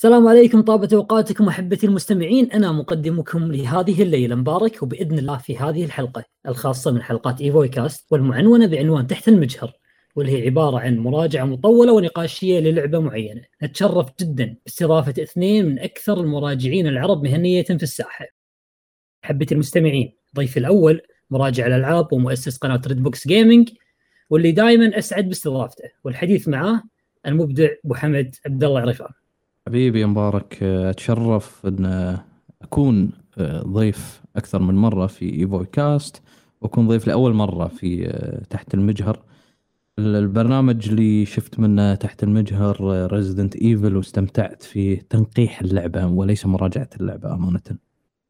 السلام عليكم طابت أوقاتكم أحبتي المستمعين. أنا مقدمكم لهذه الليلة. مبارك وبإذن الله في هذه الحلقة الخاصة من حلقات ايفوي كاست والمعنونة بعنوان تحت المجهر واللي هي عبارة عن مراجعة مطولة ونقاشية للعبة معينة. نتشرف جدا باستضافة اثنين من أكثر المراجعين العرب مهنية في الساحة. أحبتي المستمعين ضيفي الأول مراجع الألعاب ومؤسس قناة ريد بوكس جيمنج واللي دائما أسعد باستضافته. والحديث معاه المبدع أبو حمد عبد الله عرفان. حبيبي مبارك أتشرف أن أكون ضيف أكثر من مرة في ايفوي كاست وأكون ضيف لأول مرة في تحت المجهر البرنامج اللي شفت منه تحت المجهر ريزدنت ايفل واستمتعت في تنقيح اللعبة وليس مراجعة اللعبة أمانة.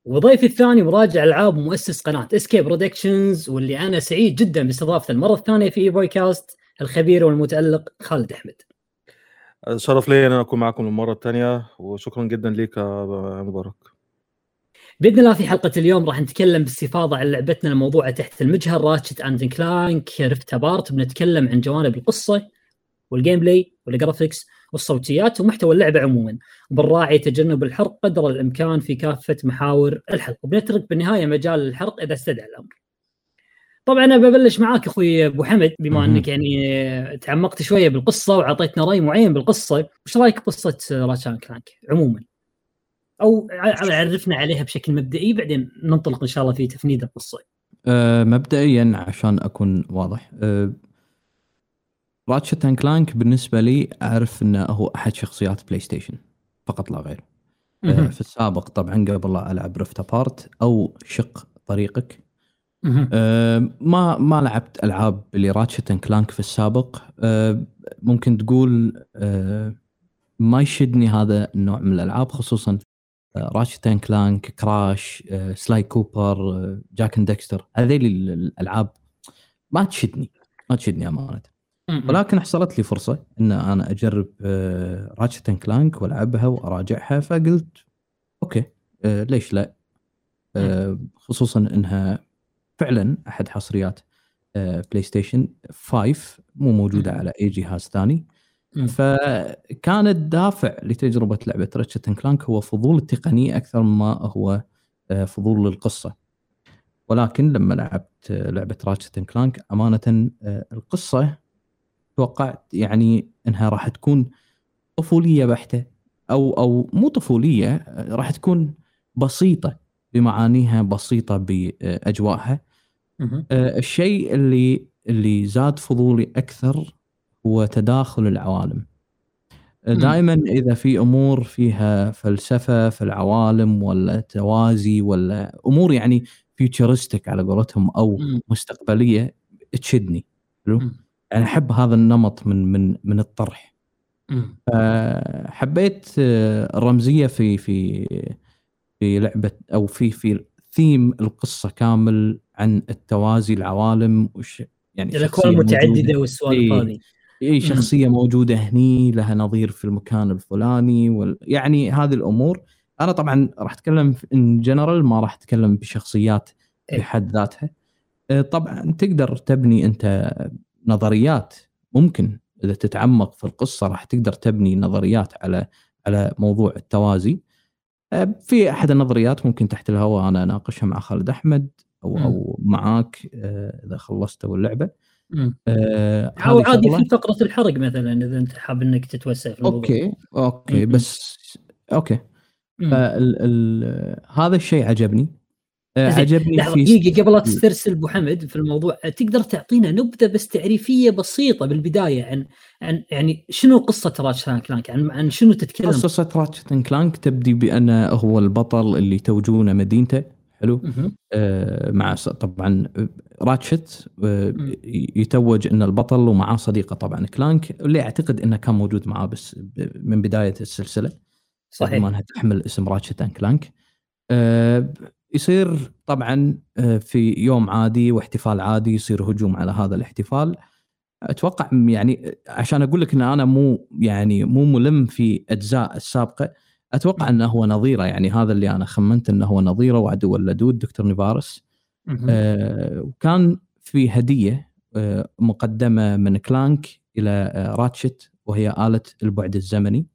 وضيفي الثاني مراجع ألعاب ومؤسس قناة اسكيب برودكشنز واللي أنا سعيد جدا باستضافته المرة الثانية في ايفوي كاست الخبير والمتألق خالد أحمد. شرف لي إن أكون معكم المره الثانية وشكرا جدا لك يا مبارك. بإذن الله في حلقة اليوم راح نتكلم باستفاضة عن لعبتنا الموضوعة تحت المجهر راتشت أند كلانك ريفت أبارت بنتكلم عن جوانب القصة وال gameplay وال graphics والصوتيات ومحتوى اللعبة عموما. وبنراعي تجنب الحرق قدر الإمكان في كافة محاور الحلقة. وبنترك بالنهاية مجال الحرق إذا استدعى الأمر. طبعا أنا ببلش معاك أخوي أبو حمد بما إنك يعني تعمقت شوية بالقصة وعطيتنا رأي معين بالقصة، وش رأيك بقصة راتشت أند كلانك عموما؟ أو عرفنا عليها بشكل مبدئي بعدين ننطلق إن شاء الله في تفنيد القصة. أه مبدئيا عشان أكون واضح أه راتشت أند كلانك بالنسبة لي أعرف إنه هو أحد شخصيات بلاي ستيشن فقط لا غير. أه في السابق طبعا قبل لا ألعب ريفت ابارت أو شق طريقك أه ما ما لعبت ألعاب اللي راتشت كلانك في السابق. أه ممكن تقول أه ما يشدني هذا النوع من الألعاب خصوصا راتشت كلانك كراش سلاي كوبر جاك اند ديكستر هذيل الألعاب ما تشدني ما تشدني أمانة. ولكن حصلت لي فرصة إن أنا أجرب راتشت كلانك وألعبها وأراجعها فقلت okay ليش لا؟ خصوصا إنها فعلا أحد حصريات بلاي ستيشن 5 مو موجودة على أي جهاز ثاني. فكان الدافع لتجربة لعبة راتشت كلانك هو فضول التقنيه أكثر مما هو فضول للقصة. ولكن لما لعبت لعبة راتشت كلانك أمانة القصة توقعت يعني إنها راح تكون طفولية بحتة أو أو مو طفولية راح تكون بسيطة بمعانيها بسيطة باجواءها الشيء اللي اللي زاد فضولي أكثر هو تداخل العوالم. دائما إذا في أمور فيها فلسفة في العوالم ولا توازي ولا أمور يعني فيوتشرستك على قولتهم أو مستقبلية تشدني. يعني أحب هذا النمط من من من الطرح. حبيت الرمزيه في في في لعبة أو في في ثيم القصة كامل عن التوازي العوالم وش يعني الأكوان المتعددة والسوالف هذه. اي شخصية موجودة هني لها نظير في المكان الفلاني وال... يعني هذه الأمور. أنا طبعا راح أتكلم ان جنرال ما راح أتكلم بشخصيات بحد ذاتها. طبعا تقدر تبني أنت نظريات. ممكن إذا تتعمق في القصة راح تقدر تبني نظريات على على موضوع التوازي. في أحد النظريات ممكن تحت الهواء أنا أناقشها مع خالد أحمد أو م. أو معاك إذا خلصت اللعبه آه أو عادي في فقرة الحرق مثلا إذا أنت حاب إنك تتوسع في الموضوع. أوكي أوكي. بس أوكي. فال ال... هذا الشيء عجبني. آه عجبني لحظة دقيقة قبل لا تسترسل أبو حمد في الموضوع تقدر تعطينا نبذة بس تعريفية بسيطة بالبداية عن عن يعني شنو قصة راتشت كلانك؟ عن عن شنو تتكلم؟ قصة راتشت كلانك تبدي بأن هو البطل اللي توجونه مدينته حلو؟ آه مع طبعا راتشت آه يتوج أن البطل ومعاه صديقة طبعا كلانك اللي أعتقد إنه كان موجود معاه بس من بداية السلسلة صحيح. ما أنها تحمل اسم راتشت كلانك. آه يصير طبعا في يوم عادي واحتفال عادي يصير هجوم على هذا الاحتفال. أتوقع يعني عشان أقول لك إن أنا مو يعني مو ملم في أجزاء السابقة أتوقع إنه هو نظيره. يعني هذا اللي أنا خمنت إنه هو نظيره وعدو اللدود دكتور نيفارس. آه وكان في هدية آه مقدمة من كلانك إلى آه راتشت وهي آلة البعد الزمني.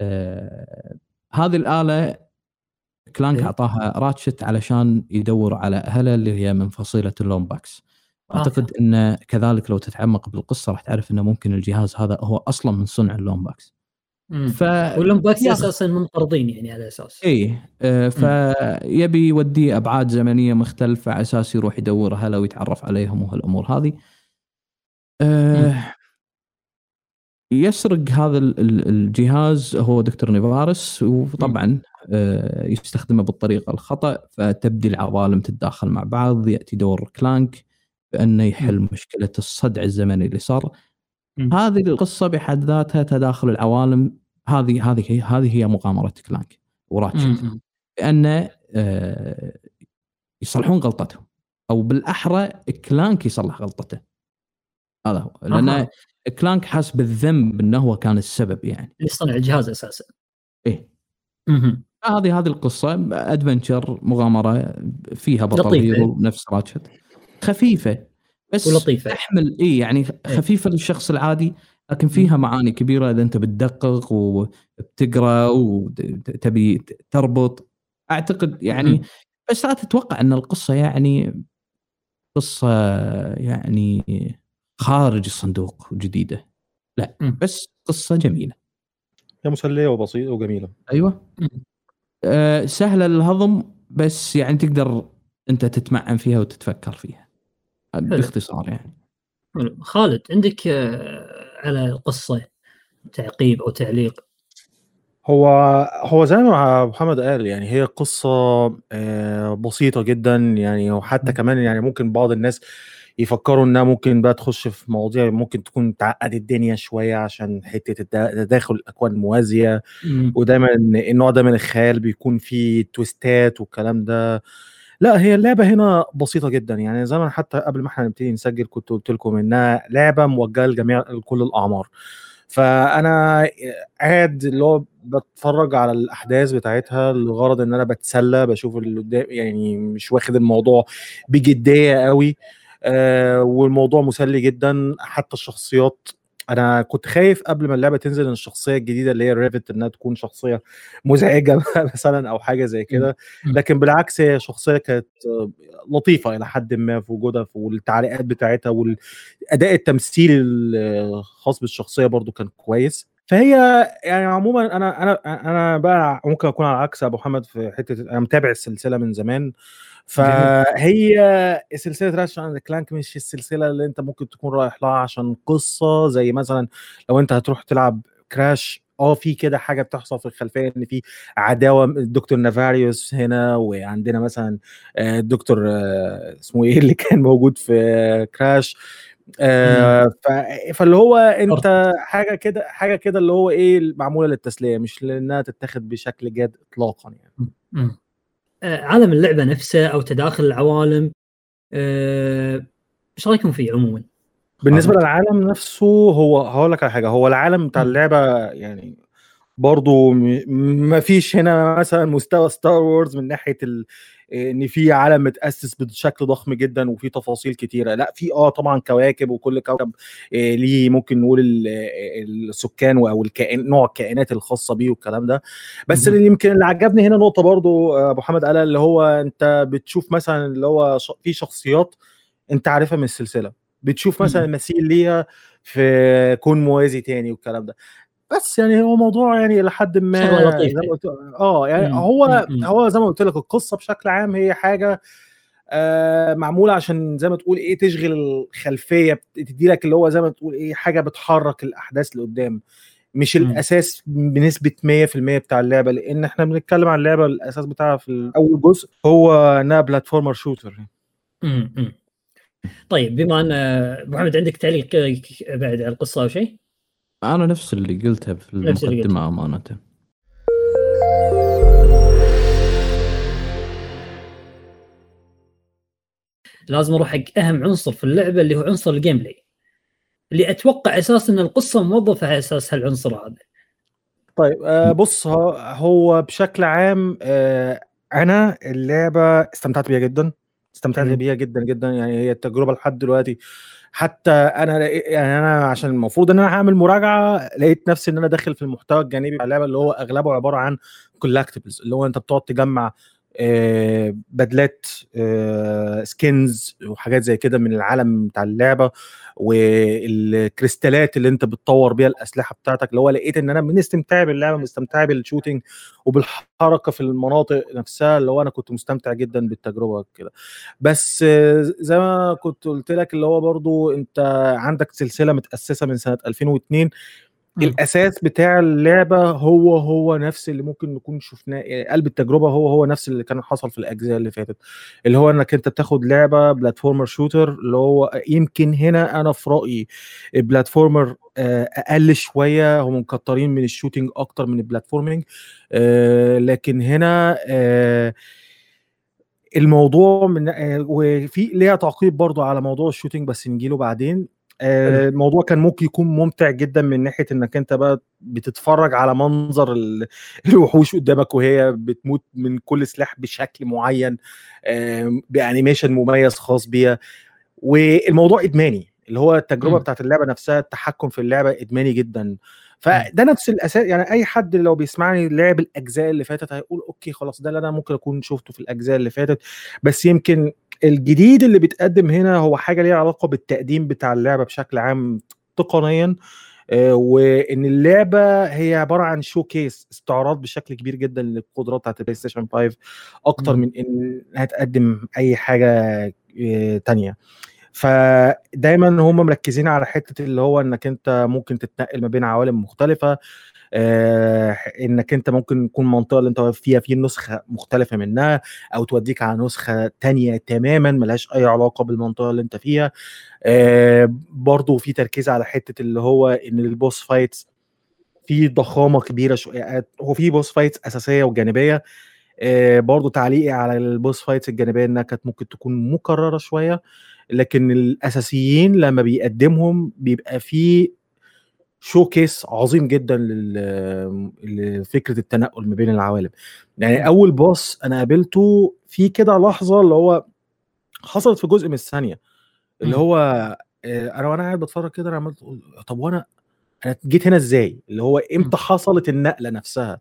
آه هذه الآلة كلانك إيه. أعطاها راتشت علشان يدور على أهله اللي هي من فصيلة اللومباكس. آه. أعتقد إنه كذلك لو تتعمق بالقصة راح تعرف إنه ممكن الجهاز هذا هو أصلا من صنع اللومباكس. مم. ف واللومباكس يا- أساسا منقرضين يعني على أساس. اي آه، فيبي يوديه أبعاد زمنية مختلفة على أساس يروح يدور أهله ويتعرف عليهم وهالأمور هذه. آه، يسرق هذا ال- ال- الجهاز هو دكتور نيفارس. وطبعا آه، يستخدمه بالطريقة الخطأ فتبدي العوالم تتداخل مع بعض يأتي دور كلانك بأنه يحل مشكلة الصدع الزمني اللي صار. هذه القصة بحد ذاتها تداخل العوالم هذه هذه هي هذه هي مغامرة كلانك وراتشت مم. بأن آه، يصلحون غلطتهم أو بالأحرى كلانك يصلح غلطته هذا هو لأن أها. كلانك حاس بالذنب إنه هو كان السبب يعني اللي صنع الجهاز أساسا إيه. هذه هذه القصة ادفنشر مغامرة فيها بطل نفس راتشت. خفيفة بس ولطيفة. تحمل إي يعني خفيفة للشخص العادي لكن فيها معاني كبيرة إذا أنت بتدقق وبتقرأ وتبي تربط. أعتقد يعني. بس لا تتوقع أن القصة يعني قصة يعني خارج الصندوق جديده لا. بس قصة جميلة. هي مسلية وبسيطة وجميلة. أيوه. أه سهلة للهضم بس يعني تقدر أنت تتمعن فيها وتتفكر فيها. باختصار يعني. حلو. خالد عندك آه، على القصة تعقيب أو تعليق؟ هو هو زي ما محمد قال يعني هي قصة آه، بسيطة جدا يعني وحتى كمان يعني ممكن بعض الناس يفكروا إنها ممكن بقى تخش في مواضيع ممكن تكون تعقد الدنيا شوية عشان الدا- تداخل الأكوان الموازية مم. ودايما النوع ده من الخيال بيكون فيه تويستات والكلام ده. لا هي اللعبة هنا بسيطة جدا. يعني زي ما حتى قبل ما إحنا نبتدي نسجل كنت قلت لكم إنها لعبة موجهة لجميع لكل الأعمار. فأنا قاعد اللي هو بتفرج على الأحداث بتاعتها لغرض إن أنا بتسلى بشوف اللي قدام يعني مش واخد الموضوع بجدية قوي. آه والموضوع مسلي جدا. حتى الشخصيات أنا كنت خايف قبل ما اللعبة تنزل إن الشخصية الجديدة اللي هي ريفت إنها تكون شخصية مزعجة مثلا أو حاجة زي كده. لكن بالعكس هي شخصية كانت آه، لطيفة إلى حد ما في وجودها والتعليقات بتاعتها والأداء التمثيلي الخاص بالشخصية برضو كان كويس. فهي يعني عموما أنا أنا أنا بقى ممكن أكون على عكس أبو حمد في حتة أنا متابع السلسلة من زمان. فهي سلسلة راتشت اند كلانك مش السلسلة اللي أنت ممكن تكون رايح لها عشان قصة زي مثلا لو أنت هتروح تلعب كراش آه في كده حاجة بتحصل في الخلفية إن في عداوة الدكتور نافاريوس هنا وعندنا مثلا آه، الدكتور آه، اسمه إيه اللي كان موجود في آه، كراش آه فاللي هو أنت حاجة كده حاجة كده اللي هو إيه معمولة للتسلية مش لأنها تتاخد بشكل جاد اطلاقا يعني. آه، عالم اللعبة نفسه أو تداخل العوالم آه، إيش رأيكم فيه عموما؟ بالنسبة. للعالم نفسه هو هقول لك على حاجة هو العالم بتاع. اللعبة يعني برضو ما فيش هنا مثلا مستوى Star Wars من ناحية. إن في عالم متأسس بشكل ضخم جدا وفي تفاصيل كتيرة لا في آه طبعا كواكب وكل كوكب آه، ليه ممكن نقول ال- السكان أو الكائن نوع الكائنات الخاصة بيه والكلام ده بس. اللي يمكن اللي عجبني هنا نقطة برضو آه، أبو حمد قالها اللي هو أنت بتشوف مثلا اللي هو في شخصيات أنت عارفها من السلسلة بتشوف مثلا. مثيل ليها في كون موازي تاني والكلام ده بس يعني هو موضوع يعني لحد ما شغلة لطيفة. زي ما قلت آه يعني مم. هو مم. هو زي ما قلت لك القصة بشكل عام هي حاجة آه معمولة عشان زي ما تقول إيه تشغل الخلفية تدي لك اللي هو زي ما تقول إيه حاجة بتحرك الأحداث لقدام مش مم. الأساس بنسبة 100% بتاع اللعبة لأن إحنا بنتكلم عن اللعبة الأساس بتاعها في اول جزء هو إنها platformer shooter مم. مم. طيب بما إن آه، محمد عندك تعليق بعد على القصة أو شيء؟ أنا نفس اللي قلته في نفس اللي المقدمة أمانة. لازم أروح حق أهم عنصر في اللعبة اللي هو عنصر ال gameplay. اللي أتوقع أساسا إن القصة موظفة على أساس هالعنصر هذا. طيب آه بص هو- هو بشكل عام آه أنا اللعبة استمتعت بيها جدا. استمتعت. بيها جدا جدا. يعني هي التجربة لحد دلوقتي حتى أنا يعني أنا عشان المفروض إن أنا هعمل مراجعة لقيت نفسي إن أنا داخل في المحتوى الجانبي بتاع اللعبة اللي هو أغلبه عبارة عن collectibles اللي هو أنت بتقعد تجمع بدلات skins وحاجات زي كده من العالم بتاع اللعبة والكريستالات اللي انت بتطور بيها الأسلحة بتاعتك اللي هو لقيت إن أنا من استمتاعي باللعبة مستمتع بال shooting وبالحركة في المناطق نفسها اللي هو أنا كنت مستمتع جدا بالتجربة كده بس آه، زي ما كنت قلت لك اللي هو برضو أنت عندك سلسلة متأسسة من سنة 2002 مم. الأساس بتاع اللعبة هو هو نفس اللي ممكن نكون شفناه يعني قلب التجربة هو هو نفس اللي كان حصل في الأجزاء اللي فاتت اللي هو إنك أنت بتاخد لعبة platformer shooter اللي هو يمكن هنا أنا في رأيي ال platformer آه، أقل شوية هم مكترين من ال shooting أكتر من ال platforming آه، لكن هنا آه، الموضوع من وفي ليها تعقيب برضو على موضوع ال shooting بس نجيله بعدين. الموضوع كان ممكن يكون ممتع جدا من ناحية إنك أنت بقى بتتفرج على منظر ال- الوحوش قدامك وهي بتموت من كل سلاح بشكل معين آه، ب animation مميز خاص بيها. والموضوع إدماني اللي هو التجربة. بتاعت اللعبة نفسها التحكم في اللعبة إدماني جدا. فده نفس الأساس يعني أي حد لو بيسمعني لعب الأجزاء اللي فاتت هيقول okay خلاص ده اللي أنا ممكن أكون شفته في الأجزاء اللي فاتت. بس يمكن الجديد اللي بيتقدم هنا هو حاجة ليها علاقة بالتقديم بتاع اللعبة بشكل عام تقنيا آه، وإن اللعبة هي عبارة عن showcase استعراض بشكل كبير جدا للقدرات بتاعت ال PlayStation 5 أكتر. من انها تقدم أي حاجة آه، تانية. فدايما هم مركزين على حتة اللي هو إنك أنت ممكن تتنقل ما بين عوالم مختلفة آه، إنك أنت ممكن يكون منطقة اللي أنت فيها في نسخة مختلفة منها أو توديك على نسخة تانية تماما ملهاش أي علاقة بالمنطقة اللي أنت فيها. آه، برضو في تركيز على حتة اللي هو إن ال boss fights في ضخامة كبيرة شوية هو في boss fights أساسية وجانبية. آه، برضو تعليقي على ال boss fights الجانبية إنها كانت ممكن تكون مكررة شوية. لكن الأساسيين لما بيقدمهم بيبقى في شو كيس عظيم جدا لفكرة التنقل ما بين العوالم. يعني أول باص أنا قابلته في كده لحظة اللي هو حصلت في جزء من الثانية. اللي. هو آه، أنا وأنا قاعد بتفرج كده أنا عملت أقول طب وأنا أنا جيت هنا إزاي؟ اللي هو إمتى حصلت النقلة نفسها.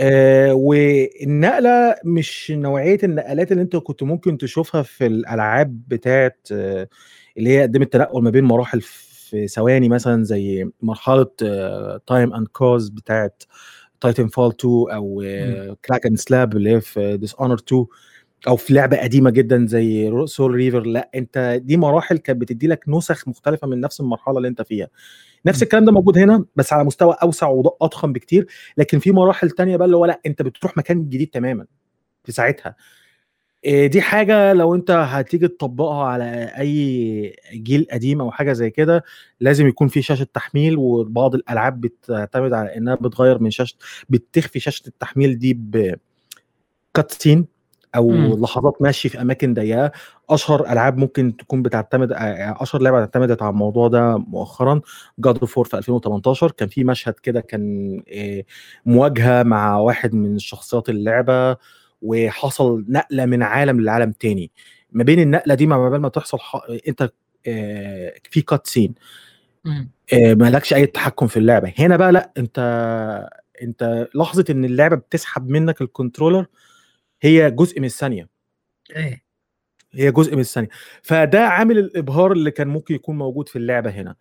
آه والنقلة مش نوعية النقلات اللي انت كنت ممكن تشوفها في الألعاب بتاعت آه اللي هي قدمت التنقل ما بين مراحل في ثواني مثلا زي مرحلة Time and Cause بتاعت Titanfall 2 أو Crack in the Slab اللي هي في Dishonored 2 أو في لعبة قديمة جدا زي Soul Reaver لأ أنت دي مراحل كانت بتدي لك نسخ مختلفة من نفس المرحلة اللي أنت فيها. نفس الكلام ده موجود هنا بس على مستوى أوسع واضخم بكتير لكن في مراحل تانية بقى اللي هو لأ أنت بتروح مكان جديد تماما في ساعتها. دي حاجة لو أنت هتيجي تطبقها على أي جيل قديم أو حاجة زي كده لازم يكون في شاشة تحميل وبعض الألعاب بتعتمد على إنها بتغير من شاشة بتخفي شاشة التحميل دي بكاتسين أو مم. لحظات ماشي في أماكن ضيقة. أشهر ألعاب ممكن تكون بتعتمد أشهر لعبة اعتمدت على الموضوع ده مؤخرا جاد اوف في 2018 كان في مشهد كده كان آه، مواجهة مع واحد من شخصيات اللعبة وحصل نقلة من عالم لعالم تاني. ما بين النقلة دي ما بال ما تحصل ح... أنت آه، في cutscene مم. آه، مالكش أي تحكم في اللعبة. هنا بقى لأ أنت أنت لحظة إن اللعبة بتسحب منك ال controller هي جزء من الثانية. إيه. هي جزء من الثانية. فده عامل الإبهار اللي كان ممكن يكون موجود في اللعبة هنا.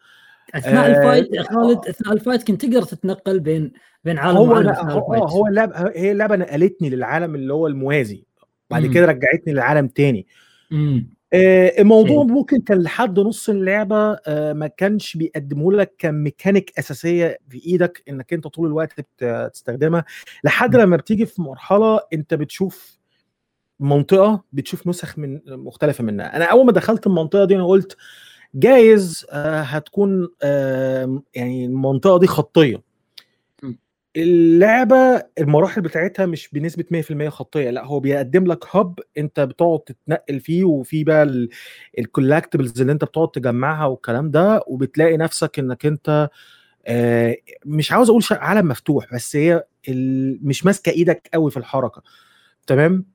أثناء آه، ال fight خالد أثناء ال fight كنت تقدر تتنقل بين بين عالم هو وعالم هو, هو اللعبه هي اللعبه نقلتني للعالم اللي هو الموازي. بعد مم. كده رجعتني لعالم تاني. مم. آه، الموضوع. ممكن كان لحد نص اللعبة آه، ما كانش بيقدموا لك كميكانيك أساسية في إيدك إنك أنت طول الوقت بت- تستخدمها لحد. لما بتيجي في مرحلة أنت بتشوف منطقة بتشوف نسخ من مختلفة منها أنا أول ما دخلت المنطقة دي أنا قلت جايز آه، هتكون يعني المنطقة دي خطية. اللعبة المراحل بتاعتها مش بنسبة 100% خطية لأ هو بيقدم لك هب أنت بتقعد تتنقل فيه وفي بقى الكولكتبلز اللي أنت بتقعد تجمعها والكلام ده وبتلاقي نفسك إنك أنت آه، مش عاوز أقول عالم مفتوح بس هي مش ماسكة إيدك قوي في الحركة تمام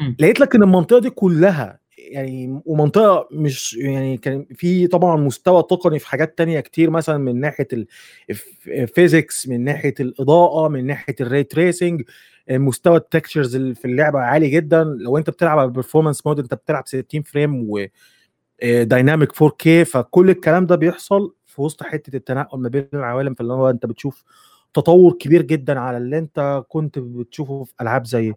مم. لقيت لك إن المنطقة دي كلها يعني ومنطقة مش يعني كان في طبعا مستوى تقني في حاجات تانية كتير مثلا من ناحية ال physics من ناحية الإضاءة من ناحية ال ray tracing مستوى ال textures في اللعبة عالي جدا. لو أنت بتلعب على ال performance mode أنت بتلعب 60 frame و dynamic 4K فكل الكلام ده بيحصل في وسط حتة التنقل ما بين العوالم فاللي هو أنت بتشوف تطور كبير جدا على اللي أنت كنت بتشوفه في ألعاب زي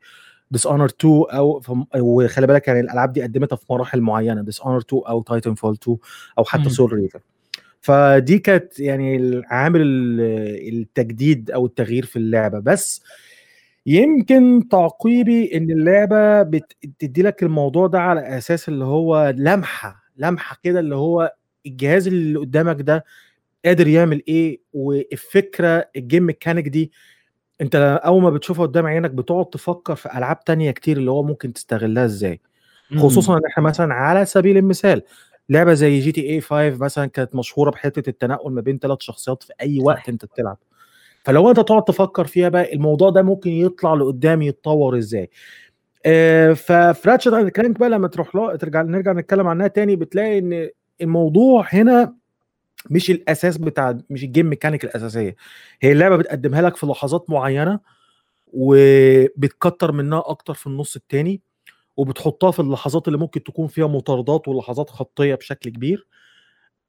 Dishonored 2 أو وخلي بالك يعني الألعاب دي قدمتها في مراحل معينة Dishonored 2 أو Titanfall 2 أو حتى. Soul Reaver فدي كانت يعني عامل التجديد أو التغيير في اللعبة بس يمكن تعقيبي إن اللعبة بتدي لك الموضوع ده على أساس اللي هو لمحة لمحة كده اللي هو الجهاز اللي قدامك ده قادر يعمل إيه والفكرة ال game mechanic دي أنت أول ما بتشوفها قدام عينك بتقعد تفكر في ألعاب تانية كتير اللي هو ممكن تستغلها إزاي. خصوصا إن إحنا مثلا على سبيل المثال لعبة زي GTA 5 مثلا كانت مشهورة بحتة التنقل ما بين ثلاث شخصيات في أي وقت. أنت بتلعب. فلو أنت تقعد تفكر فيها بقى الموضوع ده ممكن يطلع لقدام يتطور إزاي. آه، ففي Ratchet Clank بقى لما تروح له ترجع نرجع نتكلم عنها تاني بتلاقي إن الموضوع هنا مش الأساس بتاع مش ال game mechanic الأساسية. هي اللعبة بتقدمها لك في لحظات معينة وبتكتر منها أكتر في النص التاني وبتحطها في اللحظات اللي ممكن تكون فيها مطاردات ولحظات خطية بشكل كبير.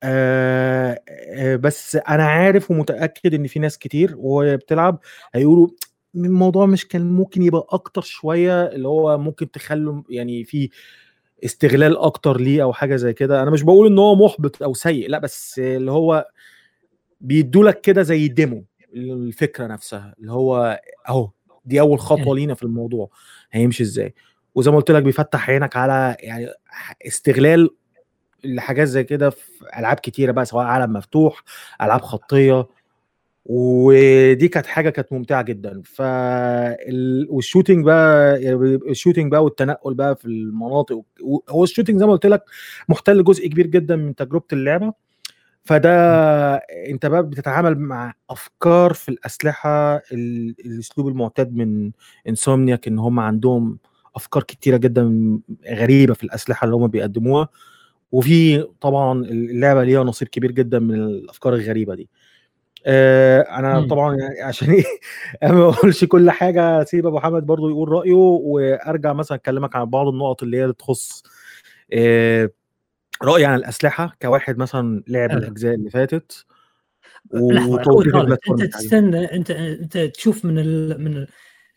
آه آه بس أنا عارف ومتأكد إن في ناس كتير وهي بتلعب هيقولوا الموضوع مش كان ممكن يبقى أكتر شوية اللي هو ممكن تخلوا يعني في استغلال أكتر ليه أو حاجة زي كده. أنا مش بقول إن هو محبط أو سيء لأ بس اللي هو بيدوا لك كده زي demo الفكرة نفسها اللي هو أهو دي أول خطوة لينا في الموضوع هيمشي إزاي؟ وزي ما قلت لك بيفتح عينك على يعني استغلال لحاجات زي كده في ألعاب كتيرة بقى سواء عالم مفتوح ألعاب خطية. ودي كانت حاجة كانت ممتعة جدا. ف وال shooting بقى ال shooting بقى والتنقل بقى في المناطق هو ال shooting زي ما قلت لك محتل جزء كبير جدا من تجربة اللعبة. فده انت بقى بتتعامل مع أفكار في الأسلحة الأسلوب المعتاد من انسومنياك إن هم عندهم أفكار كتيرة جدا غريبة في الأسلحة اللي هم بيقدموها. وفي طبعا اللعبة ليها نصيب كبير جدا من الأفكار الغريبة دي. آه أنا م. طبعا يعني عشان إيه ما اقولش كل حاجة سيب أبو حمد برضو يقول رأيه وأرجع مثلا أكلمك عن بعض النقط اللي هي تخص آه رأيي عن الأسلحة كواحد مثلا لعب. الأجزاء اللي فاتت وتوضيح أنت تستنى أنت أنت تشوف من ال من ال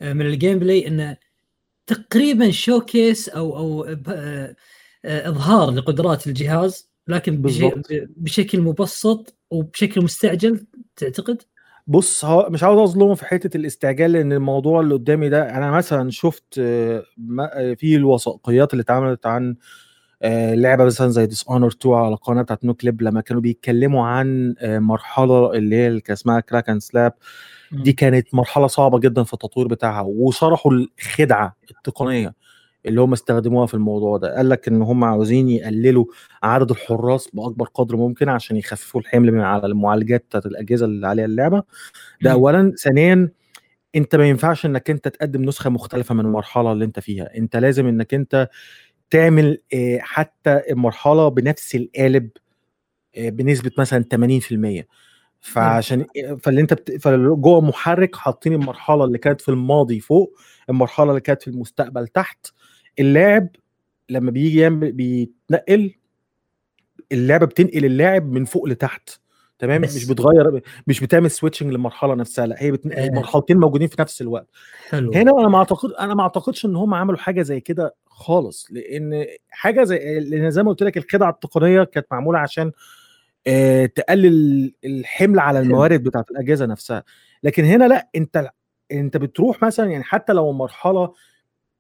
من ال gameplay انه تقريبا showcase أو أو إظهار لقدرات الجهاز لكن. بشكل مبسط وبشكل مستعجل تعتقد؟ بص هو مش عاوز اظلمه في حتة الاستعجال لأن الموضوع اللي قدامي ده أنا مثلا شفت في الوثائقيات اللي اتعملت عن لعبة مثلا زي Dishonored 2 على قناه بتاعت Noclip لما كانوا بيتكلموا عن مرحلة اللي هي اللي كان اسمها Crack in the Slab دي كانت مرحلة صعبة جدا في التطوير بتاعها وشرحوا الخدعة التقنية. اللي هم استخدموها في الموضوع ده. قال لك إن هم عاوزين يقللوا عدد الحراس بأكبر قدر ممكن عشان يخففوا الحمل من على المعالجات بتاعت الأجهزة اللي عليها اللعبة. ده اولا. ثانيا أنت ما ينفعش إنك أنت تقدم نسخة مختلفة من المرحلة اللي أنت فيها. أنت لازم إنك أنت تعمل حتى المرحلة بنفس القالب بنسبة مثلا 80% فعشان فاللي أنت بت... فجوه محرك حاطين المرحلة اللي كانت في الماضي فوق المرحلة اللي كانت في المستقبل تحت. اللاعب لما بيجي يعمل بيتنقل اللعبة بتنقل اللاعب من فوق لتحت تمام بس. مش بتغير مش بتعمل سويتشنج للمرحلة نفسها لأ هي بتنقل آه. المرحلتين موجودين في نفس الوقت حلو. هنا أنا ما اعتقد أنا ما أعتقدش إن هم عملوا حاجة زي كده خالص لأن حاجة زي لأن زي ما قلت لك الخدعه التقنية كانت معمولة عشان آه تقلل الحمل على الموارد بتاعت الأجهزة نفسها لكن هنا لأ أنت أنت بتروح مثلا يعني حتى لو المرحلة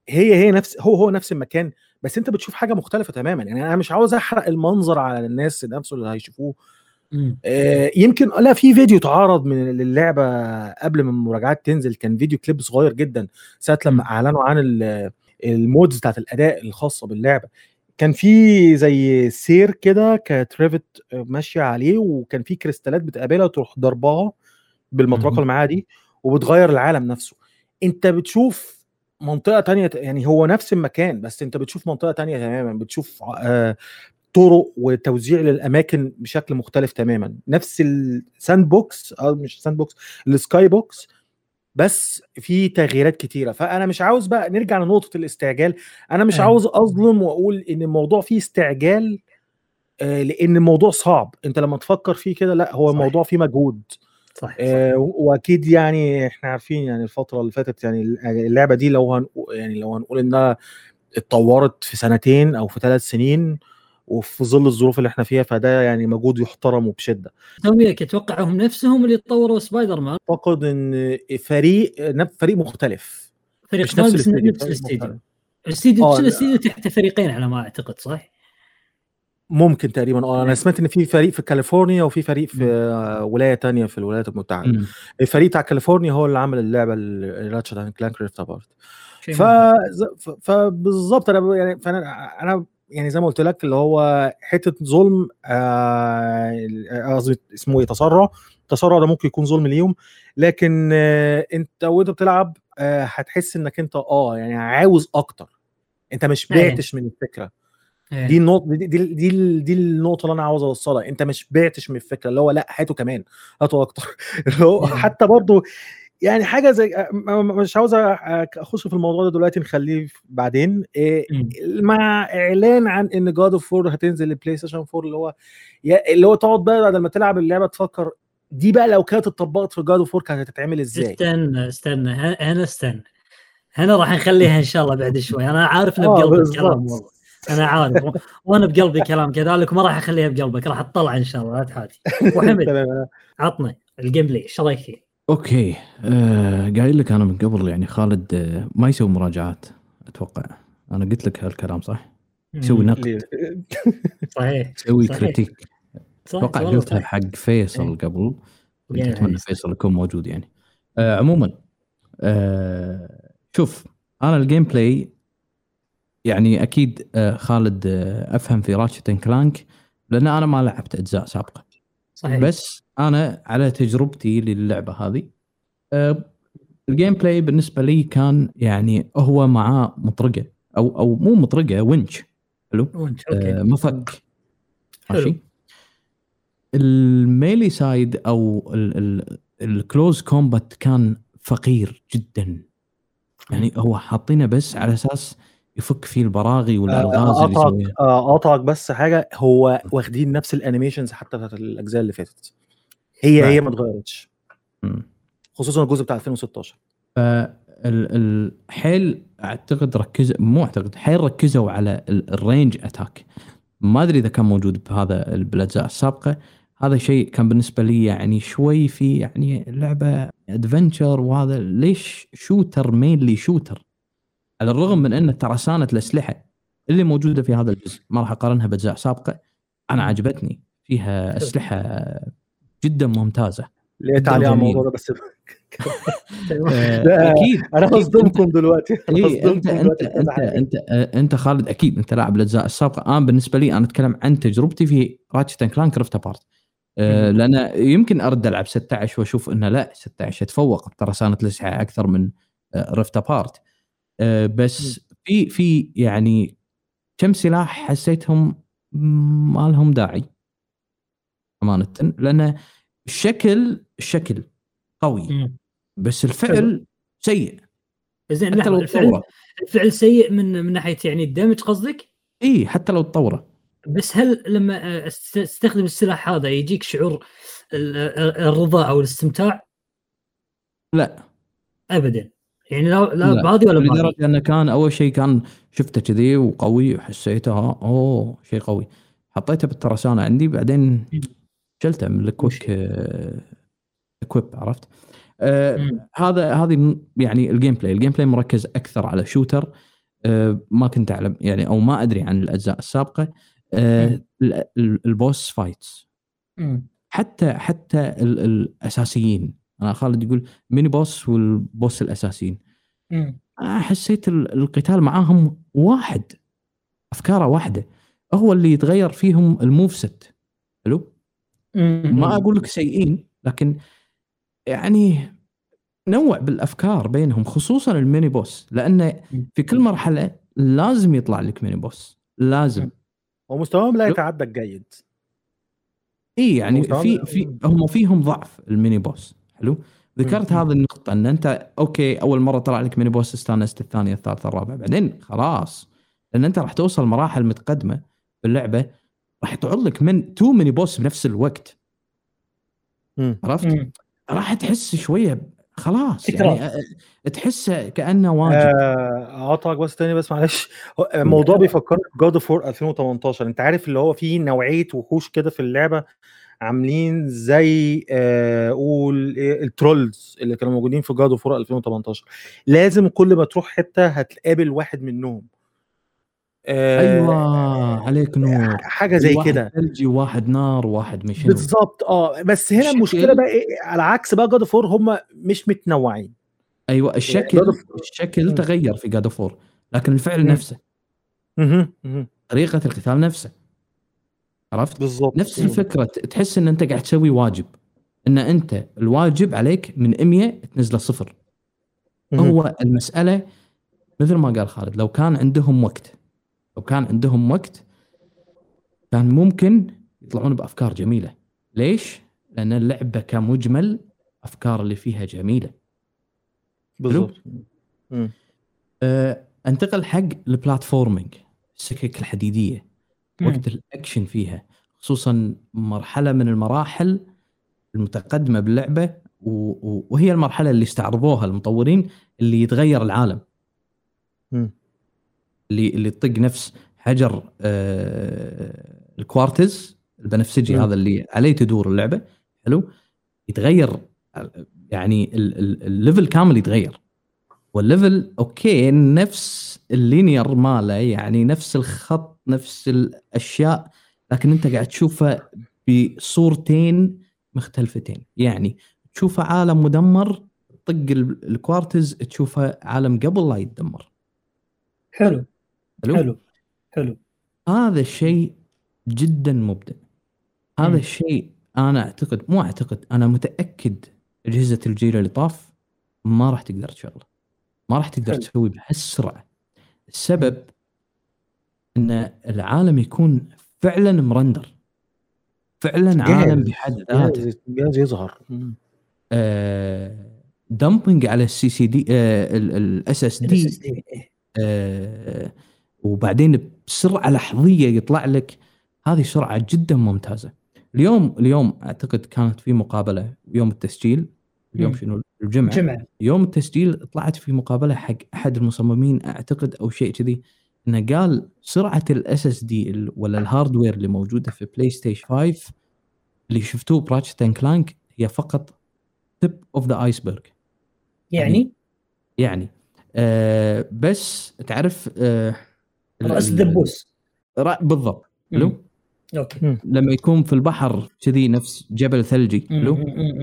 هي هي نفس هو هو نفس المكان بس أنت بتشوف حاجة مختلفة تماما. يعني أنا مش عاوز أحرق المنظر على الناس نفسه اللي هيشوفوه. آه يمكن لا في فيديو اتعرض من للعبة قبل ما المراجعات تنزل كان فيديو كليب صغير جدا ساعة لما أعلنوا عن ال modes بتاعت الأداء الخاصة باللعبة. كان في زي سير كده كانت Rivet ماشية عليه وكان في كريستالات بتقابلها تروح ضربها بالمطرقة اللي معاها دي وبتغير العالم نفسه. أنت بتشوف منطقة تانية يعني هو نفس المكان بس أنت بتشوف منطقة تانية تماما بتشوف آه طرق وتوزيع للأماكن بشكل مختلف تماما. نفس ال sandbox أو مش sandbox ال skybox بس في تغييرات كتيرة. فأنا مش عاوز بقى نرجع لنقطة الاستعجال. أنا مش أيوة. عاوز أظلم وأقول إن الموضوع فيه استعجال آه، لأن الموضوع صعب. أنت لما تفكر فيه كده لأ هو صح. الموضوع فيه مجهود. صح, صح. آه، وأكيد يعني إحنا عارفين يعني الفترة اللي فاتت يعني اللعبة دي لو هنقول يعني لو هنقول إنها اتطورت في سنتين أو في ثلاث سنين وفي ظل الظروف اللي إحنا فيها فده يعني مجهود يحترم وبشده توميك أتوقع هم نفسهم اللي طوروا سبايدر مان أعتقد إن فريق فريق مختلف فريق مش نفس الاستديو آه،. الاستديو تحت فريقين على ما أعتقد صح؟ ممكن تقريبا. آه أنا. سمعت إن في فريق في كاليفورنيا وفي فريق في آه، ولاية تانية في الولايات المتحدة. مم. الفريق بتاع كاليفورنيا هو اللي عمل اللعبة Ratchet & Clank Rift Apart ف... فبالظبط أنا يعني فأنا أنا يعني زي ما قلت لك اللي هو حتة ظلم آه، قصدي اسمه إيه تسرع. التسرع ده ممكن يكون ظلم ليهم. لكن آه، أنت وأنت بتلعب آه، هتحس إنك أنت آه يعني عاوز أكتر. أنت مش أيوة. شبعتش من الفكرة. إيه. دي النقطة دي دي دي, دي النقطة اللي أنا عاوز أوصلها أنت ما شبعتش من الفكرة اللي هو لأ هاتوا كمان هاتوا أكتر اللي هو مم. حتى برضو يعني حاجة زي م- مش عاوز أخش في الموضوع ده دلوقتي نخليه بعدين إيه مم. مع إعلان عن إن God of War هتنزل لل PlayStation 4 اللي هو اللي هو تقعد بقى بعد ما تلعب اللعبة تفكر دي بقى لو كانت اتطبقت في God of War كانت هتتعمل إزاي؟ استنى استنى هنا استنى هنا راح نخليها إن شاء الله بعد شوي أنا عارف انه آه، بقلبك بالضبط. كلام والله أنا عارف وأنا بقلبي كلام كذلك وما راح أخليها بقلبك راح اطلع إن شاء الله لا تحاتي وحمد عطنا ال gameplay إيش رأيك فيه؟ okay آه قايل لك أنا من قبل يعني خالد آه ما يسوي مراجعات أتوقع أنا قلت لك هالكلام صح؟ يسوي. نقد؟ صحيح يسوي. critic صح أتوقع قلتها. حق فيصل إيه. قبل كنت أتمنى. فيصل يكون موجود يعني آه عموما آه شوف أنا ال gameplay يعني أكيد آه خالد آه أفهم في Ratchet Clank لأن أنا ما لعبت أجزاء سابقة. صحيح. بس أنا على تجربتي للعبة هذه آه، ال gameplay بالنسبة لي كان يعني هو معاه مطرقة أو أو مو مطرقة ونش. حلو؟ ونش okay. مفك. ماشي. ال melee side أو ال close combat كان فقير جدا. يعني هو حاطينه بس على أساس يفك فيه البراغي والألغاز اللي يسويها. آه، قطعك بس حاجة هو واخدين نفس ال animations حتى بتاعت الأجزاء اللي فاتت. هي. هي ما اتغيرتش. خصوصا الجزء بتاع 2016 فالحيل أعتقد ركز مو أعتقد حيل ركزوا على ال- ال range attack. ما أدري إذا كان موجود بهذا بالاجزاء السابقة. هذا شيء كان بالنسبة لي يعني شوي في يعني لعبة adventure وهذا ليش shooter mainly shooter على الرغم من إن ترسانه الأسلحة اللي موجودة في هذا الجزء ما راح أقارنها بأجزاء سابقة أنا عجبتني. فيها أسلحة جدا ممتازة. لقيت جداً عليه على جميل. الموضوع بس؟ آه، أكيد أنا أكيد هصدمكم دلوقتي. اي انت انت انت. انت أنت خالد أكيد أنت لاعب الأجزاء السابقة. أنا بالنسبة لي أنا أتكلم عن تجربتي في Ratchet Clank Rift Apart. لأن يمكن أرد ألعب 16 وأشوف إنه لا 16 يتفوق بترسانه الأسلحة أكثر من Rift Apart بس في في يعني كم سلاح حسيتهم ما لهم داعي امانه. لأن الشكل الشكل قوي. بس الفعل سيء. زين حتى لو الفعل تطوره. الفعل سيء من من ناحية يعني الدمج قصدك؟ إي حتى لو تطوره. بس هل لما آه، است- تستخدم السلاح هذا يجيك شعور ال- الرضا أو الاستمتاع؟ لا. ابدا. يعني لا لا. بهذه ولا لدرجة إنه كان أول شيء كان شفته كذي وقوي وحسيته ها أوه شيء قوي حطيته بالترسانة عندي بعدين شلته من ال quick equip عرفت؟ آه. هذا هذه يعني ال gameplay، ال gameplay مركز أكثر على shooter آه ما كنت أعلم يعني أو ما أدري عن الأجزاء السابقة آه ال boss fights. حتى حتى ال- الأساسيين أنا خالد يقول mini boss وال boss الأساسيين. أنا حسيت ال- القتال معاهم واحد أفكاره واحدة. هو اللي يتغير فيهم ال move set حلو. ما أقول لك سيئين لكن يعني نوع بالأفكار بينهم خصوصا ال mini boss. لأن في كل مرحلة لازم يطلع لك mini boss. لازم. ومستواهم لا يتعدى الجيد. اي يعني في في هم فيهم ضعف ال mini boss. حلو ذكرت. هذه النقطة إن أنت okay أول مرة طلع لك mini boss استانست الثانية الثالثة الرابعة بعدين خلاص لأن أنت راح توصل مراحل متقدمة باللعبه راح تطلع لك من تو mini boss بنفس الوقت. عرفت؟ راح تحس شوية خلاص. يعني تحسه كأنه واجب آه، اقطعك بس تاني بس معلش هو الموضوع بيفكرني ب God of 2018 أنت عارف اللي هو فيه نوعية وحوش كده في اللعبة عاملين زي آه، قول إيه، ال trolls اللي كانوا موجودين في God of 2018 لازم كل ما تروح حتة هتقابل واحد منهم. آه، أيوه عليك نور. حاجة زي واحد كده. ثلجي وواحد نار وواحد مشنو بالظبط آه بس هنا الشكل- المشكلة بقى إيه على عكس بقى God of هم مش متنوعين. أيوه الشكل of- الشكل مم. تغير في God of War لكن الفعل. نفسه. طريقة القتال نفسه. عرفت؟ بالظبط نفس الفكرة تحس إن أنت قاعد تسوي واجب إن أنت الواجب عليك من 100 تنزله صفر. هو المسألة مثل ما قال خالد لو كان عندهم وقت لو كان عندهم وقت كان ممكن يطلعون بأفكار جميلة ليش؟ لأن اللعبة كمجمل أفكار اللي فيها جميلة بالظبط مم. أه انتقل حق ال platforming السكك الحديدية. وقت الأكشن فيها خصوصا مرحلة من المراحل المتقدمة باللعبة وهي المرحلة اللي استعرضوها المطورين اللي يتغير العالم. مم. اللي اللي تطق نفس حجر آه الكوارتز البنفسجي مم. هذا اللي عليه تدور اللعبة. حلو؟ يتغير يعني ال- ال- ال level كامل يتغير. وال level okay نفس ال linear ماله يعني نفس الخط نفس الأشياء لكن أنت قاعد تشوفه بصورتين مختلفتين. يعني تشوفه عالم مدمر طق ال- الكوارتز تشوفه عالم قبل لا يتدمر. حلو. حلو, حلو. حلو. هذا الشيء جدا مبدع. هذا. الشيء أنا أعتقد مو أعتقد أنا متأكد أجهزة الجيل اللي طاف ما راح تقدر تشغله ما راح تقدر. تسوي بهالسرعة السبب إن العالم يكون فعلا مرندر فعلا عالم. بحد ذاته جاهز يظهر مم. dumping على ال CCD ال SSD. آه، وبعدين بسرعة لحظية يطلع لك هذه سرعة جدا ممتازة اليوم اليوم أعتقد كانت في مقابلة يوم التسجيل اليوم. شنو؟ الجمعة. جمعة. يوم التسجيل طلعت في مقابلة حق أحد المصممين أعتقد أو شيء كذي إنه قال سرعة ال SSD ولا ال hardware اللي موجودة في بلاي ستيشن 5 اللي شفتوه ب Ratchet and Clank هي فقط tip of the iceberg يعني؟ يعني. آه بس تعرف آه رأس ال- الدبوس بالضبط. حلو؟ okay. لما يكون في البحر كذي نفس جبل ثلجي. حلو.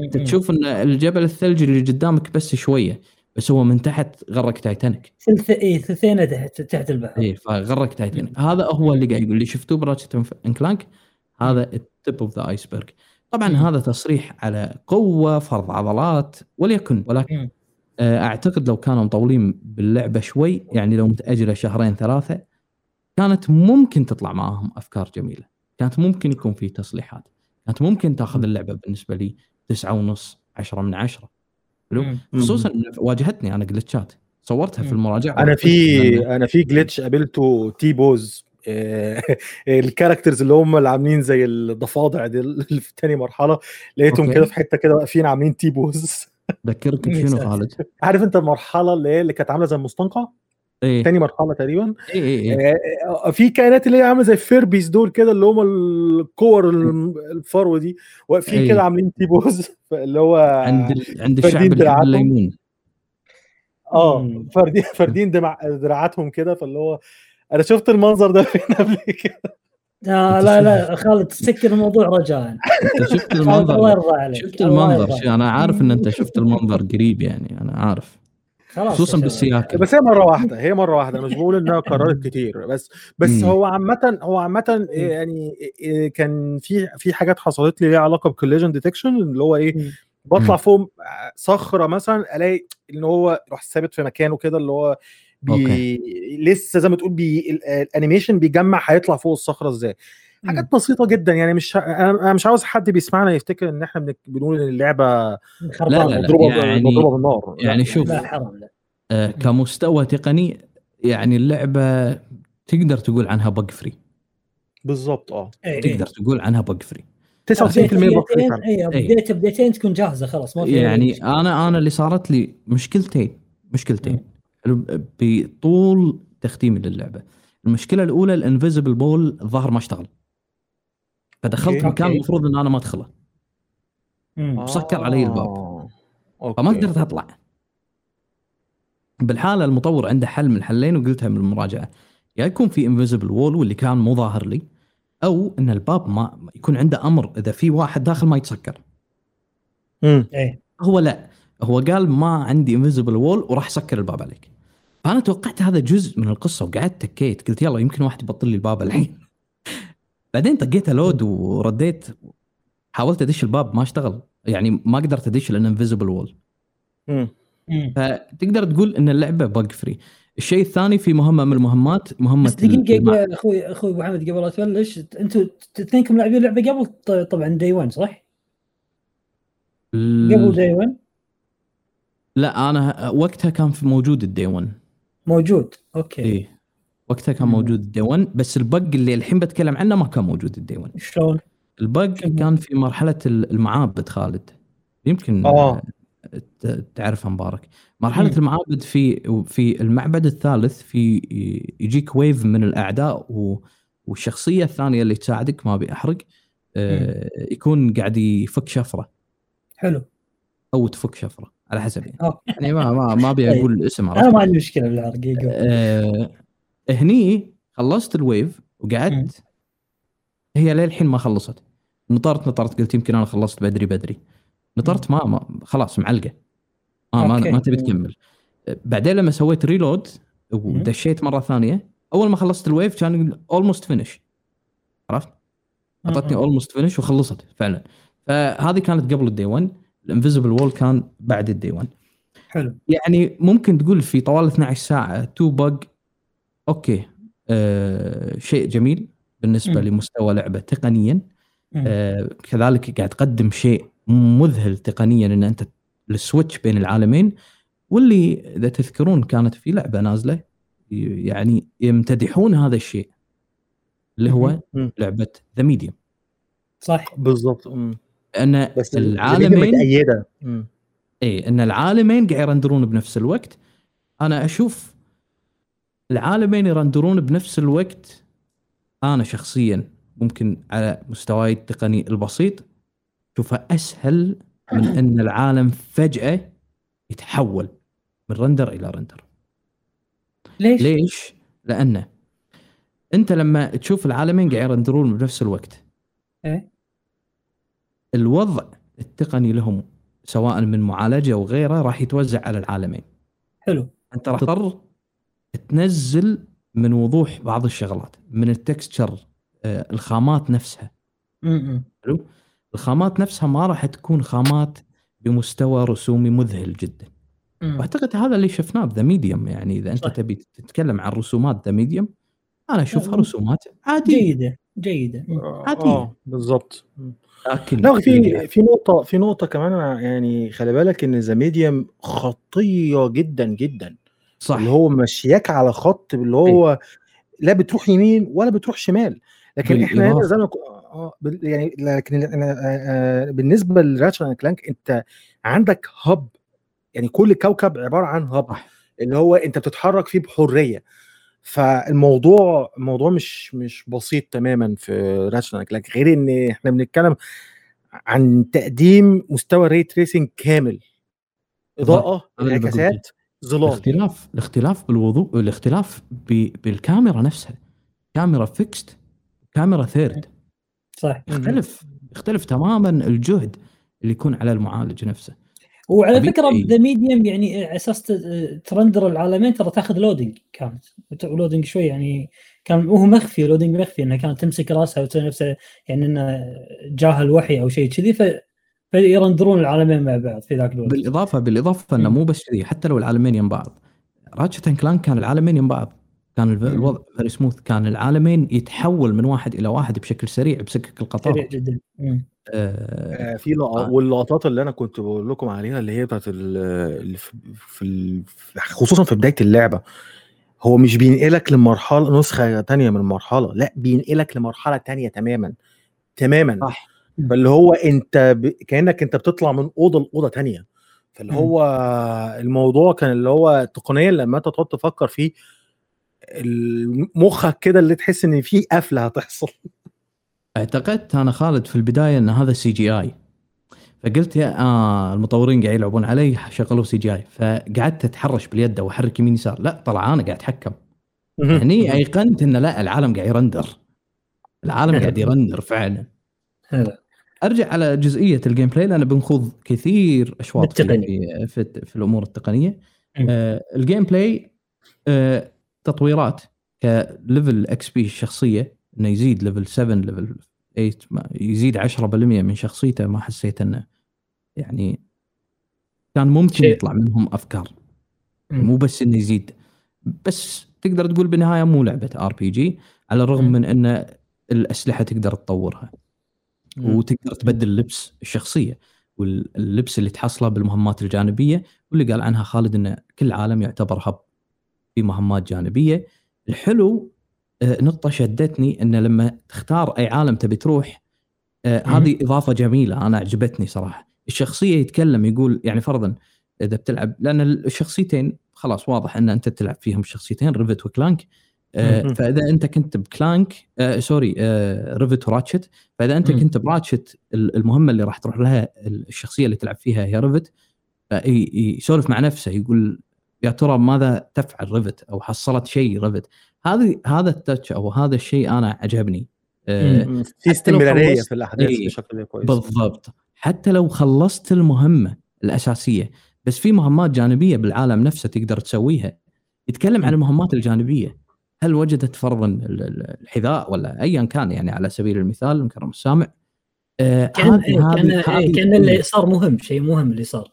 انت تشوف إن الجبل الثلجي اللي قدامك بس شوية بس هو من تحت غرق تايتانيك. ثلث اي ثلثين تحت تحت البحر. اي فغرق تايتانيك. هذا هو اللي قاعد يقول اللي شفتوه ب Ratchet and Clank هذا ال tip of the iceberg طبعا مم. هذا تصريح على قوة فرض عضلات وليكن ولكن مم. آه، أعتقد لو كانوا مطولين باللعبة شوي يعني لو متأجلة شهرين ثلاثة كانت ممكن تطلع معاهم أفكار جميلة. كانت ممكن يكون في تصليحات كانت ممكن تاخذ اللعبة بالنسبة لي تسعة ونص عشرة من عشرة حلو. خصوصا واجهتني أنا جلتشات صورتها في. المراجعة أنا في أنا في glitch قابلته T-pose ال characters اللي هم اللي عاملين زي الضفادع دي اللي في تاني مرحلة لقيتهم. كده في حتة كده واقفين عاملين T-pose ذكرك بشنو. خالد؟ عارف أنت المرحلة اللي هي اللي كانت عاملة زي المستنقع اي تاني مرحلة تقريبا. اي اي آه، آه، في كائنات اللي هي عاملة زي ال Furbies دول كده اللي هم الكور الم- الفرو دي. واقفين أي. كده عاملين تي بوز اللي هو عند ال... عند الشعب اللي. الليمون. آه فردين دمع دراعاتهم كده فاللي هو أنا شفت المنظر ده فين قبل كده؟ آه لا شوف- لا خالد سكر الموضوع رجاء أنت شفت المنظر؟ شفت المنظر؟ أنا عارف إن أنت شفت المنظر قريب يعني أنا عارف. خلاص خصوصا. بالسياكل بس هي مرة واحدة هي مرة واحدة أنا مش بقول إنها كررت كتير بس بس مم. هو عامة هو عامة يعني كان في في حاجات حصلت لي ليها علاقة ب collision detection اللي هو إيه مم. بطلع. فوق صخرة مثلا ألاقي إن هو يروح ثابت في مكانه كده اللي هو بي okay. لسه زي ما تقول بي ال- ال animation بيجمع هيطلع فوق الصخرة إزاي. حاجات بسيطة جدا يعني مش أنا أنا مش عاوز حد بيسمعنا يفتكر إن إحنا بنك- بنقول إن اللعبة لا، لا، لا، مضروبة يعني- مضروبة بالنار. لا، يعني شوف لا حرام. لا آه كمستوى تقني يعني اللعبة تقدر تقول عنها bug free بالظبط آه. إيه، إيه. تقدر تقول عنها بق فري 99% بق فري. اي بديت بديتين تكون جاهزة خلاص ما في يعني أنا أنا اللي صارت لي مشكلتين مشكلتين. بطول تختيمي للعبة المشكلة الأولى ال invisible wall الظاهر ما اشتغل فدخلت okay. مكان. المفروض إن أنا ما أدخله مم. مسكر علي الباب. آه. فما. قدرت أطلع بالحالة المطور عنده حل من حلين وقلتها من المراجعة يا يكون في invisible wall واللي كان مو ظاهر لي أو إن الباب ما يكون عنده أمر إذا في واحد داخل ما يتسكر مم. إيه هو لا هو قال ما عندي invisible wall وراح سكر الباب عليك فأنا توقعت هذا جزء من القصة وقعدت تكيت. قلت يلا يمكن واحد يبطل لي الباب الحين. بعدين طقيت load ورديت. حاولت أدش الباب ما اشتغل. يعني ما قدرت أدش لأن invisible wall. فتقدر تقول إن اللعبة bug free الشيء الثاني في مهمة من المهمات مهمة بس دقيقة أخوي أخوي أبو محمد قبل لا تبلش أنتم اثنينكم لاعبين اللعبة قبل؟ ط- طبعا day 1 صح؟ قبل دي 1 لا أنا وقتها كان في موجود ال day 1 موجود okay إيه وقتها كان. موجود ال day 1 بس ال bug اللي الحين بتكلم عنه ما كان موجود ال day 1 شلون؟ ال bug؟ كان في مرحلة المعابد خالد يمكن. ت- تعرفها مبارك مرحلة مم. المعابد في في المعبد الثالث في يجيك wave من الأعداء و والشخصية الثانية اللي تساعدك ما أبي أحرق آه، يكون قاعد يفك شفرة حلو أو تفك شفرة على حسب يعني, okay. يعني ما ما ما أبي طيب. أقول الاسم أنا ما عندي مشكلة بالحرق. آه هني خلصت ال wave وقعدت. هي للحين ما خلصت. نطرت نطرت قلت يمكن أنا خلصت بدري بدري. نطرت ما, ما خلاص معلقة. ما ما, okay. ما تبي تكمل. آه، بعدين لما سويت reload ودشيت مرة ثانية أول ما خلصت ال wave كان almost finish عرفت؟ أعطتني. almost finish وخلصت فعلا. فهذه كانت قبل ال day 1 ال invisible wall كان بعد ال day 1 حلو يعني ممكن تقول في طوال 12 ساعة two bug okay آه شيء جميل بالنسبة مم. لمستوى لعبة تقنيا. آه كذلك قاعد تقدم شيء مذهل تقنيا إن أنت ال switch بين العالمين واللي إذا تذكرون كانت في لعبة نازلة يعني يمتدحون هذا الشيء اللي هو مم. لعبة The Medium صح بالظبط مم. أن بس العالمين متأيدة. اي أن العالمين قاعد يرندرون بنفس الوقت أنا أشوف العالمين يرندرون بنفس الوقت أنا شخصيا ممكن على مستواي التقني البسيط اشوفها أسهل من أن العالم فجأة يتحول من render إلى render ليش؟ ليش؟ لأنه أنت لما تشوف العالمين قاعد يرندرون بنفس الوقت إيه؟ الوضع التقني لهم سواء من معالجة وغيره راح يتوزع على العالمين حلو أنت راح تضطر تنزل من وضوح بعض الشغلات من ال texture آه، الخامات نفسها مم. حلو الخامات نفسها ما راح تكون خامات بمستوى رسومي مذهل جدا مم. واعتقد هذا اللي شفناه ب The Medium يعني إذا أنت صح. تبي تتكلم عن رسومات The Medium أنا أشوفها. رسومات عادية جيدة جيدة مم. عادية. لا في في نقطة في نقطة كمان يعني خلي بالك إن The Medium خطية جدا جدا. صح. اللي هو مشياك على خط اللي هو لا بتروح يمين ولا بتروح شمال. لكن إحنا هنا. زي ما آه، يعني لكن آه، آه، بالنسبة ل Ratchet and Clank أنت عندك hub يعني كل كوكب عبارة عن hub. اللي هو أنت بتتحرك فيه بحرية. فالموضوع الموضوع مش مش بسيط تماما في Ratchet and Clank غير إن إحنا بنتكلم عن تقديم مستوى ray tracing كامل. إضاءة انعكاسات ظلال. الاختلاف الاختلاف بالوضوح الاختلاف ب... بالكاميرا نفسها. كاميرا fixed كاميرا third صح يختلف يختلف تماما الجهد اللي يكون على المعالج نفسه. وعلى. فكرة The Medium يعني على أساس ت render العالمين ترى تاخذ loading كانت loading شوي يعني كان وهو مخفي loading مخفي انها كانت تمسك راسها وتسوي نفسها يعني إنه جاه الوحي أو شيء كذي ف في render ون العالمين مع بعض في ذاك الوقت بالإضافة بالإضافة إنه. مو بس كذي حتى لو العالمين يم بعض Ratchet and Clank كان العالمين يم بعض كان. الوضع very smooth كان العالمين يتحول من واحد إلى واحد بشكل سريع بسكك القطار سريع جدا مم. آه آه، في لق... آه. واللقطات اللي أنا كنت بقول لكم عليها اللي هي بتاعت ال... اللي في... ال... خصوصا في بداية اللعبة. هو مش بينقلك لمرحلة نسخة تانية من المرحلة لأ بينقلك لمرحلة تانية تماما تماما. صح. فاللي هو أنت ب... كأنك أنت بتطلع من أوضة لأوضة تانية. فاللي. هو الموضوع كان اللي هو تقنيا لما أنت تقعد تفكر فيه مخك كده اللي تحس إن في قفلة هتحصل. اعتقدت أنا خالد في البداية إن هذا CGI فقلت يا آه المطورين قاعد يلعبون علي شغلوا CGI فقعدت أتحرش باليد وأحرك يمين يسار. لا طلع أنا قاعد أتحكم. هني أيقنت إن لا العالم قاعد ي render. العالم قاعد ي render فعلا. هلا أرجع على جزئية ال gameplay لأن بنخوض كثير أشواط في. في, في, الأمور التقنية. آه ال gameplay آه تطويرات ك level XP الشخصية. إنه يزيد level 7 level 8 ما يزيد 10% من شخصيته ما حسيت إنه يعني كان ممكن يطلع منهم أفكار. مو بس إنه يزيد بس تقدر تقول بالنهاية مو لعبة RPG على الرغم. من إن الأسلحة تقدر تطورها. وتقدر تبدل لبس الشخصية واللبس اللي تحصله بالمهمات الجانبية واللي قال عنها خالد ان كل عالم يعتبر hub في مهمات جانبية الحلو نقطة شدتني إن لما تختار أي عالم تبي تروح آه،. هذه إضافة جميلة أنا عجبتني صراحة الشخصية يتكلم يقول يعني فرضا إذا بتلعب لأن الشخصيتين خلاص واضح إن أنت تلعب فيهم الشخصيتين Rivet و Clank آه،. فإذا أنت كنت ب Clank آه sorry آه Rivet و Ratchet فإذا أنت. كنت ب Ratchet ال- المهمة اللي راح تروح لها الشخصية اللي تلعب فيها هي Rivet يسولف مع نفسه يقول يا ترى ماذا تفعل Rivet أو حصلت شيء Rivet؟ هذه هذا ال touch أو هذا الشيء أنا عجبني. آه. في استمرارية في الأحداث إيه. بشكل كويس. بالضبط. حتى لو خلصت المهمة الأساسية بس في مهمات جانبية بالعالم نفسه تقدر تسويها. يتكلم عن المهمات الجانبية. هل وجدت فرضا ال- ال- الحذاء ولا ايا كان؟ يعني على سبيل المثال مكرم السامع. آه، كأن هذه- إيه، كأن هذه- إيه، كأن اللي صار مهم شيء مهم اللي صار.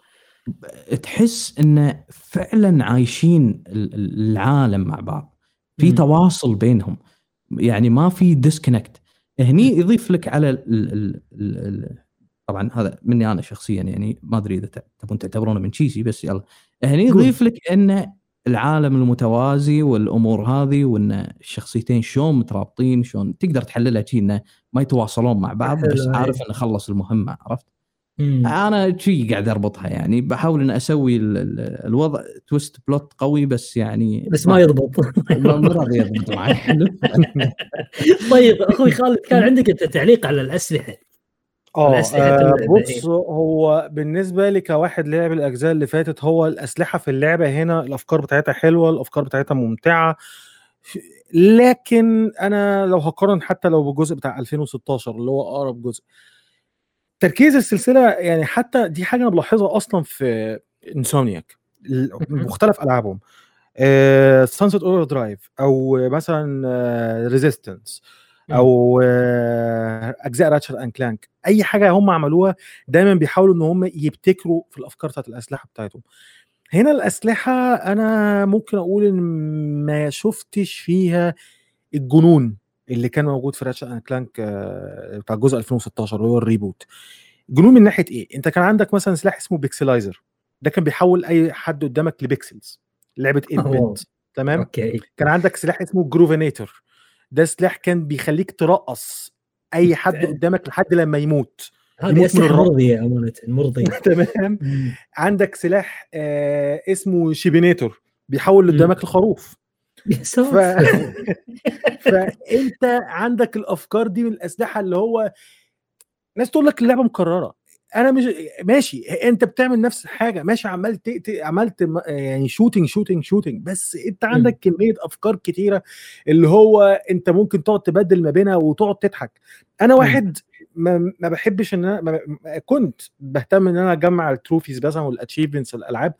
تحس انه فعلا عايشين ال- ال- العالم مع بعض في. تواصل بينهم يعني ما في ديسكونكت هني يضيف لك على ال ال ال ال طبعا هذا مني أنا شخصيا يعني ما أدري إذا تبون تعتبرونه من شيزي بس يلا هني. يضيف لك إن العالم المتوازي والأمور هذه وإن الشخصيتين شلون مترابطين شلون تقدر تحللها شي انه ما يتواصلون مع بعض بس. عارف إنه خلص المهمة عرفت؟ مم. أنا شي قاعد أربطها يعني. بحاول ان أسوي ال- ال- الوضع تويست بلوت قوي بس يعني بس ما يضبط. ما ما راضي يضبط معي. طيب أخوي خالد كان عندك أنت تعليق على الأسلحة؟ آه الأسلحة آه، بص هو بالنسبة لي كواحد لعب الأجزاء اللي فاتت هو الأسلحة في اللعبة هنا الأفكار بتاعتها حلوة الأفكار بتاعتها ممتعة. لكن أنا لو هقارن حتى لو بالجزء بتاع 2016 اللي هو أقرب جزء تركيز السلسلة يعني حتى دي حاجة أنا بلاحظها أصلا في Insomniac مختلف ألعابهم. Sunset Overdrive أو مثلا Resistance أو آه، أجزاء Ratchet and Clank أي حاجة هم عملوها دايما بيحاولوا إن هم يبتكروا في الأفكار بتاعت الأسلحة بتاعتهم. هنا الأسلحة أنا ممكن أقول إن ما شفتش فيها الجنون. اللي كان موجود في Ratchet and Clank آه، بتاع الجزء 2016 اللي هو ال reboot. جنون من ناحية إيه؟ أنت كان عندك مثلا سلاح اسمه Pixelizer. ده كان بيحول أي حد قدامك ل pixels. لعبة 8 أوه. bit تمام؟ okay. كان عندك سلاح اسمه Groovitron. ده سلاح كان بيخليك ترقص أي حد قدامك لحد لما يموت. هذه اسلحه. مرضيه أمانة مرضيه تمام. عندك سلاح آه اسمه Sheepinator. بيحول. قدامك لخروف. ف... فأنت عندك الأفكار دي من الاسلحه اللي هو ناس تقول لك اللعبة مكررة. أنا مش ماشي أنت بتعمل نفس الحاجة ماشي عمال عملت م- يعني shooting shooting shooting بس أنت عندك كمية أفكار كتيرة اللي هو أنت ممكن تقعد تبدل ما بينها وتقعد تضحك. أنا واحد ما, ما بحبش إن أنا ما- كنت بهتم إن أنا أجمع ال trophies مثلا وال achievements الألعاب.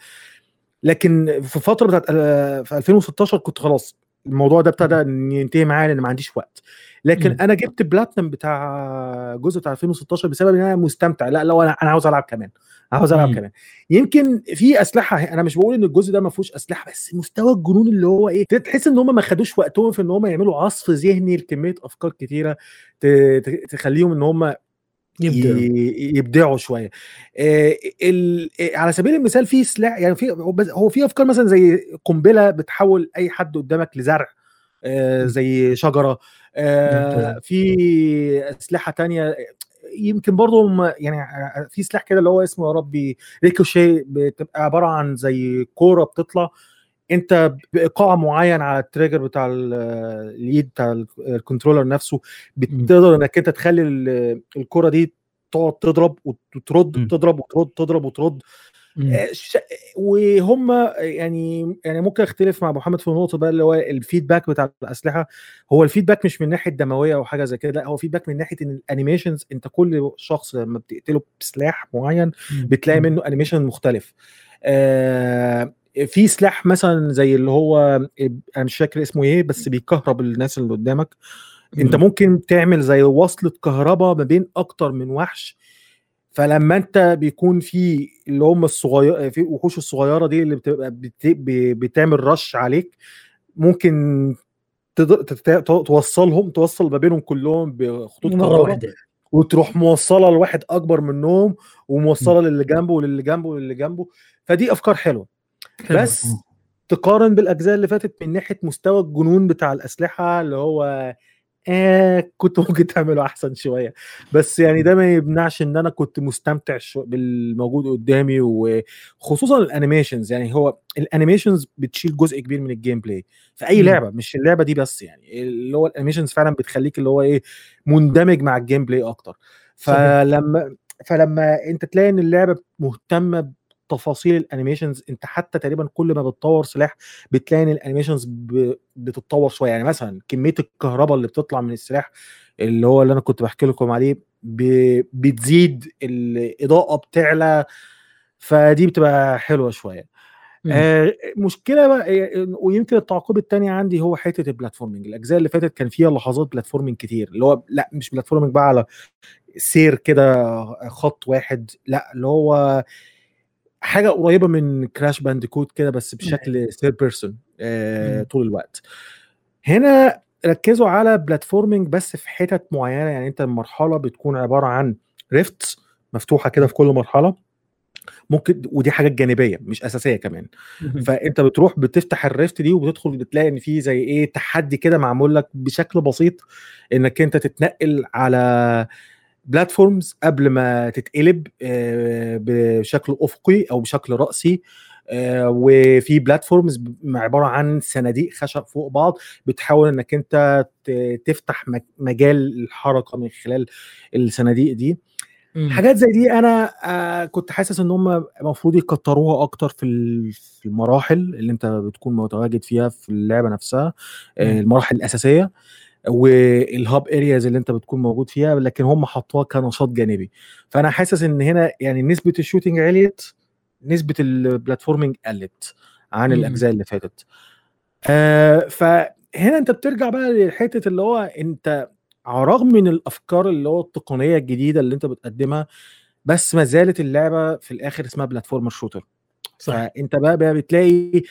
لكن في فترة بتاعت آه، في 2016 كنت خلاص الموضوع ده ابتدى ينتهي معايا لأن ما عنديش وقت. لكن. أنا جبت بلاتنم بتاع جزء بتاع 2016 بسبب إن أنا مستمتع. لا لا أنا أنا عاوز ألعب كمان. عاوز ألعب. كمان. يمكن في أسلحة أنا مش بقول إن الجزء ده ما فيهوش أسلحة بس مستوى الجنون اللي هو إيه تحس إن هم ما خدوش وقتهم في إن هم يعملوا عصف ذهني لكمية أفكار كتيرة تخليهم إن هم يبدعوا. شوية. آه، ال- على سبيل المثال في سلاح يعني في هو في أفكار مثلا زي قنبلة بتحول أي حد قدامك لزرع آه، زي شجرة. آه،. في أسلحة تانية يمكن برضه يعني في سلاح كده اللي هو اسمه يا ربي Ricochet بتبقى عبارة عن زي كورة بتطلع انت بإيقاع معين على ال trigger بتاع ال- اليد بتاع ال- ال controller نفسه بتقدر انك انت تخلي ال- الكرة دي تقعد تضرب وترد. تضرب وترد تضرب وترد. آه، وهم يعني يعني ممكن اختلف مع محمد في النقطة بقى اللي هو ال feedback بتاع الأسلحة. هو ال feedback مش من ناحية دموية أو حاجة زي كده لا هو feedback من ناحية إن ال animations أنت كل شخص لما بتقتله بسلاح معين بتلاقي منه animation مختلف. آه في سلاح مثلا زي اللي هو أنا مش فاكر اسمه إيه بس بيكهرب الناس اللي قدامك. أنت مم. ممكن تعمل زي وصلة كهرباء ما بين أكتر من وحش. فلما أنت بيكون في اللي هم الصغير في وحوش الصغيرة دي اللي بتبقى بت... بتعمل رش عليك ممكن تقدر تت- توصلهم توصل ما بينهم كلهم بخطوط مرة كهرباء واحدة. وتروح موصلة لواحد أكبر منهم وموصلة للي جنبه وللي جنبه وللي جنبه. فدي أفكار حلوة. حلو. بس تقارن بالأجزاء اللي فاتت من ناحية مستوى الجنون بتاع الأسلحة اللي هو آه كنت ممكن تعمله أحسن شوية. بس يعني ده ما يمنعش إن أنا كنت مستمتع بالموجود قدامي وخصوصا ال animations. يعني هو ال animations بتشيل جزء كبير من ال gameplay في أي. لعبة مش اللعبة دي بس يعني. اللي هو ال animations فعلا بتخليك اللي هو إيه مندمج مع ال gameplay أكتر. فلما فلما أنت تلاقي إن اللعبة مهتمة بتفاصيل ال animations أنت حتى تقريبا كل ما بتطور سلاح بتلاقي إن ال animations ب- بتتطور شوية. يعني مثلا كمية الكهرباء اللي بتطلع من السلاح اللي هو اللي أنا كنت بحكي لكم عليه ب- بتزيد الإضاءة بتعلى فدي بتبقى حلوة شوية. آه مشكلة بقى آه، ويمكن التعقيب الثاني عندي هو حتة البلاتفورمينج الأجزاء اللي فاتت كان فيها لحظات platforming كتير اللي هو لا مش platforming بقى على سير كده خط واحد لا اللي هو حاجة قريبة من كراش بانديكوت كده بس بشكل third person مم. طول الوقت هنا ركزوا على platforming بس في حتت معينة يعني أنت المرحلة بتكون عبارة عن rift مفتوحة كده في كل مرحلة ممكن ودي حاجات جانبية مش أساسية كمان. فأنت بتروح بتفتح ال rift دي وبتدخل بتلاقي إن في زي إيه تحدي كده معمول لك بشكل بسيط إنك أنت تتنقل على بلاتفورمز قبل ما تتقلب آه، بشكل أفقي أو بشكل رأسي آه، وفي بلاتفورمز عبارة عن صناديق خشب فوق بعض بتحاول إنك أنت تفتح مج- مجال الحركه من خلال الصناديق دي. حاجات زي دي أنا آه كنت حاسس إن هم المفروض يكتروها أكتر في ال- في المراحل اللي أنت بتكون متواجد فيها في اللعبة نفسها. المراحل الأساسية وال hub areas اللي انت بتكون موجود فيها لكن هم حطوها كنشاط جانبي. فأنا حاسس إن هنا يعني نسبة ال shooting عليت نسبة ال platforming قلت عن. الأجزاء اللي فاتت. آه فهنا أنت بترجع بقى لحتة اللي هو أنت على الرغم من الأفكار اللي هو التقنية الجديدة اللي أنت بتقدمها بس ما زالت اللعبة في الآخر اسمها platformer shooter صح. فأنت بقى, بقى بتلاقي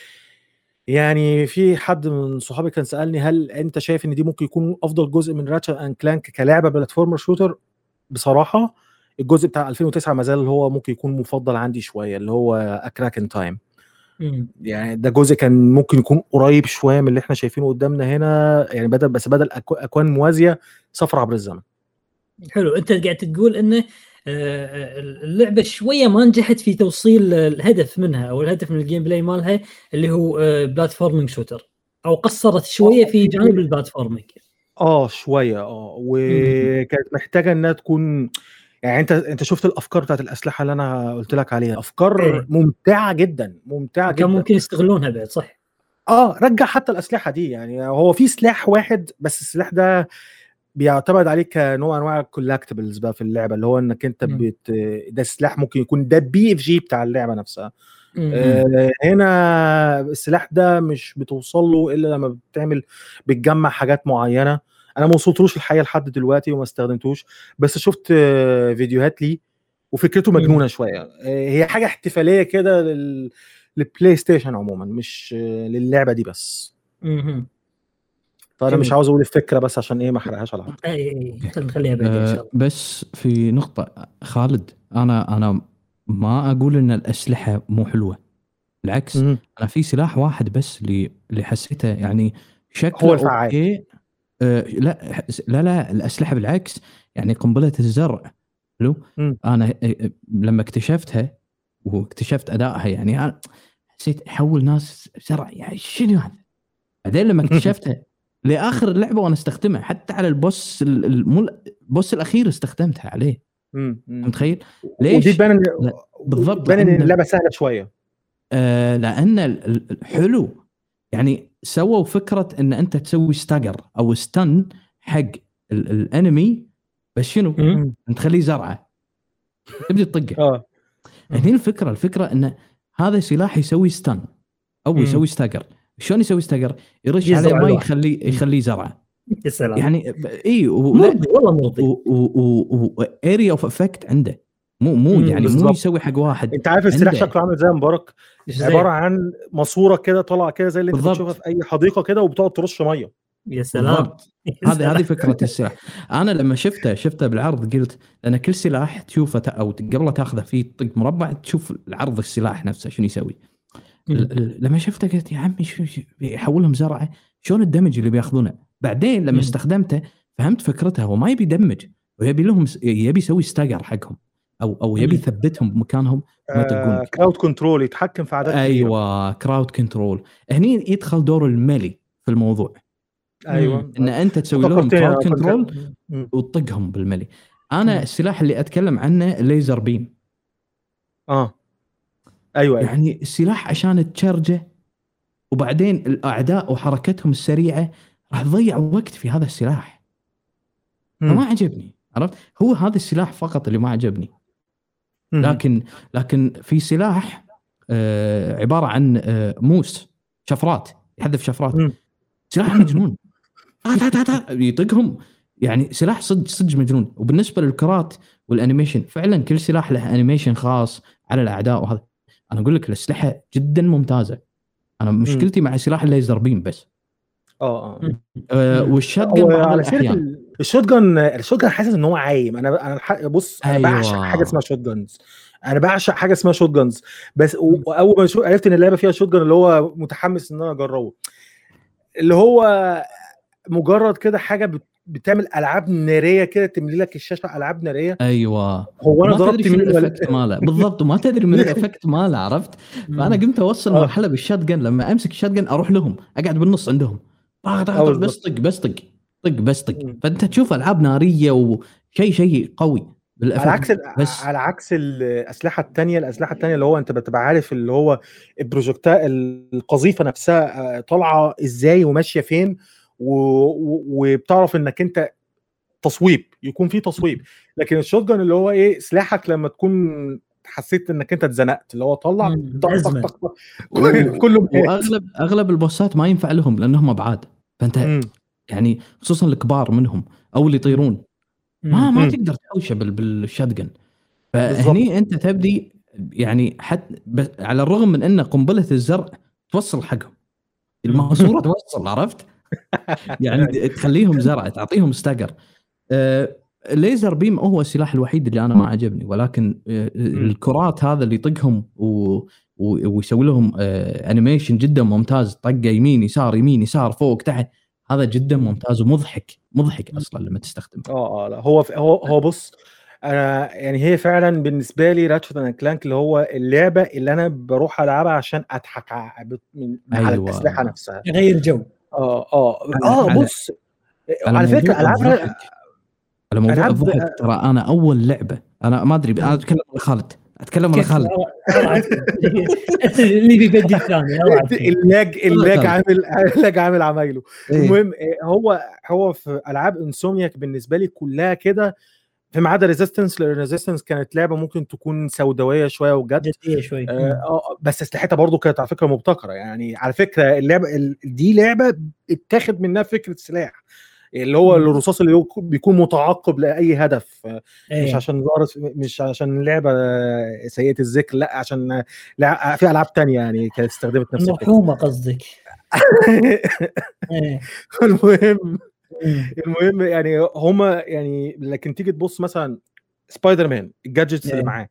يعني في حد من صحابي كان سألني هل أنت شايف إن دي ممكن يكون أفضل جزء من راتشت اند كلانك كلعبه platformer shooter بصراحة الجزء بتاع 2009 ما زال هو ممكن يكون مفضل عندي شوية اللي هو ا Crack in Time. يعني ده جزء كان ممكن يكون قريب شوية من اللي إحنا شايفينه قدامنا هنا يعني بدل بس بدل أكوان موازية سفر عبر الزمن. حلو. أنت قاعد تقول انه اللعبة شوية ما نجحت في توصيل الهدف منها أو الهدف من ال gameplay مالها اللي هو platforming shooter أو قصرت شوية في جانب ال platforming آه شوية آه. وكانت محتاجة إنها تكون يعني أنت أنت شفت الأفكار بتاعت الأسلحة اللي أنا قلت لك عليها؟ أفكار إيه. ممتعة جدا ممتعة كان جدا. ممكن يستغلونها بعد صح؟ آه رجع حتى الأسلحة دي يعني هو في سلاح واحد بس السلاح ده بيعتمد عليه كنوع أنواع ال collectibles بقى في اللعبة اللي هو إنك أنت. بت... ده سلاح ممكن يكون ده BFG بتاع اللعبة نفسها آه، هنا السلاح ده مش بتوصل له إلا لما بتعمل بتجمع حاجات معينة أنا ما وصلتلوش الحقيقة لحد دلوقتي وما استخدمتوش بس شفت آه، فيديوهات ليه وفكرته. مجنونة شوية آه، هي حاجة احتفالية كده لل... للبلاي ستيشن عموما مش آه، للعبة دي بس. فأنا. مش عاوز أقول الفكرة بس عشان إيه ما أحرقهاش على حد اي اي خلينا نخليها بعدين إن شاء آه، الله بس في نقطة خالد أنا أنا ما أقول إن الأسلحة مو حلوة بالعكس. أنا في سلاح واحد بس اللي اللي حسيته يعني شكله هو الفعال. أوكي آه لا لا لا الأسلحة بالعكس يعني قنبلة الزرع حلو. أنا آه، آه، لما اكتشفتها واكتشفت أدائها يعني أنا حسيت حول ناس زرع يعني شنو هذا بعدين لما اكتشفتها لآخر اللعبه وأنا استخدمها حتى على البوس ال- ال- مو البوس الأخير استخدمتها عليه. متخيل؟ ودي ليش؟ تبان إن لا، بالضبط، تبان إن لأن- اللعبة سهلة شوية آه لأن ال- ال- حلو يعني سووا فكرة إن أنت تسوي ستاجر أو ستن حق ال- الانمي بس شنو؟ تخليه زرعة تبدي تطقه آه هني الفكرة الفكرة إن هذا سلاح يسوي stun أو. يسوي stagger شلون يسوي stagger؟ يرش عليه ماي. يخليه يخليه زرعه يا سلام يعني إي مرضي والله مرضي و area of effect عنده مو مو يعني مو. يسوي حق واحد انت عارف السلاح. شكله عامل زي مبارك؟ عبارة عن ماسورة كده طالعه كده زي اللي أنت. بتشوفها في أي حديقة كده وبتقعد ترش مية يا سلام هذه. هذه فكرة السلاح أنا لما شفته شفته بالعرض قلت لأن كل سلاح تشوفه ت- أو قبل لا تأخذه فيه طق مربع تشوف العرض السلاح نفسه شنو يسوي لما شفته قلت يا عمي شو بيحولهم زرعة؟ شلون ال damage اللي بياخذونه؟ بعدين لما. استخدمته فهمت فكرتها هو ما يبي ي damage ويبي لهم يبي يسوي stagger حقهم أو أو يبي. يثبتهم بمكانهم ما يطقون crowd control يتحكم في عدد. أيوه crowd control هني يدخل دور ال melee في الموضوع. أيوه. إن أنت تسوي لهم كراود كنت- كنترول. وتطقهم بالملي. أنا. السلاح اللي أتكلم عنه الليزر بيم آه. أيوه أيوه. يعني السلاح عشان تشرجه وبعدين الأعداء وحركتهم السريعة راح تضيع وقت في هذا السلاح. فما عجبني عرفت؟ هو هذا السلاح فقط اللي ما عجبني. لكن لكن في سلاح آه عبارة عن آه موس شفرات يحذف شفرات. سلاح مجنون. تا- يطقهم. يعني سلاح صدق صدق مجنون. وبالنسبة للكرات وال animation فعلا كل سلاح له animation خاص على الأعداء وهذا. أنا أقول لك الأسلحة جدا ممتازة. أنا مشكلتي مع سلاح ال laser beam بس. آه آه. مم. وال shotgun هو ال shotgun ال shotgun حاسس إن هو عايم. أنا أنا بص أنا أيوة. بعشق حاجة اسمها shotguns. أنا بعشق حاجة اسمها shotguns. بس وأول ما شو- عرفت إن اللعبة فيها shotgun اللي هو متحمس إن أنا أجربه. اللي هو مجرد كده حاجة بت- بتعمل ألعاب نارية كده تملي لك الشاشة ألعاب نارية؟ أيوه. هو أنا ضربت مين ولا ال effect ماله. بالضبط وما تدري من ال effect ماله عرفت؟ فأنا قمت أوصل آه. مرحلة بال shotgun لما أمسك ال shotgun أروح لهم أقعد بالنص عندهم. آه،. بس طق بس طق طق بس طق. فأنت تشوف ألعاب نارية وشيء شيء قوي بال effect على عكس بس. على عكس الأسلحة الثانية الأسلحة الثانية اللي هو أنت بتبقى عارف اللي هو ال projectile القذيفة نفسها آه، طالعة إزاي وماشية فين. وبتعرف إنك أنت تصويب يكون في تصويب لكن ال shotgun اللي هو إيه سلاحك لما تكون حسيت إنك أنت اتزنقت اللي هو طلع مم، طق أزمة. طق طق طق كله مات. وأغلب أغلب ال boss ات ما ينفع لهم لأنهم أبعاد فأنت مم. يعني خصوصا الكبار منهم أو اللي يطيرون ما ما مم. تقدر تحوشه بال- بال shotgun بالضبط. فهني أنت تبدي يعني حتى ب- على الرغم من إن قنبلة الزرع توصل حقهم الماسورة توصل عرفت؟ يعني تخليهم زرع تعطيهم stagger آه ال laser beam هو السلاح الوحيد اللي أنا ما عجبني ولكن آه الكرات هذا اللي يطقهم و و- ويسوي لهم آه animation جدا ممتاز طقة يمين يسار يمين يسار فوق تحت هذا جدا ممتاز ومضحك مضحك أصلا لما تستخدمه. آه آه لا هو هو هو بص أنا يعني هي فعلا بالنسبة لي Ratchet and Clank اللي هو اللعبة اللي أنا بروح ألعبها عشان أضحك من على أيوة. الأسلحة نفسها. يغير جو. آه آه آه على- بص على فكرة الضحك على موضوع الضحك ترى أنا أول لعبة أنا ما أدري أنا أتكلم على خالد أتكلم على كيف خالد اللي بيبدي الثاني. ال lag ال lag. عامل ال lag عامل عمايله إيه. المهم آه، هو هو في ألعاب Insomniac بالنسبة لي كلها كده فيما عدا Resistance Resistance كانت لعبة ممكن تكون سوداوية شوية وجد جدية شوي آه، آه، بس اسلحتها برضو كانت على فكرة مبتكرة يعني على فكرة اللعبة ال- دي لعبة اتاخد منها فكرة سلاح اللي هو. الرصاص اللي يكون- بيكون متعقب لأي هدف آه، مش إيه. عشان مش عشان لعبة سيئة الذكر لأ عشان لع- في ألعاب تانية يعني كانت استخدمت نفس الفكرة مرحومه قصدك إيه. المهم. المهم يعني هما يعني لكن تيجي تبص مثلا سبايدر مان ال gadgets اللي إيه. معاه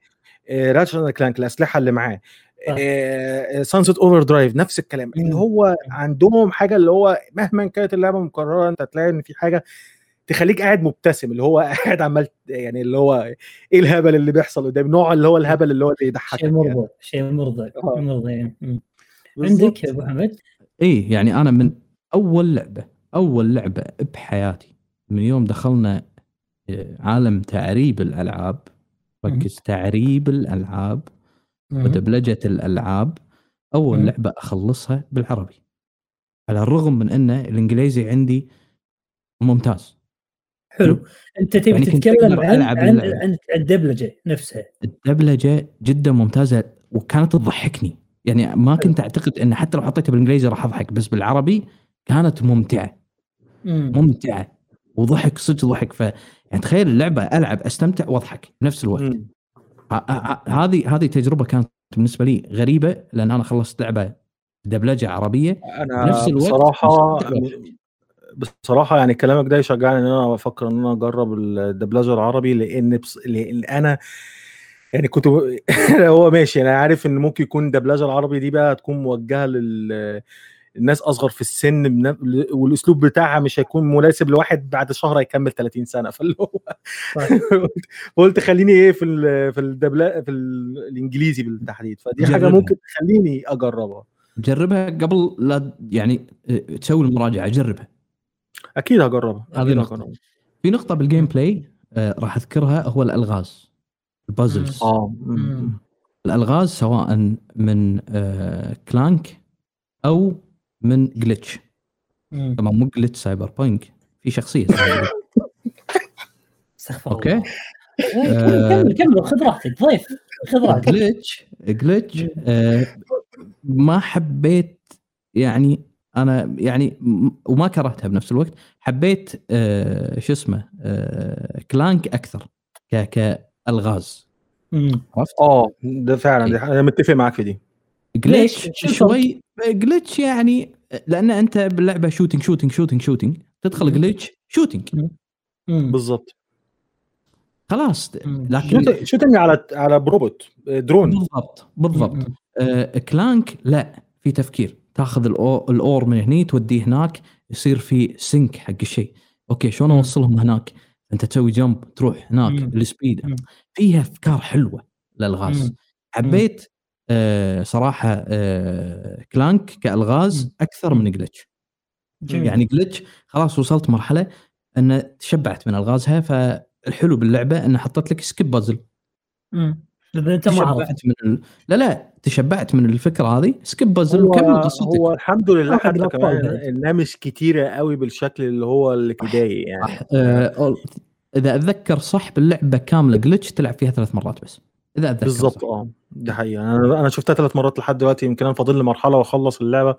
Ratchet and Clank الأسلحة اللي معاه صح. Sunset Overdrive نفس الكلام اللي مم. هو عندهم حاجة اللي هو مهما كانت اللعبة مكررة أنت هتلاقي إن في حاجة تخليك قاعد مبتسم اللي هو قاعد عمال يعني اللي هو إيه الهبل اللي بيحصل قدام نوع اللي هو الهبل اللي هو اللي يضحكك شيء يعني. مرضى شيء مرضى آه. مرضى يعني. مم. بالظبط. عندك يا أبو حمد اي يعني أنا من أول لعبة أول لعبة بحياتي. من يوم دخلنا آه، عالم تعريب الألعاب ركز تعريب الألعاب. ودبلجة الألعاب أول. لعبة أخلصها بالعربي. على الرغم من ان الإنجليزي عندي ممتاز. حلو. أنت تبي يعني تتكلم عن عن. عن الدبلجه نفسها. الدبلجة جدا ممتازة وكانت تضحكني. يعني ما كنت أعتقد إن حتى لو حطيتها بالإنجليزي راح أضحك بس بالعربي كانت ممتعة مم. ممتعة وضحك صدق ضحك ف يعني تخيل اللعبة ألعب أستمتع وأضحك بنفس الوقت مم. ه- ه- هذه هذه تجربة كانت بالنسبة لي غريبة لأن أنا خلصت لعبة دبلجة عربية أنا بنفس الوقت بصراحة مستمتع. بصراحة يعني كلامك ده يشجعني إن أنا أفكر إن أنا أجرب الدبلجة العربي لأن بص... لأن أنا يعني كنت هو ماشي أنا عارف إن ممكن يكون الدبلجة العربي دي بقى تكون موجهة لل الناس أصغر في السن والأسلوب بتاعها مش هيكون مناسب لواحد بعد شهر هيكمل 30 سنة. فاللي هو صح. قلت- خليني إيه في ال في الدبلا في ال- الإنجليزي بالتحديد. فدي حاجة جربها. ممكن تخليني أجربها. جربها قبل لا يعني آه، تسوي المراجعة. جربها. أكيد هجربها. هذه. هجربها. في نقطة بال gameplay آه، راح أذكرها هو الألغاز. ال puzzles آه. الألغاز سواء من آه، Clank أو من مم. طبعا مو جلitch سايبر بانك في شخصية. استغفر أوكي الله إيه، كمل كمل خذ راحتك ضيف خذ راحتك جلitch جلitch آه، ما حبيت يعني أنا يعني وما كرهتها بنفس الوقت حبيت آه، شو اسمه آه، كلانك أكثر ك كألغاز. عرفت؟ آه ده فعلا حاجة- أنا متفق معاك في دي؟ شو شوي جلitch يعني لأن أنت باللعبة شوتنج شوتنج شوتنج شوتنج تدخل. جلitch شوتنج مم. بالظبط خلاص. لكن شوت- شوتنج على على بروبوت درون بالضبط بالضبط مم. آه كلانك لا في تفكير تاخذ الأور من هني توديه هناك يصير في سنك حق الشيء أوكي شلون. أوصلهم هناك أنت تسوي جمب تروح هناك. السبيد. فيها أفكار حلوة للالغاز مم. حبيت آه صراحة آه Clank كألغاز. أكثر. من Glitch جميل. يعني Glitch خلاص وصلت مرحلة أن تشبعت من ألغازها فالحلو باللعبة انه حطت لك skip puzzle أنت ما عرفت تشبعت من ال... لا لا تشبعت من الفكرة هذه skip puzzle هو, وكمل قصتك هو الحمد لله حتى كمان. انها مش كتيرة قوي بالشكل اللي هو الابتدائي يعني صح آه إذا أتذكر صح باللعبة كاملة Glitch تلعب فيها ثلاث مرات بس إذا أتذكر بالظبط. آه. دي حقيقة. أنا أنا شفتها ثلاث مرات لحد دلوقتي يمكن أنا فاضل لي مرحلة وأخلص اللعبة.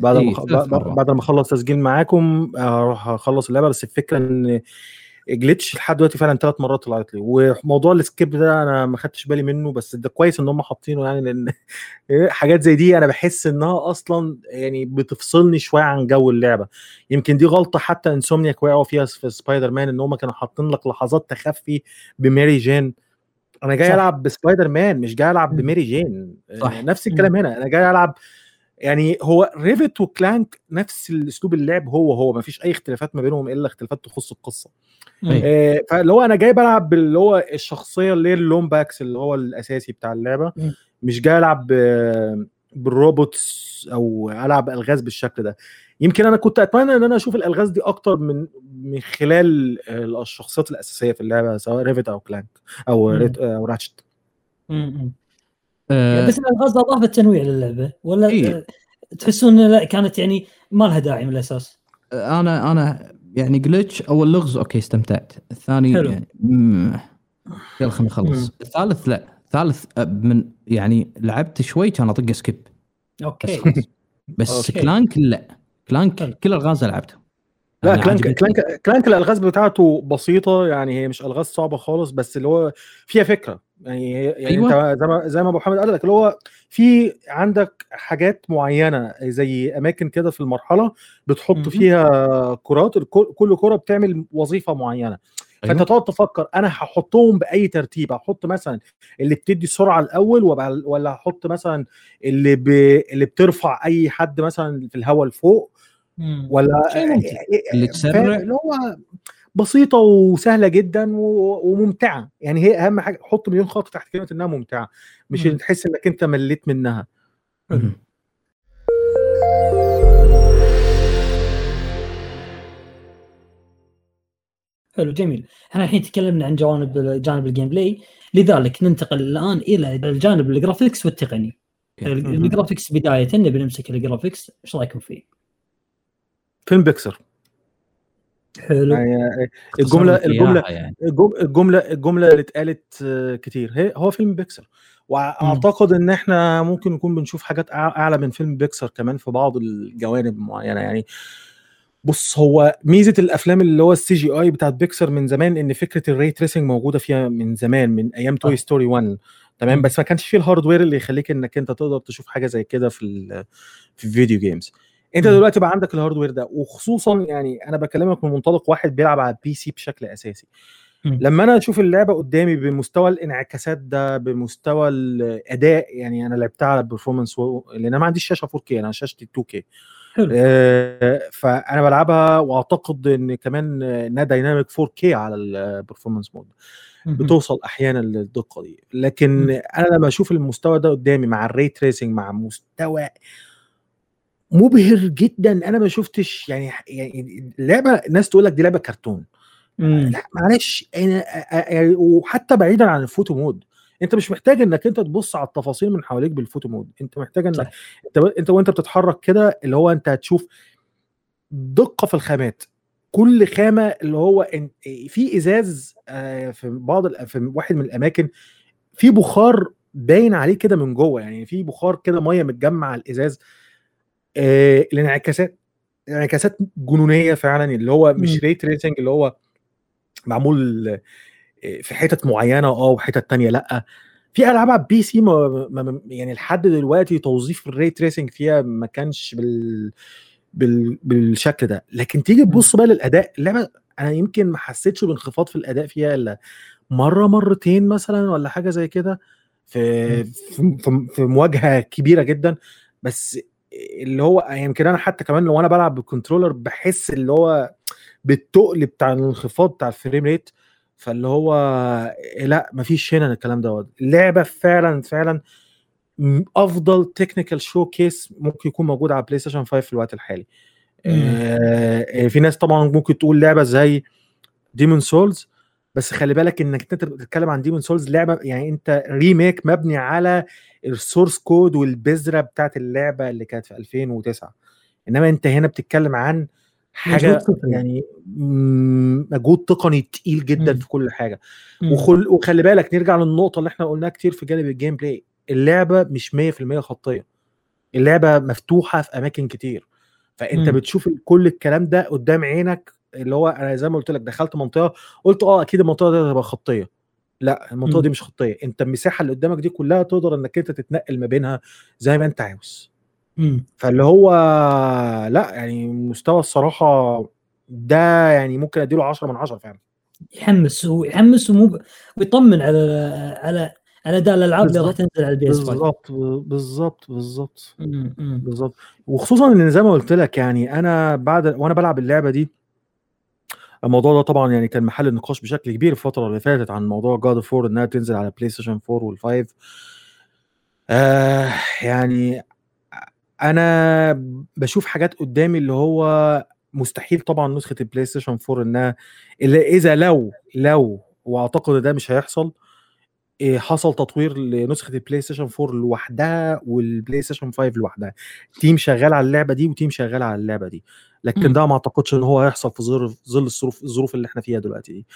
بعد إيه، ما بعد- ما أخلص تسجيل معاكم أروح أخلص اللعبة. بس الفكرة إن Glitch لحد دلوقتي فعلا ثلاث مرات طلعت لي. وموضوع ال skip ده أنا ما خدتش بالي منه بس ده كويس إن هم حاطينه يعني لأن حاجات زي دي أنا بحس إنها أصلا يعني بتفصلني شوية عن جو اللعبة. يمكن دي غلطة حتى Insomniac وقعوا فيها في سبايدر مان إن هم كانوا حاطين لك لحظات تخفي بماري جين. أنا جاي صح. ألعب بسبايدر مان مش جاي ألعب مم. بماري جين صح. آه، نفس الكلام هنا أنا جاي ألعب يعني هو Rivet و Clank نفس الأسلوب اللعب هو هو ما فيش أي اختلافات ما بينهم إلا اختلافات تخص القصة. آه، فاللي هو أنا جاي بلعب باللي هو الشخصية اللي هي ال Lombax اللي هو الأساسي بتاع اللعبة مم. مش جاي ألعب ب- بال robots أو ألعب ألغاز بالشكل ده. يمكن أنا كنت أتمنى إن أنا أشوف الألغاز دي أكتر من من خلال آه، الشخصيات الأساسية في اللعبة سواء Rivet أو Clank أو. Rivet أو Ratchet. مم. آه. بس الألغاز اضافت تنويع للعبة ولا إيه. آه، تحسون إن لا كانت يعني ما لها داعي من الأساس؟ أنا أنا يعني Glitch أو اللغز okay استمتعت. الثاني حلو. يعني يلا خلينا نخلص. الثالث لا. الثالث آه، من يعني لعبت شوي كان أطق skip okay بس okay. Clank لا Clank. كل الغاز لعبته لا Clank. Clank Clank الألغاز بتاعته بسيطة يعني هي مش ألغاز صعبة خالص بس اللي هو فيها فكرة يعني يعني أيوة. أنت زي ما زي ما أبو حامد قال لك اللي هو في عندك حاجات معينة زي أماكن كده في المرحلة بتحط مهم. فيها كرات كل كرة بتعمل وظيفة معينة فأنت أيوة. تقعد تفكر أنا هحطهم بأي ترتيب هحط مثلا اللي بتدي السرعة الأول ولا هحط مثلا اللي ب... اللي بترفع أي حد مثلا في الهواء لفوق. ولا شيء ممتع. اللي تسرع. فاهم؟ اللي هو بسيطة وسهلة جدا و... وممتعة يعني هي أهم حاجة حط مليون خط تحت كلمة إنها ممتعة مش تحس إنك أنت مليت منها حلو جميل. إحنا الحين تكلمنا عن جوانب جانب ال gameplay لذلك ننتقل الآن إلى الجانب ال graphics والتقني. ال graphics بداية نبي نمسك ال graphics إيش رأيكم فيه؟ فيلم بيكسر. حلو. يعني الجمله الجمله يعني. الجم- الجمله الجملة اللي اتقالت آه، كتير. هي هو فيلم بيكسر. وأعتقد إن إحنا ممكن نكون بنشوف حاجات أعلى من فيلم بيكسر كمان في بعض الجوانب معينة. يعني بص هو ميزة الأفلام اللي هو ال CGI بتاعت بيكسر من زمان إن فكرة ال ray tracing موجودة فيها من زمان من أيام Toy. Story 1 تمام. بس ما كانش فيه ال hardware اللي يخليك إنك أنت تقدر تشوف حاجة زي كده في في ال video games أنت. دلوقتي بقى عندك ال hardware ده وخصوصا يعني أنا بكلمك من منطلق واحد بيلعب على ال PC بشكل أساسي. لما أنا أشوف اللعبة قدامي بمستوى الانعكاسات ده بمستوى الأداء يعني أنا لعبتها على ال performance و... لأن أنا ما عنديش شاشة 4K أنا شاشتي 2K حلو آه، فأنا بلعبها وأعتقد إن كمان إنها dynamic 4K على ال performance mode. بتوصل أحيانا للدقة دي لكن. أنا لما أشوف المستوى ده قدامي مع ال ray tracing مع مستوى مبهر جدا أنا ما شفتش يعني يعني اللعبه الناس تقول لك دي لعبة كرتون مم. لا معلش أنا أ- وحتى بعيدا عن ال photo mode انت مش محتاج انك انت تبص على التفاصيل من حواليك بال photo mode انت محتاج انك صح. انت انت وانت بتتحرك كده اللي هو انت هتشوف دقة في الخامات كل خامة اللي هو في إزاز آه، في بعض في واحد من الأماكن في بخار باين عليه كده من جوه يعني في بخار كده مية متجمع على الإزاز آه، الانعكاسات انعكاسات جنونية فعلا اللي هو. مش ري تريسنج اللي هو معمول في حتت معينة آه وحتت تانية لأ. في ألعاب على ال PC ما ما- يعني لحد دلوقتي توظيف ال ray tracing فيها ما كانش بال بال بالشكل ده. لكن تيجي تبص بقى للأداء اللعبة أنا يمكن ما حسيتش بانخفاض في الأداء فيها إلا مرة مرتين مثلا ولا حاجة زي كده في في, في, مواجهة كبيرة جدا. بس اللي هو يمكن أنا حتى كمان لو أنا بلعب بال controller بحس اللي هو بالتقل بتاع الانخفاض بتاع ال frame rate فاللي هو لأ مفيش هنا الكلام دوت اللعبة فعلا فعلا أفضل technical showcase ممكن يكون موجود على PlayStation 5 في الوقت الحالي. آه في ناس طبعا ممكن تقول لعبة زي Demon's Souls بس خلي بالك إنك أنت بتتكلم عن Demon's Souls لعبة يعني أنت remake مبني على ال source code والبذرة بتاعت اللعبة اللي كانت في 2009 إنما أنت هنا بتتكلم عن حاجة. يعني مجهود تقني تقيل جدا مم. في كل حاجة مم. وخل... وخلي بالك نرجع للنقطة اللي إحنا قلناها كتير في جانب ال gameplay اللعبة مش 100% خطية اللعبة مفتوحة في أماكن كتير فأنت مم. بتشوف كل الكلام ده قدام عينك اللي هو أنا زي ما قلت لك دخلت منطقة قلت آه أكيد المنطقة دي هتبقى خطية لأ المنطقة مم. دي مش خطية أنت المساحة اللي قدامك دي كلها تقدر إنك أنت تتنقل ما بينها زي ما أنت عاوز مم. فاللي هو لا يعني مستوى الصراحة ده يعني ممكن أديله 10 من 10 فعلا يحمس ويحمس ومو ويطمن على على على أداء الألعاب اللي راح. تنزل على ال PS 5 بالظبط بالظبط بالظبط. بالظبط وخصوصا إن زي ما قلت لك يعني أنا بعد وأنا بلعب اللعبة دي الموضوع ده طبعا يعني كان محل نقاش بشكل كبير الفترة اللي فاتت عن موضوع God of إنها تنزل على PlayStation 4 وال five آه يعني أنا بشوف حاجات قدامي اللي هو مستحيل طبعا نسخة ال PlayStation 4 إنها إلا إذا لو لو وأعتقد ده مش هيحصل إيه، حصل تطوير لنسخة ال PlayStation 4 لوحدها وال PlayStation 5 لوحدها team شغال على اللعبة دي و team شغال على اللعبة دي لكن. ده ما أعتقدش إن هو هيحصل في ظل ظل الظروف الظروف اللي إحنا فيها دلوقتي دي.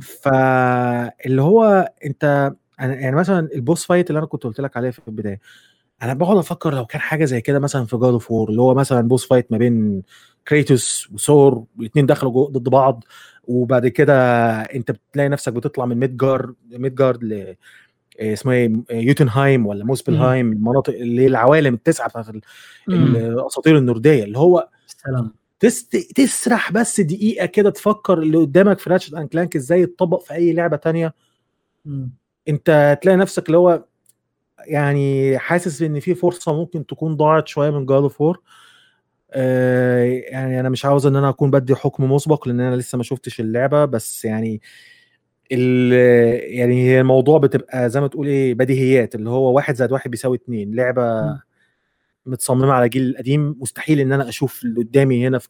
فاللي هو أنت يعني مثلا ال boss fight اللي أنا كنت قلت لك عليه في البداية أنا بقعد أفكر لو كان حاجة زي كده مثلا في God of War اللي هو مثلا boss fight ما بين كريتوس وثور الاثنين دخلوا جو- ضد بعض وبعد كده أنت بتلاقي نفسك بتطلع من ميدجارد ميدجارد ل إيه اسمها إيه يوتنهايم ولا موسبلهايم المناطق اللي العوالم التسعة بتاعت. الأساطير النوردية اللي هو سلام تست... تسرح بس دقيقة كده تفكر اللي قدامك في Ratchet and Clank إزاي يتطبق في أي لعبة تانية مم. أنت تلاقي نفسك اللي هو يعني حاسس إن في فرصة ممكن تكون ضاعت شوية من God of War آه يعني أنا مش عاوز إن أنا أكون بدي حكم مسبق لأن أنا لسه ما شفتش اللعبة بس يعني يعني هي الموضوع بتبقى زي ما تقول إيه بديهيات اللي هو واحد زائد واحد بيساوي اتنين لعبة مم. متصممة على الجيل القديم مستحيل إن أنا أشوف اللي قدامي هنا في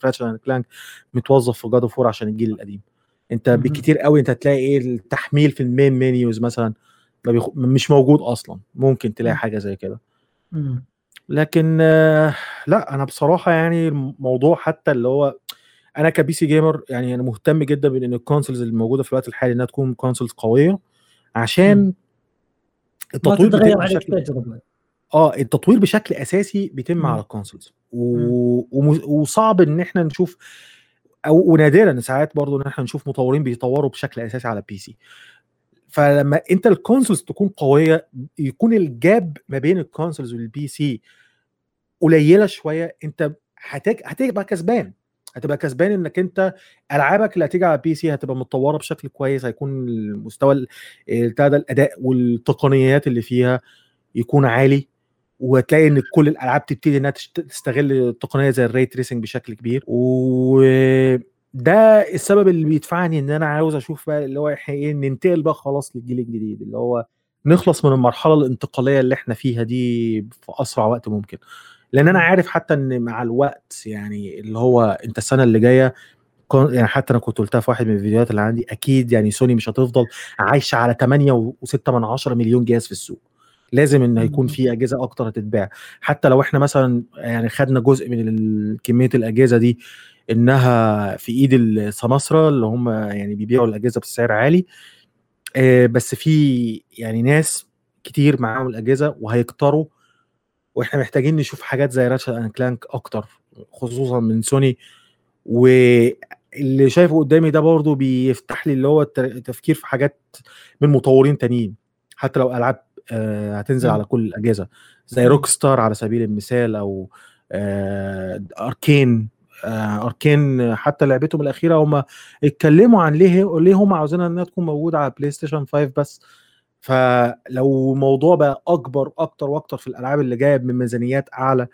Ratchet and Clank متوظف في God of عشان الجيل القديم أنت مهم. بالكتير قوي أنت هتلاقي إيه التحميل في ال main menus مثلا ما بيخ... مش موجود أصلا. ممكن تلاقي. حاجة زي كده. لكن لا أنا بصراحة يعني الموضوع حتى اللي هو أنا ك PC gamer يعني أنا مهتم جدا بإن ال consoles اللي موجودة في الوقت الحالي إنها تكون consoles قوية عشان التطوير بشكل آه التطوير بشكل أساسي بيتم مم. على ال consoles و... وصعب إن إحنا نشوف أو ونادرا ساعات برضو إن إحنا نشوف مطورين بيطوروا بشكل أساسي على ال PC فلما انت ال consoles تكون قوية يكون ال gap ما بين ال consoles وال PC قليلة شوية انت هتك... هتبقى كسبان. هتبقى كسبان انك انت ألعابك اللي هتيجي على ال PC هتبقى متطورة بشكل كويس هيكون المستوى ال- بتاع ده الأداء والتقنيات اللي فيها يكون عالي وتلاقي إن كل الألعاب تبتدي إنها تستغل التقنيه زي ال ray tracing بشكل كبير. وده السبب اللي بيدفعني إن أنا عاوز أشوف بقى اللي هو إيه ننتقل بقى خلاص للجيل الجديد اللي هو نخلص من المرحلة الانتقالية اللي إحنا فيها دي في أسرع وقت ممكن لأن أنا مم. عارف حتى إن مع الوقت يعني اللي هو أنت السنة اللي جاية يعني حتى أنا كنت قلتها في واحد من الفيديوهات اللي عندي أكيد يعني سوني مش هتفضل عايشة على 8 و6 من 10 مليون جهاز في السوق لازم إن هيكون مم. في أجهزة أكتر هتتباع. حتى لو إحنا مثلا يعني خدنا جزء من كمية الأجهزة دي إنها في إيد السماسرة اللي هم يعني بيبيعوا الأجهزة بسعر عالي آه، بس في يعني ناس كتير معاهم الأجهزة وهيكتروا وإحنا محتاجين نشوف حاجات زي Ratchet and Clank أكتر خصوصا من سوني. واللي شايفه قدامي ده برضو بيفتح لي اللي هو الت- التفكير في حاجات من مطورين تانيين. حتى لو ألعاب هتنزل مم. على كل الأجهزة زي. Rockstar على سبيل المثال أو آه، Arkane آه، Arkane حتى لعبتهم الأخيرة هم اتكلموا عن ليه ليه هم عاوزينها إنها تكون موجودة على PlayStation 5 بس فلو الموضوع بقى أكبر أكتر وأكتر في الألعاب اللي جاية من ميزانيات أعلى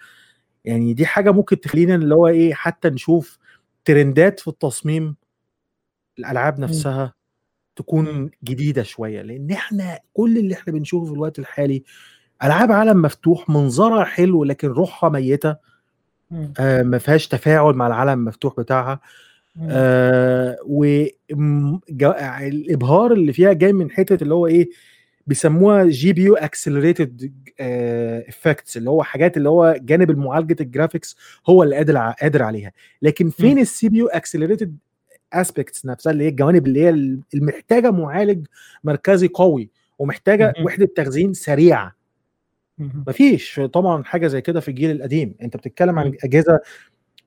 يعني دي حاجة ممكن تخلينا اللي هو إيه حتى نشوف trendات في التصميم الألعاب. نفسها. تكون جديدة شوية لأن إحنا كل اللي إحنا بنشوفه في الوقت الحالي ألعاب عالم مفتوح منظرها حلو لكن روحها ميتة مم. آه ما فيهاش تفاعل مع العالم المفتوح بتاعها مم. آه والابهار اللي فيها جاي من حتة اللي هو إيه بيسموها GPU accelerated effects اللي هو حاجات اللي هو جانب المعالجة ال graphics هو اللي قادر قادر عليها لكن فين. ال CPU accelerated aspects نفسها اللي هي الجوانب اللي هي المحتاجة معالج مركزي قوي ومحتاجة. وحدة تخزين سريعة. مفيش طبعا حاجة زي كده في الجيل القديم أنت بتتكلم عن. اجهزه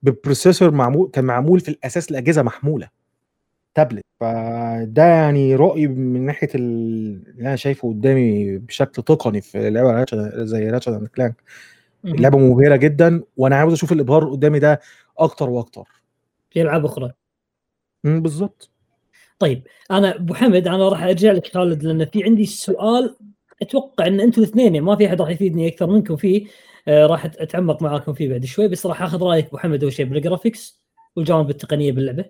ب processor معمول كان معمول في الأساس لأجهزة محمولة تابلت فده يعني رأيي من ناحية ال- اللي أنا شايفه قدامي بشكل تقني في لعبة زي Ratchet and Clank مم. اللعبة مبهرة جدا وأنا عاوز أشوف الابهار قدامي ده أكتر وأكتر في ألعاب أخرى مم، بالظبط طيب أنا أبو حمد أنا راح أرجع لك خالد لأن في عندي سؤال أتوقع إن أنتم الاثنين يعني ما في أحد راح يفيدني أكثر منكم فيه آه راح أتعمق معاكم فيه بعد شوي بس راح آخذ رأيك أبو حمد أول شيء بال graphics والجوانب التقنية باللعبة.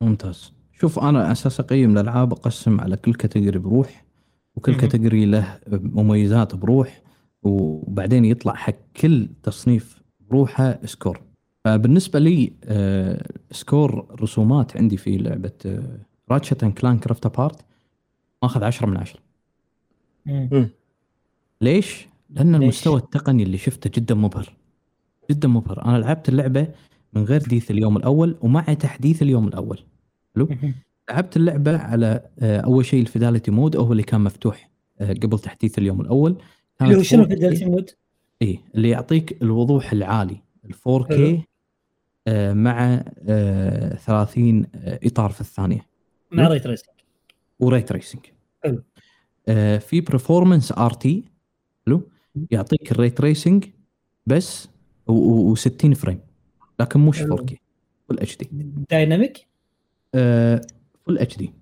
ممتاز. شوف أنا أساس أقيم الألعاب أقسم على كل category بروح وكل. category له مميزات بروح وبعدين يطلع حق كل تصنيف بروحه score فبالنسبة لي آه، score رسومات عندي في لعبة Ratchet and Clank Rift Apart ماخذ 10 من 10 مم. ليش؟ لأن ليش؟ المستوى التقني اللي شفته جدا مبهر جدا مبهر أنا لعبت اللعبة من غير تحديث اليوم الأول ومع تحديث اليوم الأول حلو. لعبت اللعبة على آه، أول شيء ال fidelity mode هو اللي كان مفتوح آه، قبل تحديث اليوم الأول اللي هو شنو 4K fidelity mode؟ اي اللي يعطيك الوضوح العالي ال 4K حلو. آه، مع آه، 30 آه، إطار في الثانية. مع. ray tracing و ray tracing حلو. آه، في performance RT حلو؟ يعطيك ال ray tracing بس و60 frame. لكن مش حلو. 4K full HD dynamic full HD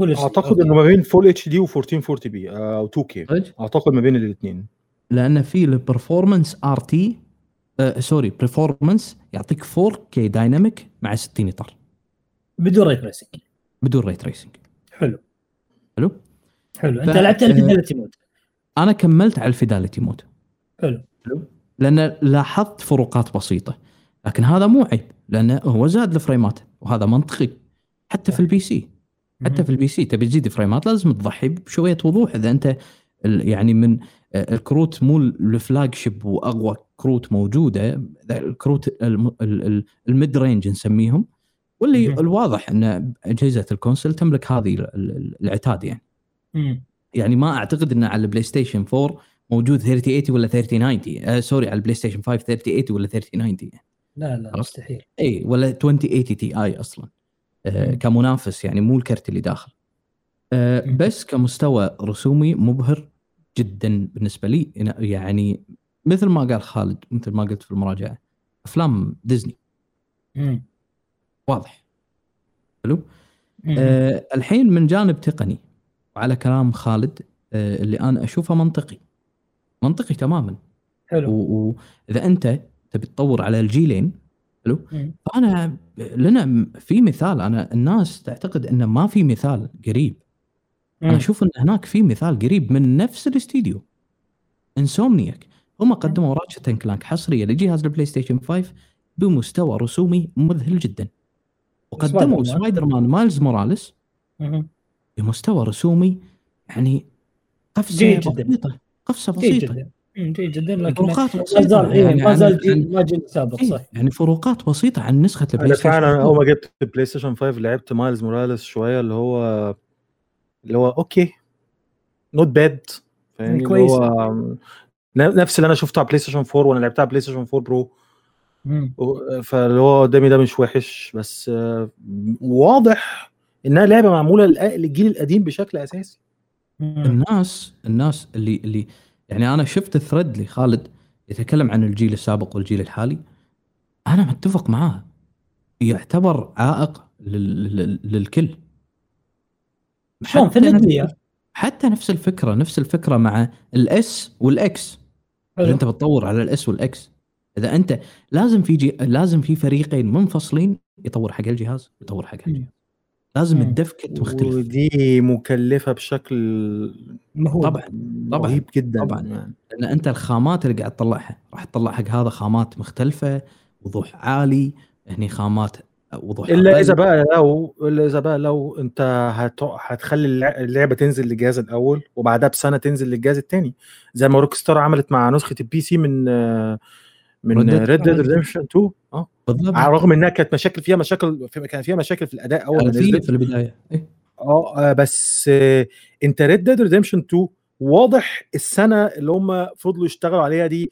أعتقد إنه ما بين full HD و1440 p أو 2 K أعتقد ما بين الاثنين. لأن في ال performance RT sorry performance يعطيك 4K dynamic مع 60 إطار. بدون ray tracing بدون ray tracing حلو. حلو؟ حلو. أنت ف- لعبت آه، ال fidelity mode أنا كملت على ال fidelity mode حلو. لأن لاحظت فروقات بسيطة. لكن هذا مو عيب لأنه هو زاد الفريمات وهذا منطقي. حتى في ال PC. حتى في ال PC. تبي تزيد فريمات لازم تضحي بشوية وضوح. إذا أنت يعني من آه، الكروت مو ال flagship وأقوى كروت موجودة الكروت الم- ال- ال- ال mid-range نسميهم واللي مهم. الواضح إن أجهزة ال console تملك هذه ال- ال- العتاد يعني مم. يعني ما أعتقد إنه على ال PlayStation 4 موجود 3080 ولا 3090 آه sorry على ال PlayStation 5 3080 ولا 3090 لا لا عرفت؟ مستحيل إي ولا 2080 Ti أصلا آه مم. كمنافس يعني مو الكرت اللي داخل آه مم. بس كمستوى رسومي مبهر جدا بالنسبة لي يعني مثل ما قال خالد مثل ما قلت في المراجعة أفلام ديزني. مم. واضح. حلو. آه الحين من جانب تقني وعلى كلام خالد آه اللي أنا أشوفه منطقي. منطقي تماما. حلو. واذا أنت تبي تطور على الجيلين حلو. فأنا لنا في مثال أنا الناس تعتقد انه ما في مثال قريب. أنا مم. أشوف إن هناك في مثال قريب من نفس الاستديو. Insomniac. هم قدموا Ratchet Clank حصرية لجهاز ال PlayStation 5 بمستوى رسومي مذهل جدا وقدموا Spider-Man. Miles Morales. بمستوى رسومي يعني قفزة جيد جداً. بسيطه قفزة جيد بسيطة. جيد جدا لكن فروقات زال إيه، يعني ما عن- زال عن- ما جيل سابق إيه، صح يعني فروقات بسيطة عن نسخة ال Play أنا Station فعلا 4. أول ما جبت ال PlayStation 5 لعبت Miles Morales شوية اللي هو اللي هو okay not bad اللي كويس. هو نفس اللي أنا شفته على PlayStation 4 وأنا لعبتها على PlayStation 4 Pro فاللي هو قدامي ده مش وحش بس واضح إنها لعبة معمولة للجيل القديم بشكل أساسي. الناس الناس اللي اللي يعني أنا شفت ال thread لخالد يتكلم عن الجيل السابق والجيل الحالي. أنا متفق معاه. يعتبر عائق لل... لل... للكل. شلون؟ حتى نفس-. حتى نفس الفكرة نفس الفكرة مع ال S وال X حلو. انت بتطور على ال S وال X إذا أنت لازم في جي... لازم في فريقين منفصلين يطور حق الجهاز يطور حق الجهاز لازم مم. الدف كت مختلف ودي مكلفة بشكل مهول طبعا طبعاً. رهيب جدا طبعاً. يعني. لأن أنت الخامات اللي قاعد تطلعها راح تطلع حق هذا خامات مختلفة وضوح عالي هني خامات وضوح إلا أقل. إذا بقى لو إلا إذا بقى لو أنت هت... هتخلي اللع- اللعبة تنزل للجهاز الأول وبعدها بسنة تنزل للجهاز الثاني زي ما Rockstar عملت مع نسخة ال PC من من. Red Dead Redemption 2 آه بالضبط على الرغم إنها كانت مشاكل فيها مشاكل في... كان فيها مشاكل في الأداء أول ما في نزلت في البداية إيه. آه بس آه، أنت Red Dead Redemption 2 واضح السنة اللي هم فضلوا يشتغلوا عليها دي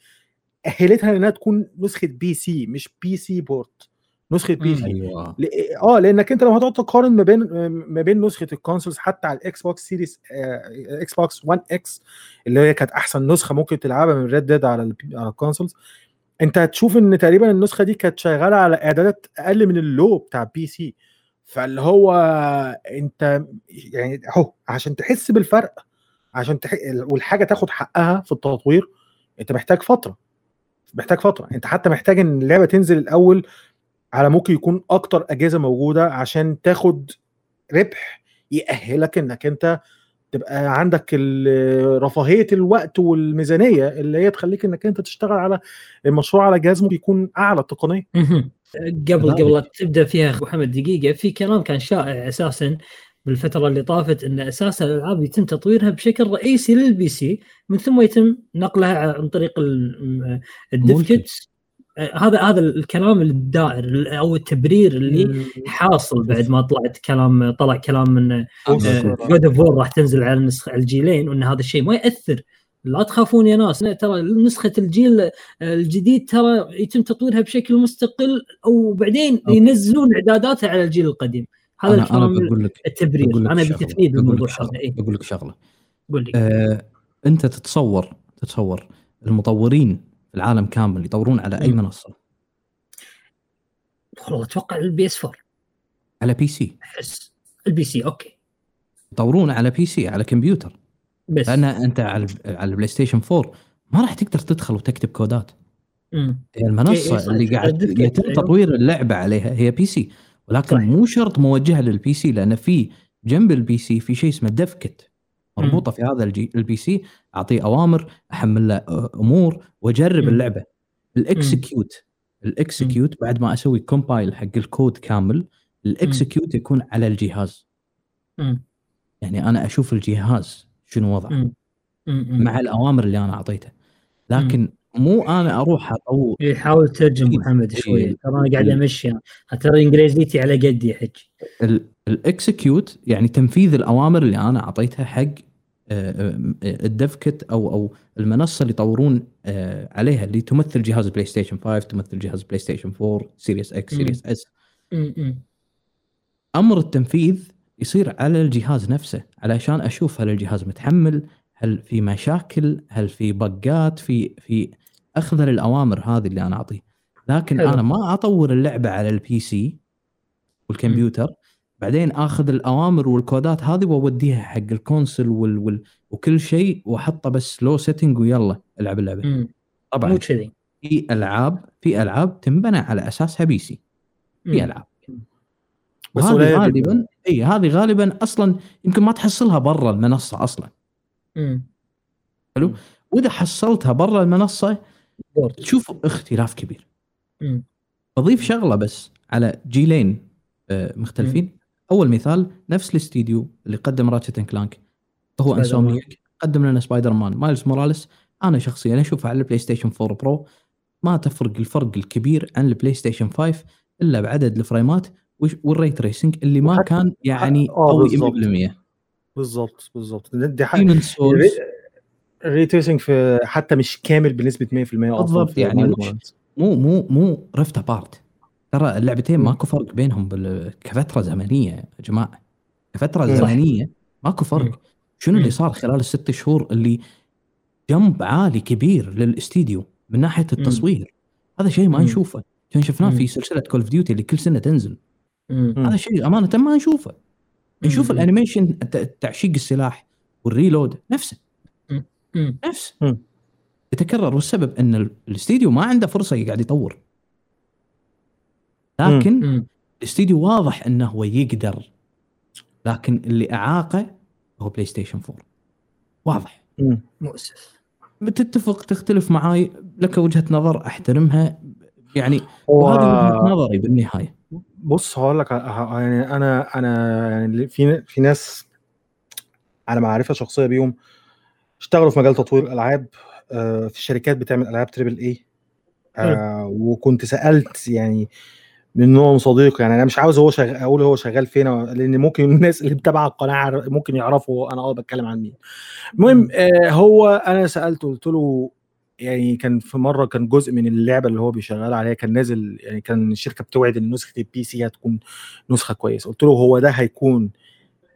أهلتها إنها تكون نسخة PC مش PC port نسخة P مم. C أيوه آه لأنك أنت لو هتقعد تقارن ما بين ما بين نسخة ال consoles حتى على ال Xbox Series Xbox 1 X اللي هي كانت أحسن نسخة ممكن تلعبها من Red Dead على ال consoles أنت هتشوف إن تقريبا النسخة دي كانت شغالة على إعدادات أقل من ال low بتاع PC فاللي هو أنت يعني أهو عشان تحس بالفرق عشان تح... والحاجة تاخد حقها في التطوير أنت محتاج فترة محتاج فترة أنت حتى محتاج إن اللعبة تنزل الأول على ممكن يكون أكتر أجهزة موجودة عشان تاخد ربح يأهلك إنك أنت تبقى عندك رفاهية الوقت والميزانية اللي هي تخليك إنك أنت تشتغل على المشروع على جهاز ممكن يكون أعلى تقنيه مهم. قبل. قبل تبدأ فيها أخو محمد دقيقة في كلام كان شائع أساسا بالفترة اللي طافت إن أساسا الألعاب يتم تطويرها بشكل رئيسي لل PC من ثم يتم نقلها عن طريق ال dev kit هذا هذا الكلام الدائر أو التبرير اللي حاصل بعد ما طلعت كلام طلع كلام من God of راح تنزل على النسخه الجيلين وإن هذا الشيء ما يأثر لا تخافون يا ناس ترى نسخة الجيل الجديد ترى يتم تطويرها بشكل مستقل وبعدين ينزلون اعداداتها على الجيل القديم هذا أنا الكلام أنا بقول لك التبرير بقول لك أنا. بتفنيد لك شغلة. هذا إيه. بقول لك شغلة قول لي آه، أنت تتصور تتصور المطورين العالم كامل يطورون على أي. منصة والله أتوقع البي إس 4 على PC أحس ال PC okay يطورون على PC على كمبيوتر بس لأن أنت على على ال PlayStation 4 ما راح تقدر تدخل وتكتب كودات مم. هي إيه، إيه، المنصه. اللي قاعد يتم أيوة. تطوير اللعبة عليها هي PC ولكن صح. مو شرط موجهة لل PC لأن في جنب ال PC في شيء اسمه dev kit مربوطة في هذا الجي ال PC أعطيه أوامر أحمل له آه، أمور وأجرب. اللعبة. ال execute. ال execute بعد ما أسوي compile حق الكود كامل ال execute يكون على الجهاز. يعني أنا أشوف الجهاز شنو وضعه. مع الأوامر اللي أنا أعطيته. لكن مو أنا أروح أطور يحاول ترجم إيه، محمد شوي إيه. ترى أنا قاعد إيه. أمشي. ترى إنجليزيتي على قدي يا حج. ال execute يعني تنفيذ الأوامر اللي أنا أعطيتها حق آه، آه، ال dev kit أو أو المنصة اللي يطورون آه، عليها اللي تمثل جهاز PlayStation 5 تمثل جهاز PlayStation 4 Series X. Series S. أمر التنفيذ يصير على الجهاز نفسه علشان أشوف هل الجهاز متحمل هل في مشاكل هل في بقات في في أخذ الاوامر هذه اللي أنا أعطيه لكن حلو. أنا ما أطور اللعبة على ال PC والكمبيوتر بعدين آخذ الأوامر والكودات هذه وأوديها حق ال console وال وال وكل شيء وأحطه بس low setting ويلا ألعب اللعبة. طبعا مو كذي. في ألعاب في ألعاب تنبنى على اساسها PC. في مم. ألعاب. بس وهذه غالبا إي هذه غالبا أصلا يمكن ما تحصلها برا المنصة أصلا. مم. وإذا حصلتها برا المنصة port. تشوف اختلاف كبير. مم. بضيف شغلة بس على جيلين آه، مختلفين. أول مثال نفس الاستديو اللي قدم Ratchet Clank. هو Spider Insomniac قدم لنا Spider-Man. Miles Morales أنا شخصيا أشوفه على ال PlayStation 4 Pro. ما تفرق الفرق الكبير عن ال PlayStation 5 إلا بعدد الفريمات وش- وال ray tracing اللي ما كان يعني آه، قوي بالضبط. 100% بالظبط بالظبط دي حاجة ال ray tracing في حتى مش كامل بنسبة 100% أصلا بالضبط، يعني مش-. مو مو مو Rift Apart ترى اللعبتين. ماكو فرق بينهم بال... كفترة زمنية يا جماعة كفترة. زمنية ماكو فرق مم. شنو اللي. صار خلال الست شهور اللي جنب عالي كبير للاستديو من ناحية التصوير هذا شيء ما مم. نشوفه كان شفناه. في سلسلة Call of Duty اللي كل سنة تنزل. هذا شيء أمانة ما نشوفه نشوف مم. ال animation تعشيق السلاح وال reload نفسه مم. نفس مم. يتكرر والسبب إن ال- الاستديو ما عنده فرصة يقعد يطور لكن. الاستديو واضح إنه هو يقدر لكن اللي أعاقه هو PlayStation 4 واضح. مؤسف. تتفق تختلف معاي. لك وجهة نظر أحترمها. يعني هو وهذه وجهة نظري بالنهاية. بص هقول لك يعني أنا أنا يعني في في ناس على معرفة شخصية بيهم اشتغلوا في مجال تطوير الألعاب آه، في شركات بتعمل ألعاب triple A وكنت سألت يعني منهم صديق. يعني أنا مش عاوز هو شغال أقول هو شغال فين لأن ممكن الناس اللي متابعه القناة ممكن يعرفوا أنا آه بتكلم عن مين. المهم آه هو أنا سألته قلت له يعني كان في مرة كان جزء من اللعبة اللي هو بيشغل عليها كان نازل يعني كان الشركة بتوعد إن نسخة ال PC هتكون نسخة كويسة. قلت له هو ده هيكون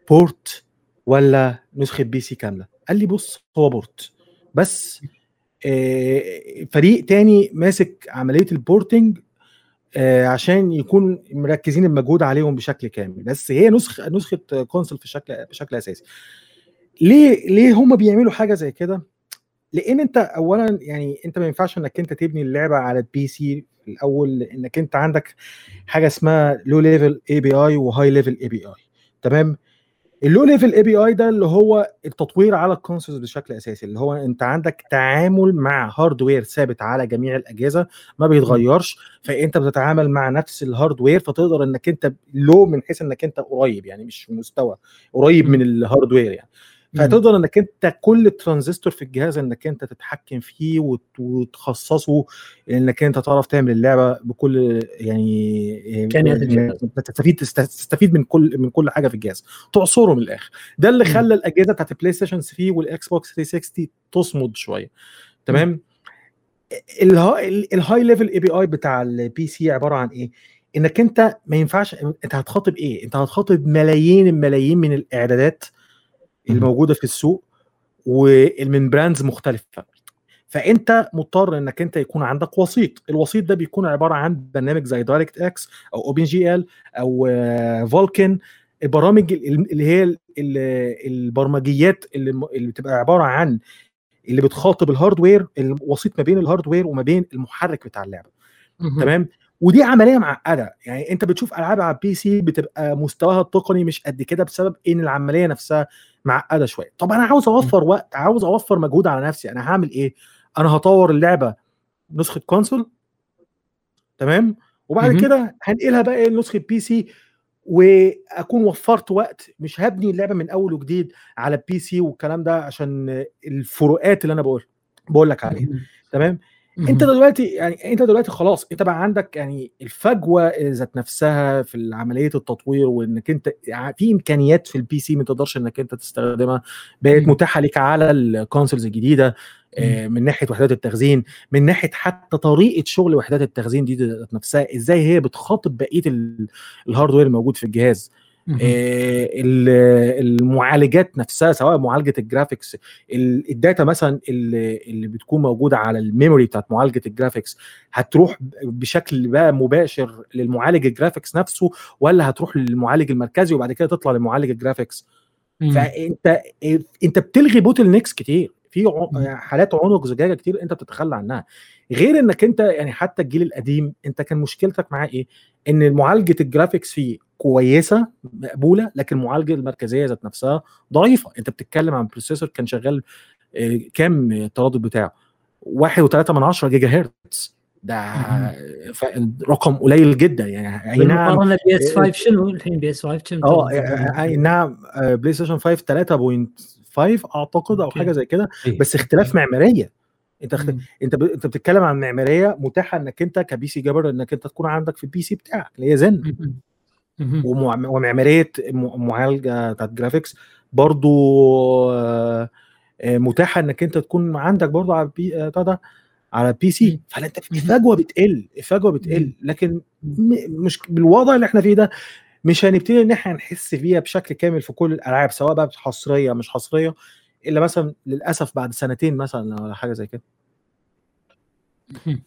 port ولا نسخة PC كاملة؟ قال لي بص هو port بس آه، فريق تاني ماسك عملية ال porting عشان يكون مركزين المجهود عليهم بشكل كامل. بس هي نسخه نسخة console في شكل بشكل أساسي. ليه ليه هم بيعملوا حاجة زي كده؟ لأن أنت اولا يعني أنت ما ينفعش إنك أنت تبني اللعبة على ال PC الأول لانك أنت عندك حاجة اسمها low level API و high level API تمام؟ ال low level API ده اللي هو التطوير على ال consoles بشكل أساسي اللي هو أنت عندك تعامل مع hardware ثابت على جميع الأجهزة ما بيتغيرش فأنت بتتعامل مع نفس ال hardware فتقدر إنك أنت لو من حيث إنك أنت قريب يعني مش في مستوى قريب من ال hardware يعني. فتقدر انك انت كل ترانزستور في الجهاز انك انت تتحكم فيه وت- وتخصصه انك انت تعرف تعمل اللعبة بكل يعني الجهاز. تستفيد تستفيد من كل من كل حاجة في الجهاز تعصره من الآخر ده اللي. خلى الأجهزة بتاعت البلاي ستيشن 3 والاكس بوكس 360 تصمد شوية تمام الها- ال high level API بتاع ال PC عبارة عن إيه؟ إنك أنت ما ينفعش أنت هتخاطب إيه؟ أنت هتخاطب ملايين الملايين من الإعدادات الموجودة في السوق ومن brands مختلفة. فأنت مضطر إنك أنت يكون عندك وسيط. الوسيط ده بيكون عبارة عن برنامج زي DirectX أو OpenGL أو Vulkan البرامج ال- اللي هي ال- ال- البرمجيات اللي بتبقى عبارة عن اللي بتخاطب ال hardware الوسيط ما بين ال hardware وما بين المحرك بتاع اللعبة. تمام؟ ودي عملية معقدة. يعني أنت بتشوف ألعاب على ال PC بتبقى مستواها التقني مش قد كده بسبب إن العملية نفسها معقدة شوية. طب أنا عاوز أوفر وقت عاوز أوفر مجهود على نفسي. أنا هعمل إيه؟ أنا هطور اللعبة نسخة console. تمام؟ وبعد. كده هنقلها بقى لنسخة PC وأكون وفرت وقت. مش هبني اللعبة من أول وجديد على ال PC والكلام ده عشان الفروقات اللي أنا بقول بقول لك عليها. تمام. انت دلوقتي يعني انت دلوقتي خلاص انت بقى عندك يعني الفجوة ذات نفسها في عملية التطوير وإنك انت في إمكانيات في ال PC ما تقدرش إنك انت تستخدمها. بقت. متاحة ليك على ال consoles الجديدة آه، من ناحية وحدات التخزين من ناحية حتى طريقة شغل وحدات التخزين دي ذات نفسها إزاي هي بتخاطب بقية ال- ال hardware الموجود في الجهاز. المعالجات نفسها سواء معالجة ال graphics ال- ال data مثلا اللي, اللي بتكون موجودة على ال memory بتاعت معالجة ال graphics هتروح بشكل بقى مباشر للمعالج ال graphics نفسه ولا هتروح للمعالج المركزي وبعد كده تطلع لمعالج ال graphics. فأنت أنت بتلغي bottlenecks كتير. في. ع- حالات عنق زجاجة كتير أنت بتتخلى عنها. غير إنك أنت يعني حتى الجيل القديم أنت كان مشكلتك معاه إيه؟ إن معالجة ال graphics فيه كويسة مقبولة لكن المعالجه المركزية ذات نفسها ضعيفة أنت بتتكلم عن processor كان شغال آه، كام التردد بتاعه 1.3 من 10 جيجا هرتز ده رقم قليل جدا يعني أي نعم بالمقارنه PS 5 شنو الحين PS 5 كم آه تردد؟ أي نعم آه، بلاي ستيشن 5 3.5 أعتقد أو. حاجة زي كده. بس اختلاف معمارية أنت. أنت ب... أنت بتتكلم عن معمارية متاحة إنك أنت ك PC gamer إنك أنت تكون عندك في ال PC بتاعك اللي هي زن. ومعمارية. معالجة بتاعت graphics برضو آه، آه، متاحة إنك أنت تكون عندك برضو على البي آه، ده على ال PC. فانت الفجوة بتقل الفجوة بتقل. لكن. مش بالوضع اللي إحنا فيه ده مش هنبتدي إن إحنا نحس بيها بشكل كامل في كل الألعاب سواء بقى حصرية مش حصرية إلا مثلا للأسف بعد سنتين مثلا ولا حاجة زي كده.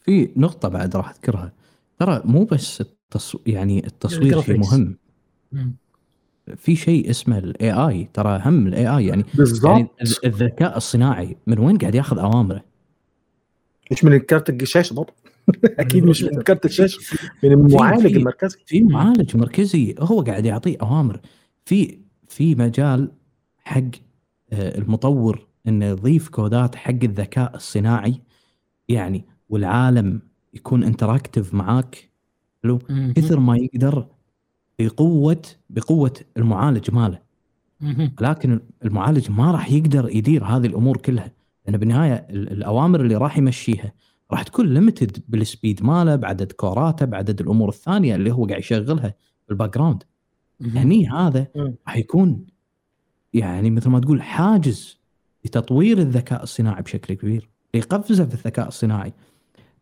في نقطة بعد راح أذكرها ترى مو بس التص... يعني التصوير شيء. مهم مم. في شيء اسمه ال AI ترى هم ال AI يعني بالظبط يعني الذ- الذكاء الصناعي من وين قاعد ياخذ أوامره؟ مش من الكارت الشاشه طبعا أكيد مش من كارت الشاشه من المعالج المركزي في معالج مركزي هو قاعد يعطيه أوامر في في مجال حق آه، المطور إنه يضيف codeات حق الذكاء الصناعي يعني والعالم يكون interactive معاك حلو. كثر ما يقدر بقوه بقوة المعالج ماله. لكن المعالج ما راح يقدر يدير هذه الأمور كلها لأن بالنهاية ال- الأوامر اللي راح يمشيها راح تكون limited بال speed ماله بعدد coreاته بعدد الأمور الثانية اللي هو قاعد يشغلها بال background. هني هذا. راح يكون يعني مثل ما تقول حاجز لتطوير الذكاء الصناعي بشكل كبير لقفزه في الذكاء الصناعي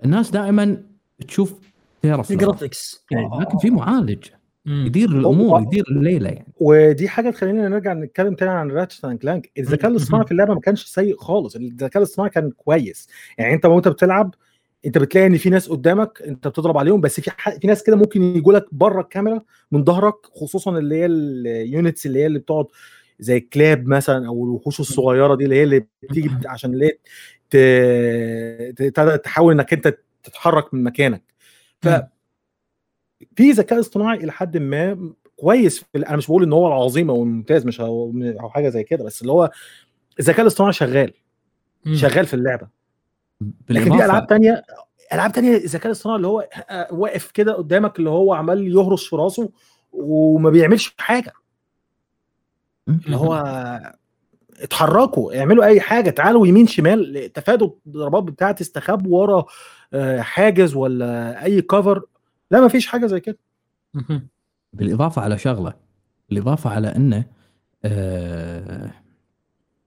الناس دائما تشوف tera ال graphics يعني لكن في معالج. يدير الأمور يدير الليلة يعني. ودي حاجة تخلينا نرجع نتكلم تاني عن Ratchet and Clank الذكاء. الاصطناعي في اللعبة ما كانش سيء خالص. الذكاء الاصطناعي كان كويس. يعني انت وانت بتلعب انت بتلاقي ان في ناس قدامك انت بتضرب عليهم بس في ح... في ناس كده ممكن يجوا لك بره الكاميرا من ظهرك خصوصا اللي هي اليونتس اللي هي اللي بتقعد زي الكلاب مثلا أو الوحوش الصغيرة دي اللي هي اللي بتيجي بت- عشان اللي تحاول إنك أنت تتحرك من مكانك. ف. في ذكاء اصطناعي إلى حد ما كويس في أنا مش بقول إن هو العظيم أو الممتاز مش أو حاجة زي كده بس اللي هو الذكاء الاصطناعي شغال مم. شغال في اللعبة لكن في ألعاب تانية ألعاب تانية الذكاء الاصطناعي اللي هو واقف كده قدامك اللي هو عمال يهرش في راسه وما بيعملش حاجة اللي هو اتحركوا اعملوا أي حاجة تعالوا يمين شمال تفادوا الضربات بتاعتي استخبوا ورا آه، حاجز ولا أي كفر لا ما فيش حاجة زي كده. بالإضافة على شغلة بالإضافة على انه آه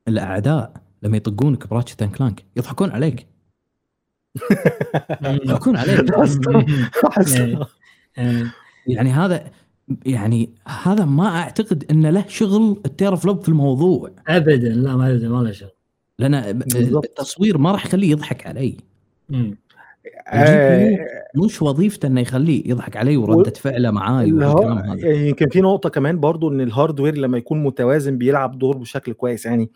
الأعداء لما يطقونك ب Ratchet and Clank يضحكون عليك. يضحكون عليك. يعني هذا يعني هذا ما أعتقد انه له شغل ال teraflop في الموضوع. ابدا لا ما ابدا ما له شغل. لأن. التصوير ما راح يخليه يضحك علي. مم. آه، مش وظيفته إنه يخليه يضحك علي وردة فعله معاي والكلام هذا. يعني يمكن في نقطة كمان برضو إن ال hardware لما يكون متوازن بيلعب دور بشكل كويس. يعني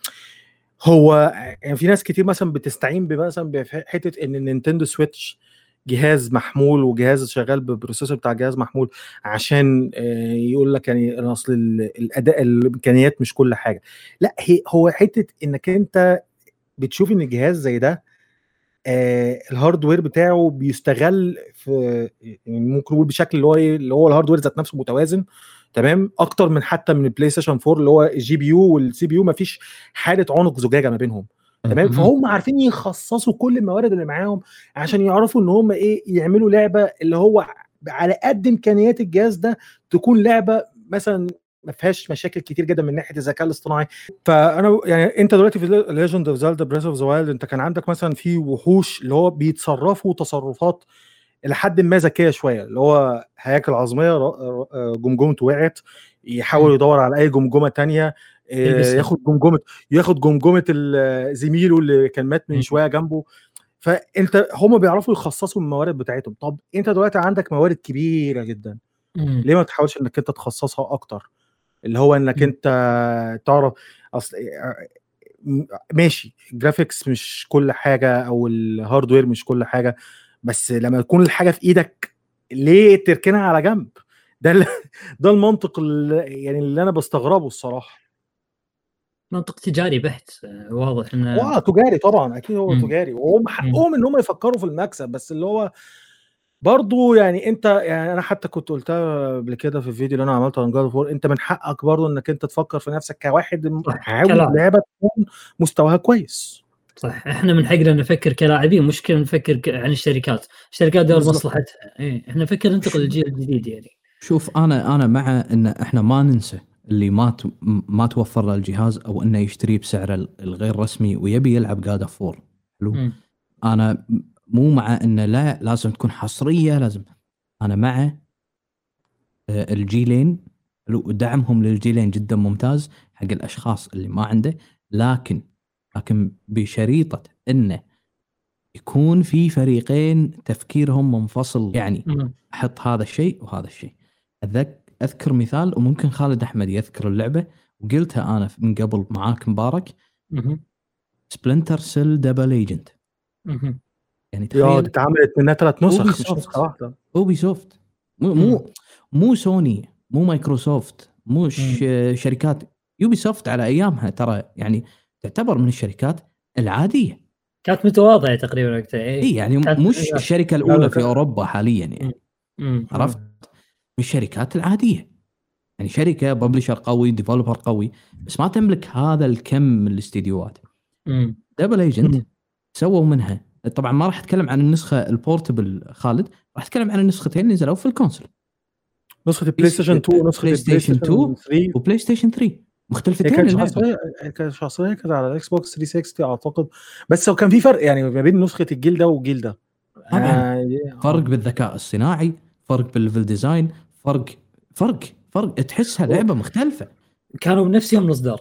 هو يعني في ناس كتير مثلا بتستعين مثلا بحتة إن النينتندو سويتش جهاز محمول وجهاز شغال بال processor بتاع جهاز محمول عشان آه، يقول لك يعني أصل ال- الأداء الإمكانيات مش كل حاجة. لا هي هو حتة إنك أنت بتشوف إن الجهاز زي ده آه ال hardware بتاعه بيستغل في يعني ممكن نقول بشكل اللي هو إيه اللي هو ال hardware ذات نفسه متوازن تمام أكتر من حتى من البلاي ستيشن 4 اللي هو ال GPU وال CPU ما فيش حالة عنق زجاجة ما بينهم تمام. فهم عارفين يخصصوا كل الموارد اللي معاهم عشان يعرفوا إن هم إيه يعملوا لعبة اللي هو على قد إمكانيات الجهاز ده تكون لعبة مثلا ما فيهاش مشاكل كتير جدا من ناحية الذكاء الاصطناعي فأنا يعني أنت دلوقتي في Legend of Zelda Breath of the Wild أنت كان عندك مثلا في وحوش اللي هو بيتصرفوا تصرفات إلى حد ما ذكية شوية اللي هو هياكل عظمية ر- جمجمته وقعت يحاول. يدور على أي جمجمة تانية آه،. ياخد جمجمة ياخد جمجمة ال- زميله اللي كان مات من. شوية جنبه فأنت هم بيعرفوا يخصصوا الموارد بتاعتهم طب أنت دلوقتي عندك موارد كبيرة جدا. ليه ما تحاولش إنك أنت تخصصها أكتر اللي هو إنك مم. أنت تعرف أصل م- ماشي ال graphics مش كل حاجة أو ال hardware مش كل حاجة بس لما تكون الحاجة في إيدك ليه تركنها على جنب ده ده المنطق اللي يعني اللي أنا بستغربه الصراحة منطق تجاري بحت آه، واضح إنه آه تجاري طبعا أكيد هو مم. تجاري وهم حقهم إن هم يفكروا في المكسب بس اللي هو برضو يعني انت يعني أنا حتى كنت قلتها قبل كده في الفيديو اللي أنا عملته عن God of War انت من حقك برضو انك انت تفكر في نفسك كواحد صح، عاوز. لعبة تكون مستواها كويس صح إحنا من حقنا نفكر كلاعبين مش نفكر ك- عن الشركات الشركات دور بالضبط. مصلحتها إيه إحنا نفكر ننتقل للجيل الجديد يعني شوف أنا أنا مع إن إحنا ما ننسى اللي ما ت- ما توفر له الجهاز أو إنه يشتريه بسعره ال- الغير رسمي ويبي يلعب جاد فور حلو. أنا مو مع إنه لا لازم تكون حصرية لازم. أنا مع آه، الجيلين. ودعمهم للجيلين جدا ممتاز حق الأشخاص اللي ما عنده. لكن لكن بشريطة إنه يكون في فريقين تفكيرهم منفصل. يعني. أحط هذا الشيء وهذا الشيء. أذكر مثال وممكن خالد أحمد يذكر اللعبة. وقلتها أنا من قبل معاك مبارك. Splinter Cell Double Agent. يعني تخيل دي اتعملت منها ثلاث نسخ مش. نسخة واحدة. يوبي سوفت مو مو مو سوني مو مايكروسوفت مو شركات. يوبي سوفت على أيامها ترى يعني تعتبر من الشركات العادية. كانت متواضعة تقريبا وقتها إي إيه يعني مش الشركة لا، الأولى لا، في أوروبا حاليا يعني. مم. عرفت؟ من الشركات العادية. يعني شركة publisher قوي developer قوي بس ما تملك هذا الكم من الاستديوهات. Double Agent. سووا منها طبعا ما راح أتكلم عن النسخة ال portable خالد راح أتكلم عن النسختين اللي نزلوا في ال console. نسخة البلاي ستيشن 2 ونسخة بلاي البلاي ستيشن ستيشن 3 وبلاي ستيشن 3 هي مختلفتين كانت. شخصيه كانت شخصية كانت على الاكس بوكس 360 أعتقد. بس هو كان في فرق يعني ما بين نسخة الجيل ده والجيل ده. طبعاً. آه، فرق بالذكاء الصناعي فرق بال level design فرق فرق فرق. تحسها لعبة مختلفة. كانوا بنفس يوم الإصدار.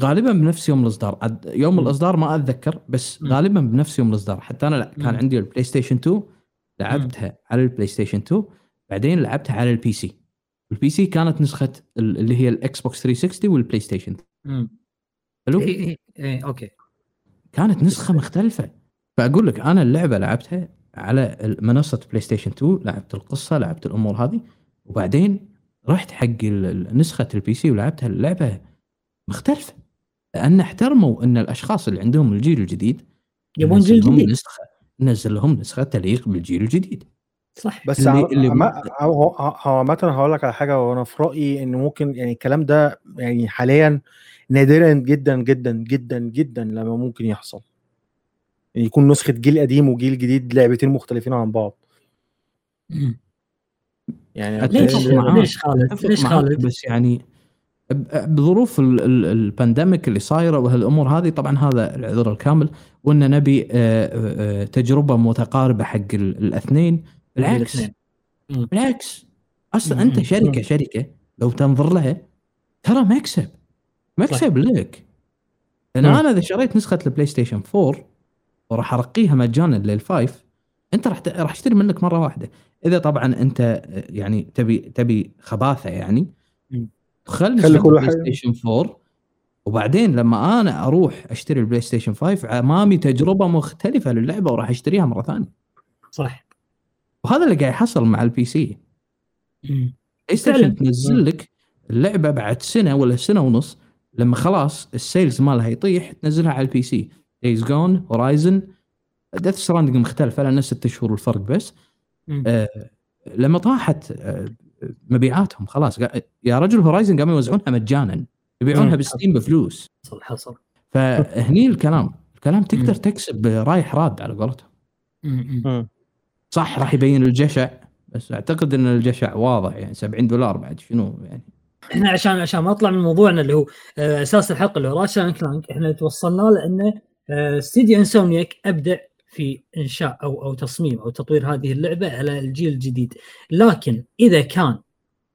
غالبا بنفس يوم الإصدار. يوم. الإصدار ما أتذكر بس. غالبا بنفس يوم الإصدار. حتى أنا لا كان. عندي البلاي ستيشن 2 لعبتها على البلاي ستيشن 2 بعدين لعبتها على ال PC ال PC كانت نسخة ال- اللي هي الاكس بوكس 360 والبلاي ستيشن. حلو؟ إيه إيه إيه okay. كانت نسخة مختلفة. فأقول لك أنا اللعبة لعبتها على منصة بلاي ستيشن 2 لعبت القصة لعبت الأمور هذه وبعدين رحت حق نسخة ال PC ولعبتها. اللعبة مختلفة. لأن احترموا أن الأشخاص اللي عندهم الجيل الجديد يبون جيل لهم جديد. نسخة نزل لهم نسخة تليق بالجيل الجديد. صح. بس اللي- اللي عامة هقول لك على حاجة وأنا في رأيي إن ممكن يعني الكلام ده يعني حاليا نادرا جدا جدا جدا جدا لما ممكن يحصل. يعني يكون نسخة جيل قديم وجيل جديد لعبتين مختلفين عن بعض. يعني ليش. ليش خالد؟ ليش خالد؟ بس يعني بظروف ال- ال- ال pandemic اللي صايرة وهالأمور هذه طبعا هذا العذر الكامل وأن نبي آه، آه، تجربة متقاربة حق ال- الاثنين بالعكس. بالعكس أصلا. أنت شركة. شركة لو تنظر لها ترى مكسب مكسب لك لأن. أنا إذا شريت نسخة البلاي ستيشن 4 وراح أرقيها مجانا لل five أنت راح ت- راح أشتري منك مرة واحدة إذا طبعا أنت آه، يعني تبي تبي خباثة يعني مم. خلي كل واحد- ستيشن 4 وبعدين لما أنا أروح أشتري البلاي ستيشن 5 امامي تجربة مختلفة للعبة وراح أشتريها مرة ثانية صح وهذا اللي قاعد يحصل مع ال PC. بلاي. ستيشن تنزل لك اللعبة بعد سنة ولا سنة ونص لما خلاص ال sales مالها يطيح تنزلها على ال PC Days Gone Horizon Death Stranding مختلفة لأن ست شهور الفرق بس. آه لما طاحت آه مبيعاتهم خلاص يا رجل Horizon قاموا يوزعونها مجانا يبيعونها. ب Steam بفلوس حصل حصل فهني الكلام الكلام تقدر. تكسب رايح راد على قولتهم. صح راح يبين الجشع بس أعتقد إن الجشع واضح يعني 70 دولار بعد شنو يعني إحنا عشان عشان ما اطلع من موضوعنا اللي هو آه، أساس الحلقة اللي هو Ratchet & Clank إحنا توصلنا لأنه آه، استديو Insomniac أبدع في إنشاء أو أو تصميم أو تطوير هذه اللعبة على الجيل الجديد. لكن إذا كان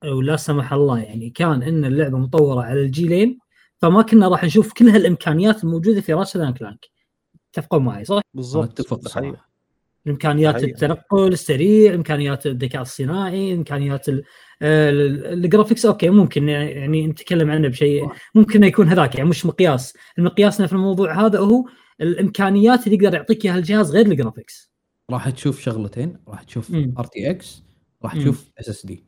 أو لا سمح الله يعني كان إن اللعبة مطورة على الجيلين فما كنا راح نشوف كل هالإمكانيات الموجودة في Ratchet & Clank تتفقون معي صح؟ بالظبط أتفق إمكانيات حقيقة. التنقل السريع إمكانيات الذكاء الصناعي إمكانيات ال- ال- ال graphics okay ممكن يعني نتكلم عنه بشيء. ممكن يكون هذاك يعني مش مقياس. المقياسنا في الموضوع هذا هو الإمكانيات اللي يقدر يعطيك إياها الجهاز غير ال graphics. راح تشوف شغلتين راح تشوف. RTX راح. تشوف SSD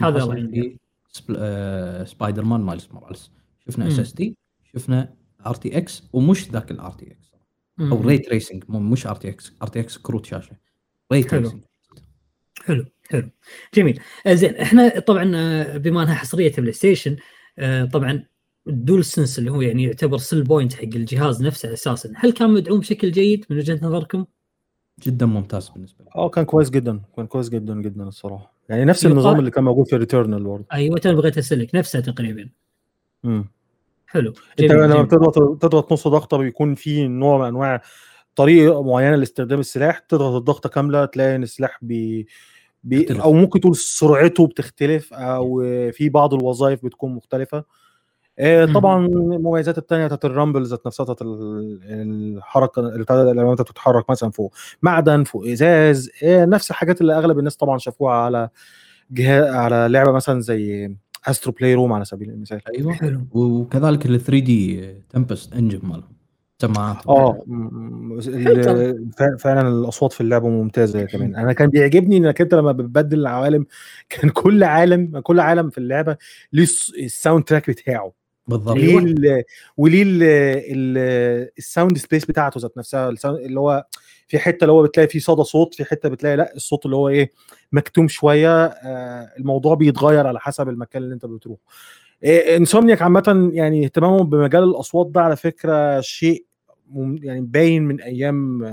ما هذا حصل الله في سبل... آه... Spider-Man Miles Morales شفنا. اس اس دي شفنا ار تي إكس ومش ذاك ال RTX أو ray tracing مش ار تي إكس ار تي إكس كروت شاشة. ray حلو. tracing حلو حلو. جميل. آه، زين إحنا طبعا آه، بما أنها حصرية PlayStation آه، طبعا ال DualSense اللي هو يعني يعتبر sell point حق الجهاز نفسه أساسا هل كان مدعوم بشكل جيد من وجهة نظركم؟ جدا ممتاز بالنسبة لي آه كان كويس جدا كان كويس جدا جدا الصراحة يعني نفس يقال- النظام اللي كان موجود في Returnal برضه أيوه أنا بغيت أسألك نفسها تقريبا مم. حلو أنت جميل، لما. بتضغط تضغط نص ضغطة بيكون في نوع من أنواع طريقة معينة لاستخدام السلاح تضغط الضغطة كاملة تلاقي إن السلاح بي, بي بيختلف. أو ممكن تقول سرعته بتختلف أو في بعض الوظائف بتكون مختلفة. طبعا المميزات التانية بتاعت ال rumble ذات نفسها بتاعت ال- الحركة اللي بتاعت- لما انت بتتحرك مثلا فوق معدن فوق إزاز آه، نفس الحاجات اللي أغلب الناس طبعا شافوها على جهاز على لعبة مثلا زي Astro's Playroom على سبيل المثال. أيوه حلو. وكذلك ال 3D Tempest Engine مالهم سماعات آه فعلا الأصوات في اللعبة ممتازة كمان. أنا كان بيعجبني إنك أنت لما بتبدل العوالم كان كل عالم كل عالم في اللعبة ليه الس- ال soundtrack بتاعه. بالضبط أيوة. وليه ال- وليه ال- ال- ال sound space بتاعته ذات نفسها اللي هو في حتة اللي هو بتلاقي فيه صدى صوت في حتة بتلاقي لأ الصوت اللي هو إيه مكتوم شوية آه، الموضوع بيتغير على حسب المكان اللي أنت بتروح Insomniac عامة يعني اهتمامهم بمجال الأصوات ده على فكرة شيء يعني باين من أيام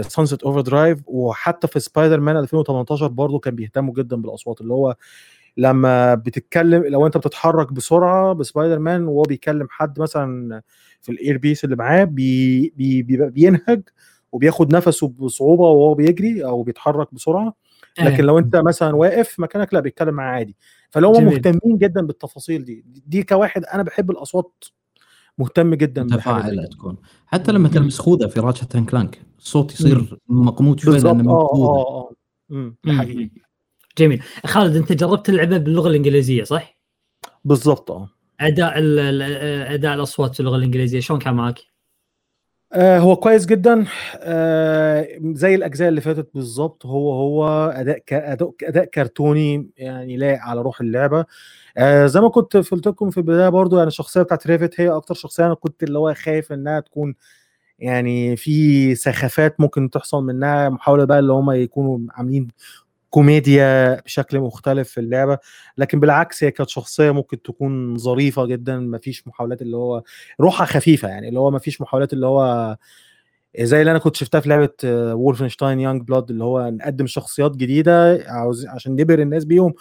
Sunset Overdrive وحتى في سبايدر مان 2018 برضه كان بيهتموا جدا بالأصوات اللي هو لما بتتكلم لو انت بتتحرك بسرعة بسبايدر مان وهو بيكلم حد مثلا في ال earpiece اللي معاه بي بي بي بينهج وبياخد نفسه بصعوبة وهو بيجري أو بيتحرك بسرعة. لكن لو انت مثلا واقف مكانك لا بيتكلم معاه عادي. فلو هم. مهتمين جدا بالتفاصيل دي دي كواحد أنا بحب الأصوات مهتم جدا متفاعله تكون حتى لما تلمس خوذه في راتشت كلانك الصوت يصير مقموط شوي بالظبط لأنه آه من خوذه آه. آه جميل خالد انت جربت اللعبة باللغة الإنجليزية صح؟ بالظبط آه أداء أداء الأصوات في اللغة الإنجليزية شلون كان معك؟ آه هو كويس جدا آه زي الأجزاء اللي فاتت بالظبط هو هو أداء أداء كرتوني يعني لايق على روح اللعبة آه زي ما كنت قلت لكم في البداية برضو يعني الشخصية بتاعت ريفت هي أكتر شخصية أنا كنت اللي هو خايف إنها تكون يعني في سخافات ممكن تحصل منها محاولة بقى اللي هم يكونوا عاملين كوميديا بشكل مختلف في اللعبة لكن بالعكس هي كانت شخصية ممكن تكون ظريفة جدا مفيش محاولات اللي هو روحها خفيفة يعني اللي هو مفيش محاولات اللي هو زي اللي أنا كنت شفتها في لعبة Wolfenstein Youngblood اللي هو نقدم شخصيات جديدة عاوز عشان نبهر الناس بيهم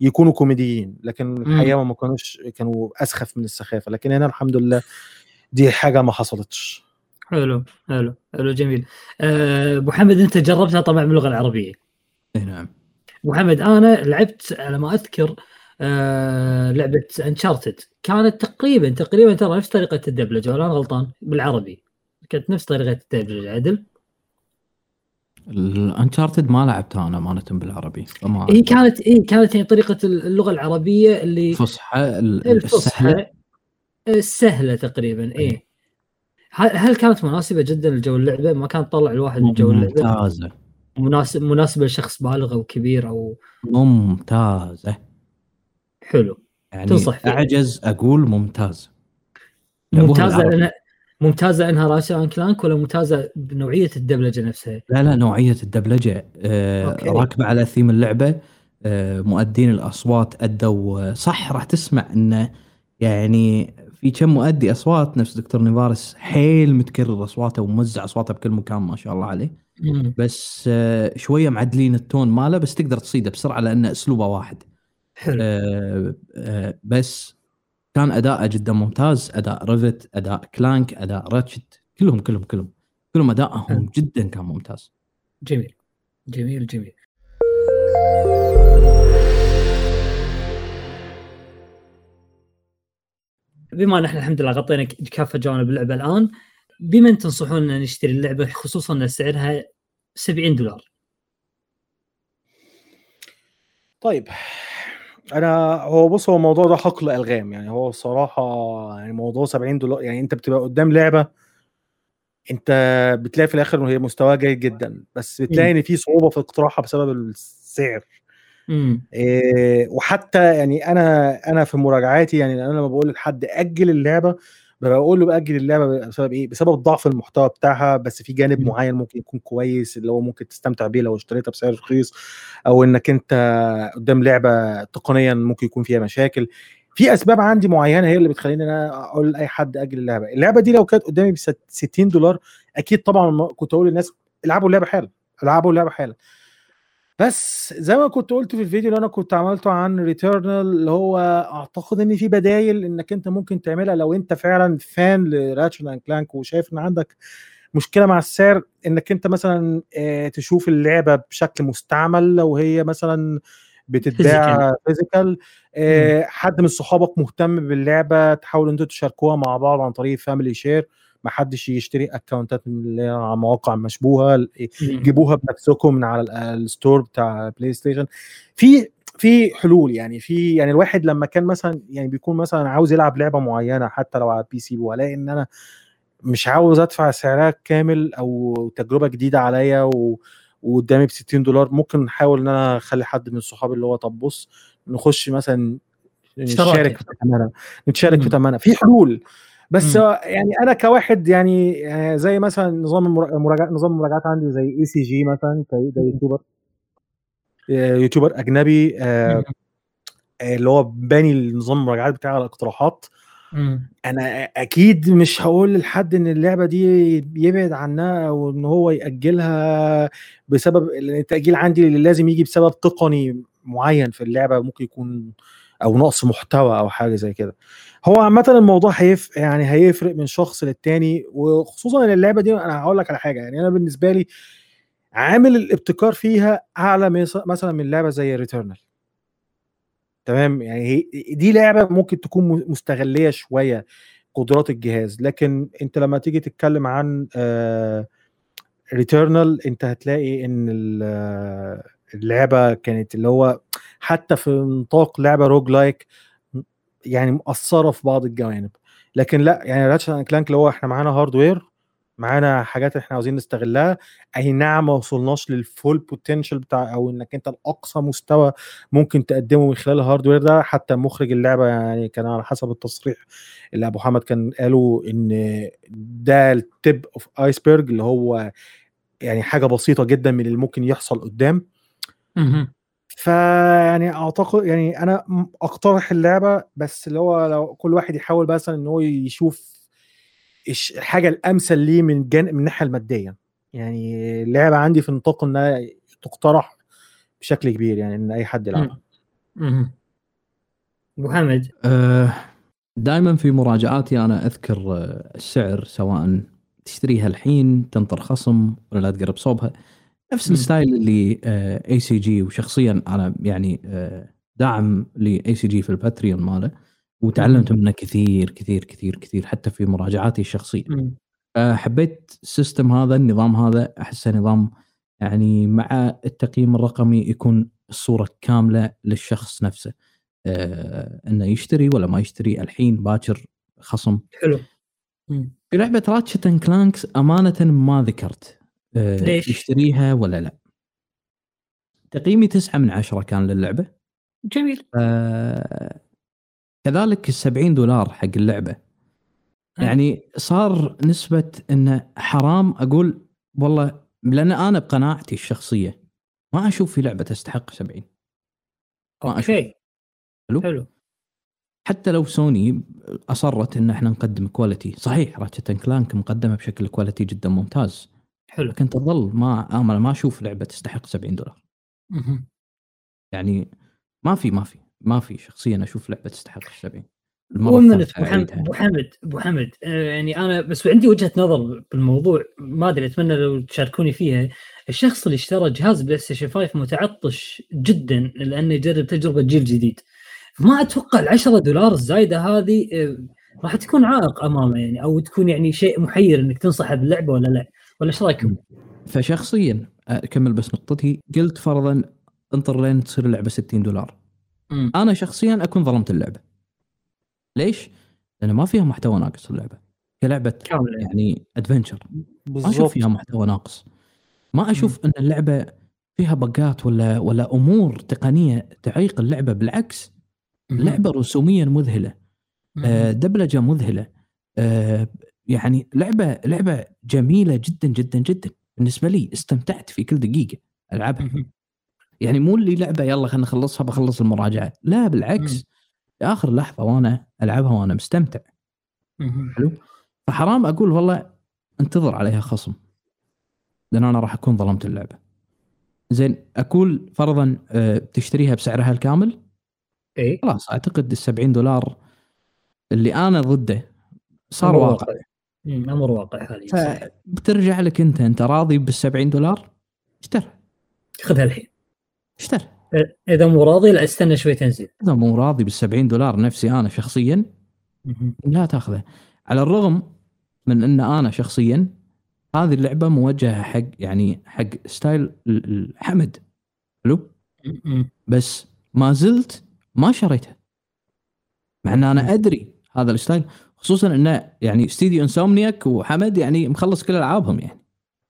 يكونوا كوميديين لكن الحقيقة ما كانوش كانوا أسخف من السخافة لكن هنا الحمد لله دي حاجة ما حصلتش. حلو حلو حلو جميل. آه، أبو حمد أنت جربتها طبعا باللغة العربية. نعم. محمد أنا لعبت على ما أذكر آه لعبة انشارتد كانت تقريبا تقريبا ترى نفس طريقة الدبلجة ولا أنا غلطان؟ بالعربي. كانت نفس طريقة الدبلجة عدل؟ الانشارتد ما لعبتها أنا امانه بالعربي. فما هي كانت إي كانت يعني طريقة اللغة العربية اللي الفصحى الفصحى. السهلة. تقريبا إي. هل هل كانت مناسبة جدا لجو اللعبة؟ ما كانت تطلع الواحد من جو اللعبة. ممتازة. مناسب مناسبة لشخص بالغ أو كبير أو ممتازه حلو يعني تنصح فيها. أعجز أقول ممتاز ممتازة. لأنها ممتازة انها راشد ان كلانك ولا ممتازة بنوعية الدبلجة نفسها؟ لا لا نوعية الدبلجة آه. راكبة على ثيم اللعبة آه مؤدين الأصوات أدوا صح راح تسمع إنه يعني في كم مؤدي أصوات نفس دكتور نيفارس حيل متكرر أصواته وموزع أصواته بكل مكان ما شاء الله عليه. مم. بس آه شوية معدلين التون ماله بس تقدر تصيده بسرعة لأن أسلوبه واحد. حلو. آه آه بس كان اداءه جدا ممتاز أداء ريفت أداء كلانك أداء راتشت كلهم كلهم كلهم. كلهم ادائهم. جدا كان ممتاز. جميل. جميل جميل. بما ان إحنا الحمد لله غطينا كافة جوانب اللعبة الآن بمن تنصحون ان نشتري اللعبة خصوصا إن سعرها 70 دولار. طيب أنا هو بص هو الموضوع ده حقل ألغام. يعني هو الصراحه يعني موضوع 70 دولار يعني أنت بتبقى قدام لعبة أنت بتلاقي في الآخر إن هي مستواها جيد جدا بس بتلاقي إن في صعوبة في اقتراحها بسبب السعر. إيه وحتى يعني أنا أنا في مراجعاتي يعني أنا لما بقول لحد أجل اللعبة بقول له بأجل اللعبة بسبب إيه؟ بسبب ضعف المحتوى بتاعها بس في جانب مم. معين ممكن يكون كويس اللي هو ممكن تستمتع بيه لو اشتريتها بسعر رخيص أو إنك أنت قدام لعبة تقنيا ممكن يكون فيها مشاكل في أسباب عندي معينة هي اللي بتخليني أنا أقول لأي حد أجل اللعبة اللعبة دي لو كانت قدامي ب 60 دولار أكيد طبعا كنت أقول للناس ألعبوا اللعبة حالا ألعبوا اللعبة حالا بس زي ما كنت قلت في الفيديو اللي أنا كنت عملته عن Returnal اللي هو أعتقد إن في بدايل إنك أنت ممكن تعملها لو أنت فعلا fan ل Ratchet and Clank وشايف إن عندك مشكلة مع السعر إنك أنت مثلا آه، تشوف اللعبة بشكل مستعمل لو هي مثلا بتتباع physical حد من صحابك مهتم باللعبة تحاولوا أنتوا تشاركوها مع بعض عن طريق family share ما حدش يشتري account ات على مواقع مشبوهة جيبوها بنفسكم من على ال- ال store بتاع PlayStation في في حلول يعني في يعني الواحد لما كان مثلا يعني بيكون مثلا عاوز يلعب لعبة معينة حتى لو على ال PC والاقي إن أنا مش عاوز أدفع سعرها كامل أو تجربة جديدة عليا و... وقدامي ب 60 دولار ممكن نحاول إن أنا أخلي حد من صحابي اللي هو طب بص نخش مثلا نشارك. في ثمنها نتشارك في. ثمنها في حلول بس مم. يعني أنا كواحد يعني يعني زي مثلا نظام المرا- المراجعات نظام المراجعات عندي زي ACG مثلا ده YouTuber آه، YouTuber أجنبي آه،. آه، اللي هو باني النظام المراجعات بتاع الاقتراحات مم. أنا أكيد مش هقول لحد إن اللعبة دي يبعد عنها أو ان هو يأجلها بسبب التأجيل عندي اللي لازم يجي بسبب تقني معين في اللعبة ممكن يكون أو نقص محتوى أو حاجة زي كده هو عامة الموضوع هيف يعني هيفرق من شخص للتاني وخصوصا إن اللعبة دي أنا هقول لك على حاجة يعني أنا بالنسبة لي عامل الابتكار فيها أعلى مثلا من لعبة زي ريتيرنال تمام؟ يعني دي لعبة ممكن تكون م- مستغلية شوية قدرات الجهاز لكن أنت لما تيجي تتكلم عن Returnal أنت هتلاقي إن آه، اللعبة كانت اللي هو حتى في نطاق لعبة roguelike يعني مقصره في بعض الجوانب لكن لأ يعني Ratchet and Clank اللي هو إحنا معانا hardware معانا حاجات إحنا عاوزين نستغلها أي نعم ما وصلناش لل full potential بتاع أو إنك أنت الاقصى مستوى ممكن تقدمه من خلال ال hardware ده حتى مخرج اللعبة يعني كان على حسب التصريح اللي أبو حمد كان قاله إن ده ال tip of iceberg اللي هو يعني حاجة بسيطة جدا من اللي ممكن يحصل قدام. فيعني أعتقد يعني أنا أقترح اللعبة بس اللي هو لو كل واحد يحاول مثلا إن هو يشوف الحاجة الأمثل ليه من جانب من الناحية المادية. يعني اللعبة عندي في نطاق إنها تقترح بشكل كبير يعني إن أي حد يلعبها. مهم. ابو حمد دائما في مراجعاتي أنا أذكر آه، السعر سواء تشتريها الحين تنطر خصم ولا لا تقرب صوبها. نفس. ال style اللي ACG وشخصيا أنا يعني آه، داعم ل ACG في ال Patreon ماله وتعلمت منه كثير كثير كثير كثير حتى في مراجعاتي الشخصية. آه، حبيت ال system هذا النظام هذا احسه نظام يعني مع التقييم الرقمي يكون الصورة كاملة للشخص نفسه آه، إنه يشتري ولا ما يشتري الحين باكر خصم حلو. في لعبة Ratchet and Clank أمانة ما ذكرت ليش؟ يشتريها ولا لا. تقييمي تسعة من عشرة كان للعبة. جميل. آه، كذلك ال 70 دولار حق اللعبة. يعني صار نسبة إنه حرام أقول والله لأن أنا بقناعتي الشخصية ما أشوف في لعبة تستحق 70 ما. okay. حلو. حلو. حتى لو سوني أصرت إن إحنا نقدم quality صحيح Ratchet Clank مقدمة بشكل quality جدا ممتاز. حلو. لكن تظل ما أنا ما أشوف لعبة تستحق 70 دولار. مهم. يعني ما في ما في ما في شخصيا أشوف لعبة تستحق 70 المرة ومن ابو حمد. أبو حمد أبو حمد آه، يعني أنا بس عندي وجهة نظر بالموضوع ما أدري أتمنى لو تشاركوني فيها. الشخص اللي اشترى جهاز بلاي ستيشن 5 متعطش جدا لأنه يجرب تجربة جيل جديد. ما أتوقع ال 10 دولار الزايدة هذه آه، راح تكون عائق أمامه يعني أو تكون يعني شيء محير إنك تنصح باللعبة ولا لا. ولا إيش رأيكم؟ فشخصيا اكمل بس نقطتي. قلت فرضا انطر لين تصير اللعبة 60 دولار. مم. أنا شخصيا أكون ظلمت اللعبة. ليش؟ لأن ما فيها محتوى ناقص اللعبة. كلعبة يعني ادفنشر ما أشوف فيها محتوى ناقص. ما أشوف إن اللعبة فيها بقات ولا ولا أمور تقنية تعيق اللعبة. بالعكس اللعبه رسوميا مذهلة. آه، دبلجة مذهلة. آه، يعني لعبة لعبة جميلة جدا جدا جدا. بالنسبة لي استمتعت في كل دقيقة ألعبها. يعني مو اللي لعبة يلا خلينا نخلصها بخلص المراجعة. لا بالعكس. آخر لحظة وأنا ألعبها وأنا مستمتع. حلو؟ فحرام أقول والله انتظر عليها خصم. لأن أنا راح أكون ظلمت اللعبة. زين أقول فرضا آه، بتشتريها بسعرها الكامل؟ اي خلاص أعتقد ال 70 دولار اللي أنا ضده صار واقع. أمر واقع حاليا صحيح. فبترجع لك أنت أنت راضي بال 70 دولار؟ اشتر خذها الحين. اشتر إذا مو راضي لا استنى شوي تنزل. إذا مو راضي بال 70 دولار نفسي أنا شخصيا. لا تاخذه على الرغم من أن أنا شخصيا هذه اللعبة موجهة حق يعني حق ستايل ال- ال- حمد حلو. بس ما زلت ما شريتها. مع أن أنا أدري هذا ال style خصوصا إنه يعني استديو Insomniac وحمد يعني مخلص كل ألعابهم يعني.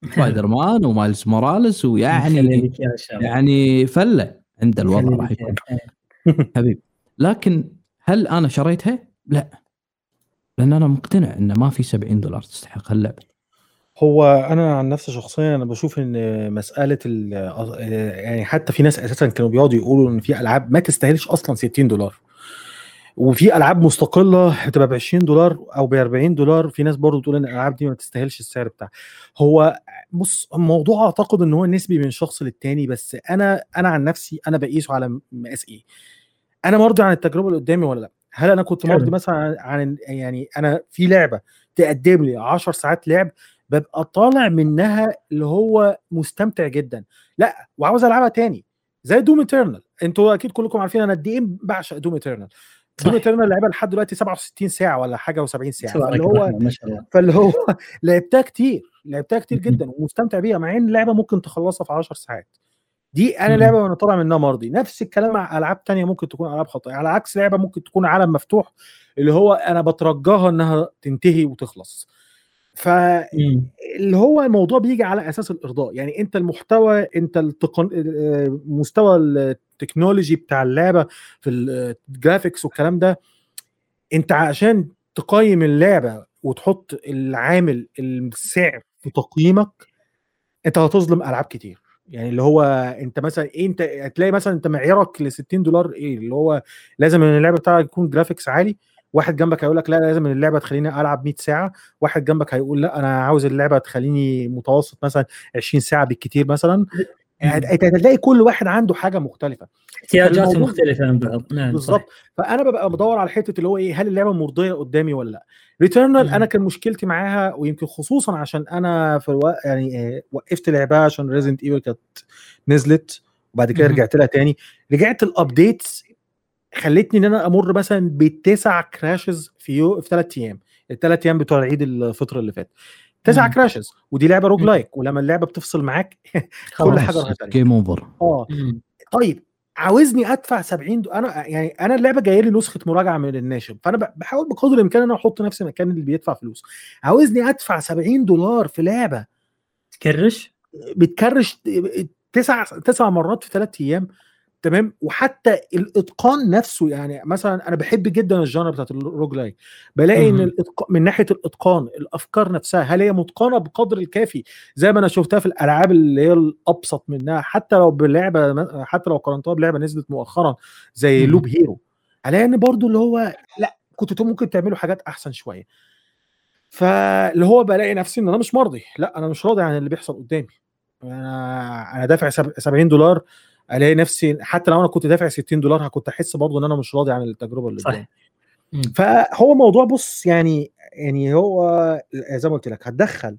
Spider-Man و Miles Morales ويعني. يعني فلة عند الوضع راح يكون. حبيب. لكن هل أنا شريتها؟ لا. لأن أنا مقتنع إن ما في 70 دولار تستحق هاللعبة. هو أنا عن نفسي شخصيا أنا بشوف إن مسألة ال يعني حتى في ناس أساسا كانوا بيقعدوا يقولوا إن في ألعاب ما تستاهلش أصلا 60 دولار. وفي ألعاب مستقلة بتبقى ب 20 دولار أو ب 40 دولار. في ناس برضه بتقول إن الألعاب دي ما تستاهلش السعر بتاعها. هو بص الموضوع أعتقد إن هو نسبي من شخص للتاني بس أنا أنا عن نفسي أنا بقيسه على مقاس إيه أنا مرضي عن التجربة اللي قدامي ولا لأ؟ هل أنا كنت. مرضي مثلا عن- عن يعني أنا في لعبة تقدم لي 10 ساعات لعب ببقى طالع منها اللي هو مستمتع جدا. لأ وعاوز ألعبها تاني. زي Doom Eternal أنتوا أكيد كلكم عارفين أنا قد إيه بعشق Doom Eternal Doom صح. Eternal لعبها لحد دلوقتي 67 ساعة ولا حاجة و70 ساعة. فاللي هو فاللي هو لعبتها كتير لعبتها كتير. جدا ومستمتع بيها مع إن اللعبه ممكن تخلصها في 10 ساعات. دي أنا. لعبة وأنا طالع منها مرضي. نفس الكلام مع ألعاب تانية ممكن تكون ألعاب خطية على عكس لعبة ممكن تكون عالم مفتوح اللي هو أنا بترجاها إنها تنتهي وتخلص. فاللي هو الموضوع بيجي على أساس الإرضاء. يعني أنت المحتوى أنت التقن... مستوى التكنولوجي بتاع اللعبة في ال graphics والكلام ده انت عشان تقيم اللعبة وتحط العامل السعر في تقييمك انت هتظلم ألعاب كتير. يعني اللي هو انت مثلا إيه انت هتلاقي مثلا انت معيارك ل 60 دولار إيه اللي هو لازم إن اللعبة بتاعك يكون graphics عالي واحد جنبك هيقول لك لا لازم اللعبة تخليني ألعب 100 ساعة واحد جنبك هيقول لا أنا عاوز اللعبة تخليني متوسط مثلا 20 ساعة بالكتير مثلا. هتلاقي كل واحد عنده حاجة مختلفة. احتياجاته مختلفة عن بعض نعم بالظبط. فأنا ببقى بدور على حتة اللي هو إيه هل اللعبة مرضية قدامي ولا لأ؟ Returnal أنا كان مشكلتي معاها ويمكن خصوصا عشان أنا في الوقت يعني وقفت لعبها عشان Resident Evil كانت نزلت وبعد كده رجعت لها تاني. رجعت ال updates خلتني إن أنا أمر مثلا بتسع crashes في يو في ثلاث أيام. الثلاث أيام بتوع عيد الفطر اللي فات. تسع crashes ودي لعبة roguelike ولما اللعبة بتفصل معاك كل حاجة راحت game over آه. طيب عاوزني أدفع 70 دو... أنا يعني أنا اللعبة جاية لي نسخة مراجعة من الناشر فأنا بحاول بقدر الإمكان إن أنا أحط نفسي مكان اللي بيدفع فلوس. عاوزني أدفع 70 دولار في لعبة. تكرش؟ بتكرش تسع تسع مرات في ثلاث أيام. تمام؟ وحتى الإتقان نفسه يعني مثلا أنا بحب جدا ال genre بتاعت ال roguelike بلاقي إن الإتق... من ناحية الإتقان الأفكار نفسها هل هي متقنة بقدر الكافي؟ زي ما أنا شفتها في الألعاب اللي هي الأبسط منها حتى لو بلعبة حتى لو قارنتها بلعبة نزلت مؤخرا زي Loop Hero. ألاقي إن برضو اللي هو لأ كنتوا ممكن تعملوا حاجات أحسن شوية. فاللي هو بلاقي نفسي إن أنا مش مرضي لأ أنا مش راضي عن اللي بيحصل قدامي. أنا أنا دافع 70 دولار الاقي نفسي حتى لو أنا كنت دافع 60 دولار كنت احس برضه ان أنا مش راضي عن التجربة اللي قدامي. فهو موضوع بص يعني يعني هو زي ما قلت لك هتدخل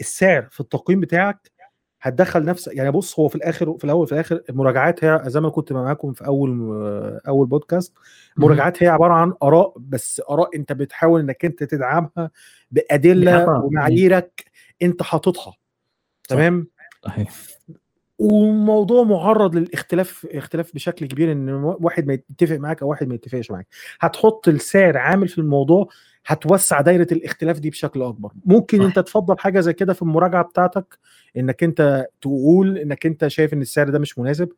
السعر في التقييم بتاعك هتدخل نفسك يعني بص هو في الآخر في الأول في الآخر المراجعات هي زي ما كنت معاكم في أول أول بودكاست المراجعات هي عبارة عن آراء بس آراء أنت بتحاول إنك أنت تدعمها بأدلة ومعاييرك أنت حاططها. تمام؟ صحيح. وموضوع معرض للاختلاف اختلاف بشكل كبير إن واحد ما يتفق معاك أو واحد ما يتفقش معاك. هتحط السعر عامل في الموضوع هتوسع دايرة الاختلاف دي بشكل أكبر. ممكن أنت تفضل حاجة زي كده في المراجعة بتاعتك إنك أنت تقول إنك أنت شايف إن السعر ده مش مناسب.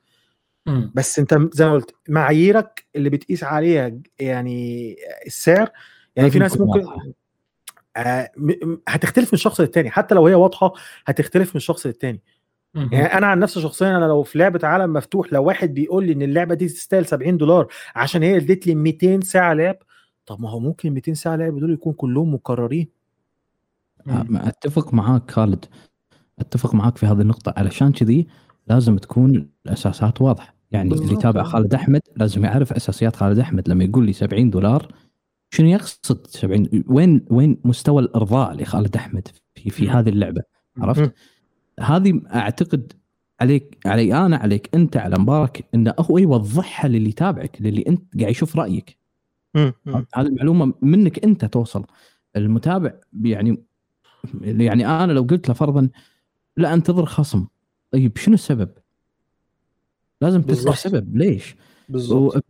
بس أنت زي ما قلت معاييرك اللي بتقيس عليها يعني السعر يعني في ناس ممكن آه هتختلف من شخص للتاني. حتى لو هي واضحة هتختلف من شخص للتاني. يعني أنا عن نفسي شخصيا أنا لو في لعبة عالم مفتوح لو واحد بيقول لي إن اللعبة دي تستاهل 70 دولار عشان هي ادت لي 200 ساعة لعب طب ما هو ممكن 200 ساعة لعب دول يكون كلهم مكررين؟ أتفق معاك خالد. أتفق معاك في هذه النقطة. علشان كذي لازم تكون الأساسات واضحة. يعني اللي يتابع خالد أحمد لازم يعرف أساسيات خالد أحمد. لما يقول لي 70 دولار شنو يقصد 70 وين وين مستوى الإرضاء لخالد أحمد في في هذه اللعبة؟ عرفت؟ هذه أعتقد عليك علي أنا عليك أنت على مبارك انه هو يوضحها للي يتابعك للي أنت قاعد يشوف رأيك. هذه المعلومة منك أنت توصل. المتابع يعني يعني أنا لو قلت له فرضا لا أنتظر خصم. طيب شنو السبب؟ لازم تذكر سبب. ليش؟ بالضبط.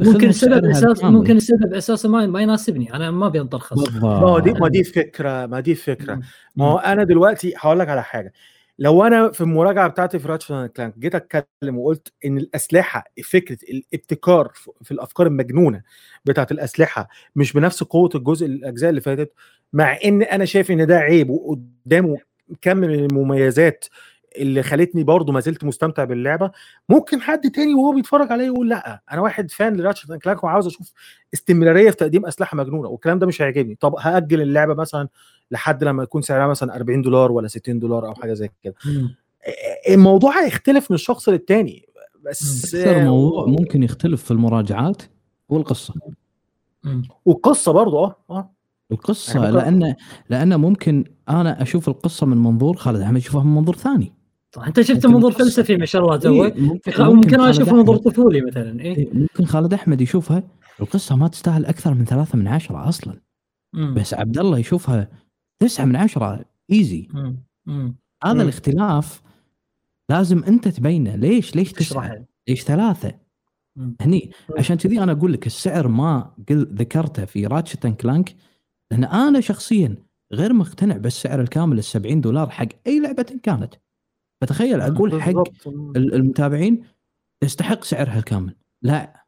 ممكن السبب أساس ممكن السبب أساسا ما, ما يناسبني. أنا ما أبي أنطر خصم. ما دي ما دي فكره ما دي فكرة. ما هو أنا دلوقتي هقول لك على حاجة. لو أنا في المراجعة بتاعتي في راتش كلانك جيت أتكلم وقلت إن الأسلحة فكرة الابتكار في الأفكار المجنونة بتاعت الأسلحة مش بنفس قوة الجزء الأجزاء اللي فاتت مع إن أنا شايف إن ده عيب وقدامه كم من المميزات اللي خلتني برضه ما زلت مستمتع باللعبة. ممكن حد تاني وهو بيتفرج عليا يقول لأ أنا واحد فان لراتشت كلانك وعاوز أشوف استمرارية في تقديم أسلحة مجنونة والكلام ده مش هيعجبني. طب هأجل اللعبة مثلا لحد لما يكون سعرها مثلا 40 دولار ولا 60 دولار أو حاجة زي كده. الموضوع هيختلف من شخص للتاني. بس أكثر موضوع ممكن يختلف في المراجعات هو القصة. والقصة برضه آه آه. القصة يعني لأن لأن ممكن أنا أشوف القصة من منظور خالد أحمد يشوفها من منظور ثاني. طيب أنت شفت منظور فلسفي ما شاء الله توك إيه ممكن, ممكن أنا اشوفه منظور طفولي مثلا إيه؟ ممكن خالد أحمد يشوفها. القصة ما تستاهل أكثر من ثلاثة من عشرة أصلا. مم. بس عبد الله يشوفها تسعة من عشرة ايزي. هذا. الاختلاف لازم أنت تبينه. ليش؟ ليش تسعة؟ ليش ثلاثة. هني عشان كذي أنا أقول لك السعر ما قل ذكرته في راتشت كلانك لأن أنا شخصيا غير مقتنع بالسعر الكامل ال 70 دولار حق أي لعبة كانت. فتخيل أقول حق المتابعين تستحق سعرها الكامل. لا.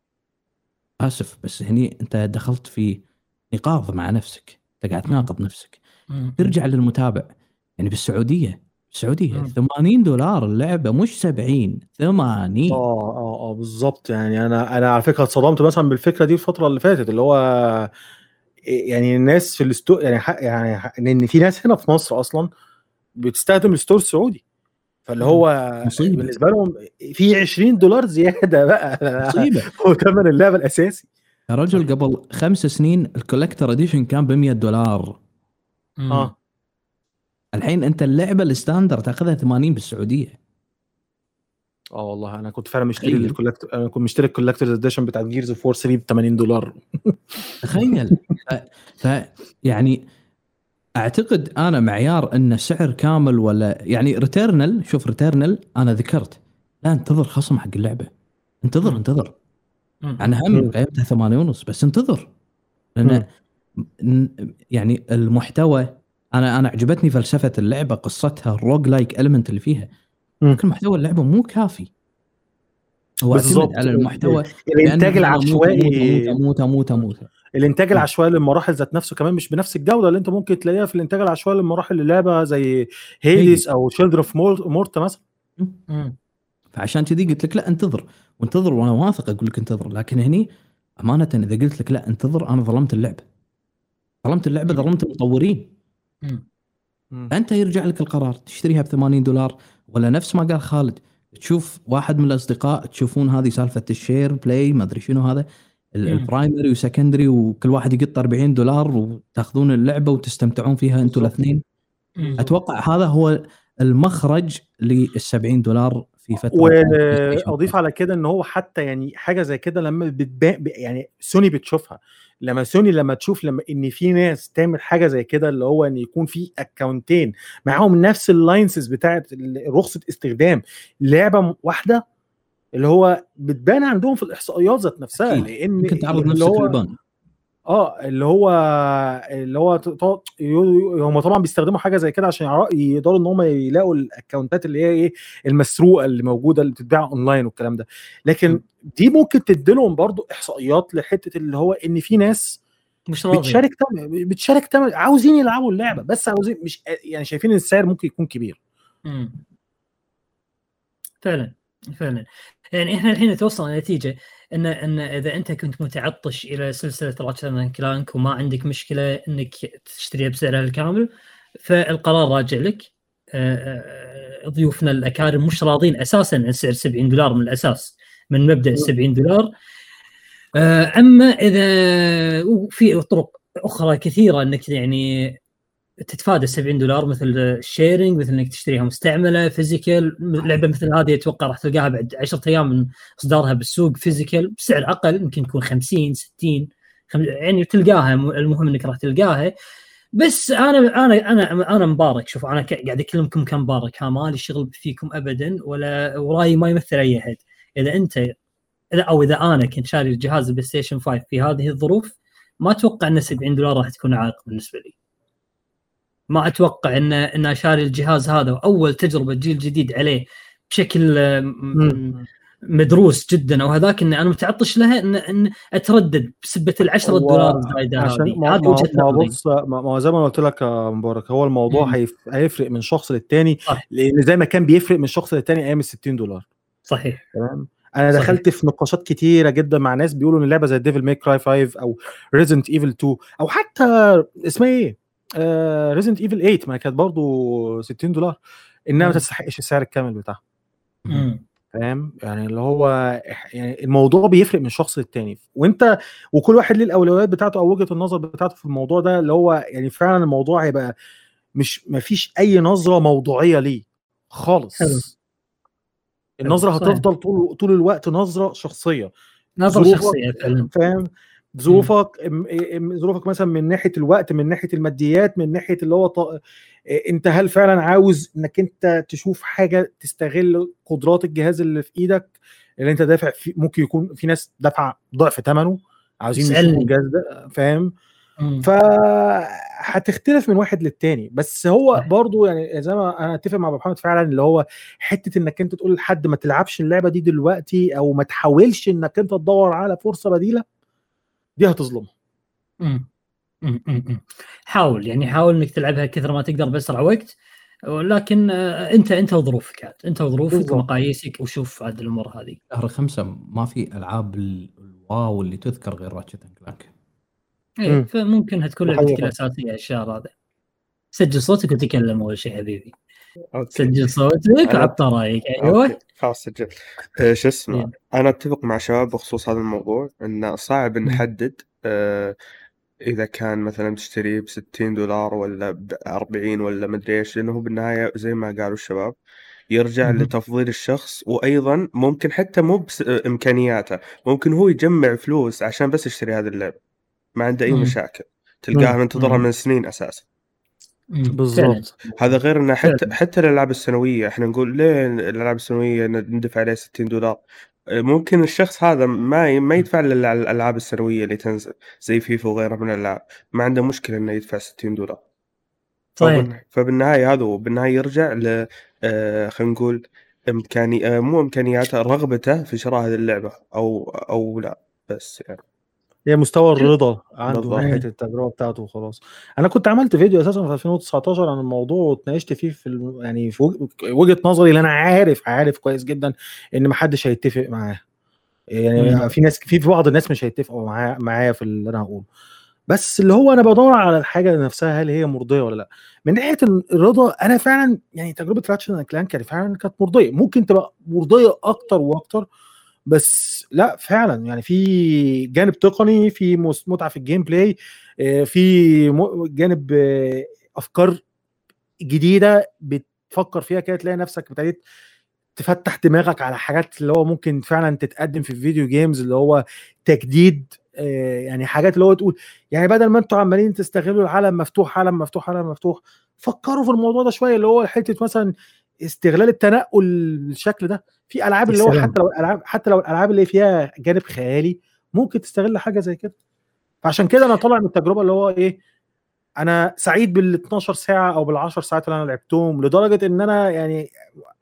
آسف بس هني أنت دخلت في نقاض مع نفسك. أنت قاعد تناقض نفسك. ترجع للمتابع. يعني بالسعودية السعوديه مم. 80 دولار اللعبة مش 70 80 آه آه آه بالظبط يعني أنا أنا على فكرة اتصدمت مثلا بالفكرة دي الفترة اللي فاتت اللي هو يعني الناس في الستو يعني حق يعني حق ان في ناس هنا في مصر أصلا بتستخدم الستور السعودي. فاللي هو مصيبة. بالنسبة لهم في 20 دولار زيادة بقى. مصيبة. هو ثمن اللعبة الأساسي. يا رجل قبل خمس سنين ال collector edition كان ب 100 دولار. مم. آه الحين أنت اللعبة ال standard تأخذها 80 بالسعودية آه والله أنا كنت فعلا مشتري تخيل. ال collector أنا كنت مشتري ال collectors edition بتاعت Gears of War 3 ب 80 دولار تخيل ف... ف يعني أعتقد أنا معيار إن سعر كامل ولا يعني Returnal شوف Returnal أنا ذكرت لا انتظر خصم حق اللعبة انتظر. انتظر. أنا هم. قيمتها ثمانية ونص بس انتظر لأن يعني المحتوى أنا أنا عجبتني فلسفة اللعبة قصتها الروج لايك المنت اللي فيها. لكن محتوى اللعبة مو كافي. هو بالظبط. اعتمد على المحتوى الإنتاج العشوائي. أموت أموت أموت أموت الإنتاج العشوائي للمراحل ذات نفسه كمان مش بنفس الجودة اللي أنت ممكن تلاقيها في الإنتاج العشوائي للمراحل اللعبة زي Hades أو Children of Morta مثلا. فعشان كذي قلت لك لا انتظر. وانتظر وأنا واثق أقول لك انتظر. لكن هني أمانة إذا قلت لك لا انتظر أنا ظلمت اللعبة. ظلمت اللعبة ظلمت المطورين. أنت يرجع لك القرار تشتريها ب 80 دولار ولا نفس ما قال خالد تشوف واحد من الأصدقاء تشوفون هذه سالفة ال share play ما أدري شنو هذا. ال primary و secondary وكل واحد يقط 40 دولار وتاخذون اللعبة وتستمتعون فيها أنتم. الاثنين. أتوقع هذا هو المخرج لل 70 دولار في فترة واضيف على كده إن هو حتى يعني حاجة زي كده لما بتبان يعني سوني بتشوفها. لما سوني لما تشوف لما إن في ناس تعمل حاجة زي كده اللي هو إن يكون في account ين معاهم نفس ال licenses بتاعت ال- رخصة استخدام لعبة واحدة اللي هو بتبان عندهم في الإحصائيات ذات نفسها أكيد. لأن ممكن تعرض نفسك هو لل ban. آه اللي هو اللي هو هم طبعا بيستخدموا حاجة زي كده عشان يقدروا إن هم يلاقوا الأكونتات اللي هي إيه المسروقة اللي موجودة اللي بتتباع أونلاين والكلام ده. لكن دي ممكن تديلهم برضو إحصائيات لحتة اللي هو إن في ناس مش راضي بتشارك تم بتشارك تم عاوزين يلعبوا اللعبة بس عاوزين مش يعني شايفين إن السعر ممكن يكون كبير. مم. فعلا فعلا. يعني إحنا الحين توصلنا نتيجه إن إن إذا أنت كنت متعطش إلى سلسلة Ratchet & Clank وما عندك مشكلة إنك تشتريها بسعرها الكامل فالقرار راجع لك. آه، آه، ضيوفنا الأكارم مش راضين أساسا عن سعر 70 دولار من الأساس من مبدأ ال 70 دولار. آه، أما إذا وفي طرق أخرى كثيرة إنك يعني تتفادى 70 دولار مثل ال sharing مثل إنك تشتريها مستعملة physical لعبة مثل هذه أتوقع راح تلقاها بعد 10 أيام من إصدارها بالسوق physical بسعر أقل يمكن تكون 50 60 خم... يعني تلقاها المهم إنك راح تلقاها. بس أنا أنا أنا أنا مبارك. شوف أنا قاعد أكلمكم كمبارك. ها مالي شغل فيكم ابدا ولا ورايي ما يمثل أي أحد. إذا أنت إذا أو إذا أنا كنت شاري جهاز ال PlayStation 5 في هذه الظروف ما أتوقع إن 70 دولار راح تكون عائق بالنسبة لي. ما أتوقع ان إن شاري الجهاز هذا وأول تجربة جيل جديد عليه بشكل مدروس جدا أو هذاك ان أنا متعطش لها ان, إن أتردد بسبة ال 10 هو دولار عشان هذه. وجهة نظري. بص ما زي ما قلت لك يا مبارك هو الموضوع هيفرق من شخص للتاني. لأن زي ما كان بيفرق من شخص للتاني أيام ال 60 دولار. صحيح. تمام؟ أنا صحيح. دخلت في نقاشات كتيرة جدا مع ناس بيقولوا إن اللعبة زي Devil May Cry 5 أو Resident Evil 2 أو حتى اسمها إيه؟ Resident Evil 8 ما كانت برضو 60 دولار. إنها ما. تستحقش السعر الكامل بتاعها. فاهم؟ يعني اللي هو يعني الموضوع بيفرق من شخص للتاني. وأنت وكل واحد ليه الأولويات بتاعته أو وجهة النظر بتاعته في الموضوع ده اللي هو يعني فعلا الموضوع هيبقى مش مفيش أي نظرة موضوعية ليه. خالص. حلو. النظرة. هتفضل طول طول الوقت نظرة شخصية. نظرة شخصية فاهم؟ ظروفك ظروفك مثلا من ناحية الوقت من ناحية الماديات من ناحية اللي هو ط... انت هل فعلا عاوز إنك انت تشوف حاجة تستغل قدرات الجهاز اللي في إيدك؟ اللي انت دافع فيه ممكن يكون في ناس دافعة ضعف ثمنه عاوزين الجهاز ده فاهم. فهتختلف من واحد للتاني. بس هو. برضو يعني زي ما أنا أتفق مع أبو محمد فعلا اللي هو حتة إنك أنت تقول لحد ما تلعبش اللعبة دي دلوقتي أو ما تحاولش إنك أنت تدور على فرصة بديلة دي هتظلمه مم. مم. مم. مم. حاول يعني حاول إنك تلعبها كثر ما تقدر بأسرع وقت ولكن آه، أنت أنت وظروفك عاد أنت وظروفك. ومقاييسك وشوف عاد الأمور هذه شهر خمسة ما في ألعاب ال- ال wow اللي تذكر غير Ratchet and Clank إيه مم. فممكن تكون حقيقة. لعبتك الأساسية الشهر هذا سجل صوتك وتكلم أول شيء حبيبي okay سجل صوتك أنا- وعطى رأيك أيوه okay. خلاص سجل آه، شو اسمه. أنا أتفق مع شباب بخصوص هذا الموضوع إنه صعب. نحدد آه، إذا كان مثلا تشتريه ب 60 دولار ولا ب 40 ولا مدري إيش لأنه هو بالنهاية زي ما قالوا الشباب يرجع. لتفضيل الشخص وأيضا ممكن حتى مو بامكانياته ممكن هو يجمع فلوس عشان بس يشتري هذه اللعبه ما عنده أي مم. مشاكل تلقاها مم. منتظرها. من سنين أساسا بالظبط هذا غير إنه حتى فعلا. حتى الألعاب السنوية إحنا نقول ليه الألعاب السنوية ندفع عليها 60 دولار؟ ممكن الشخص هذا ما ما يدفع الألعاب السنوية اللي تنزل زي فيفا وغيرها من الألعاب. ما عنده مشكلة إنه يدفع 60 دولار. فبالن- فبالنهاية هذا هو. بالنهاية يرجع ل آه، خلينا نقول امكاني آه، مو إمكانياته رغبته في شراء هذه اللعبة أو أو لا بس يعني. هي مستوى الرضا عنده. ناحية التجربة بتاعته وخلاص. أنا كنت عملت فيديو أساسا في 2019 عن الموضوع واتناقشت فيه في الم... يعني في وج- وجهة نظري اللي أنا عارف عارف كويس جدا إن ما حدش هيتفق معاه. يعني مم. في ناس في بعض الناس مش هيتفقوا معايا معايا في اللي أنا هقوله. بس اللي هو أنا بدور على الحاجة نفسها هل هي مرضية ولا لأ. من ناحية الرضا أنا فعلا يعني تجربة Ratchet and Clank يعني فعلا كانت مرضية. ممكن تبقى مرضية أكتر وأكتر بس لا فعلا يعني في جانب تقني في متعة في ال gameplay آه، في جانب آه، أفكار جديدة بتفكر فيها كده تلاقي نفسك ابتديت تفتح دماغك على حاجات اللي هو ممكن فعلا تتقدم في الفيديو جيمز اللي هو تجديد آه، يعني حاجات اللي هو تقول يعني بدل ما أنتوا عمالين تستغلوا العالم مفتوح عالم مفتوح عالم مفتوح فكروا في الموضوع ده شوية اللي هو حتة مثلا استغلال التنقل بالشكل ده. في ألعاب اللي هو. حتى لو الألعاب حتى لو الألعاب اللي فيها جانب خيالي ممكن تستغل حاجة زي كده. فعشان كده أنا طالع من التجربة اللي هو إيه أنا سعيد بال 12 ساعة أو بال 10 ساعات اللي أنا لعبتهم لدرجة إن أنا يعني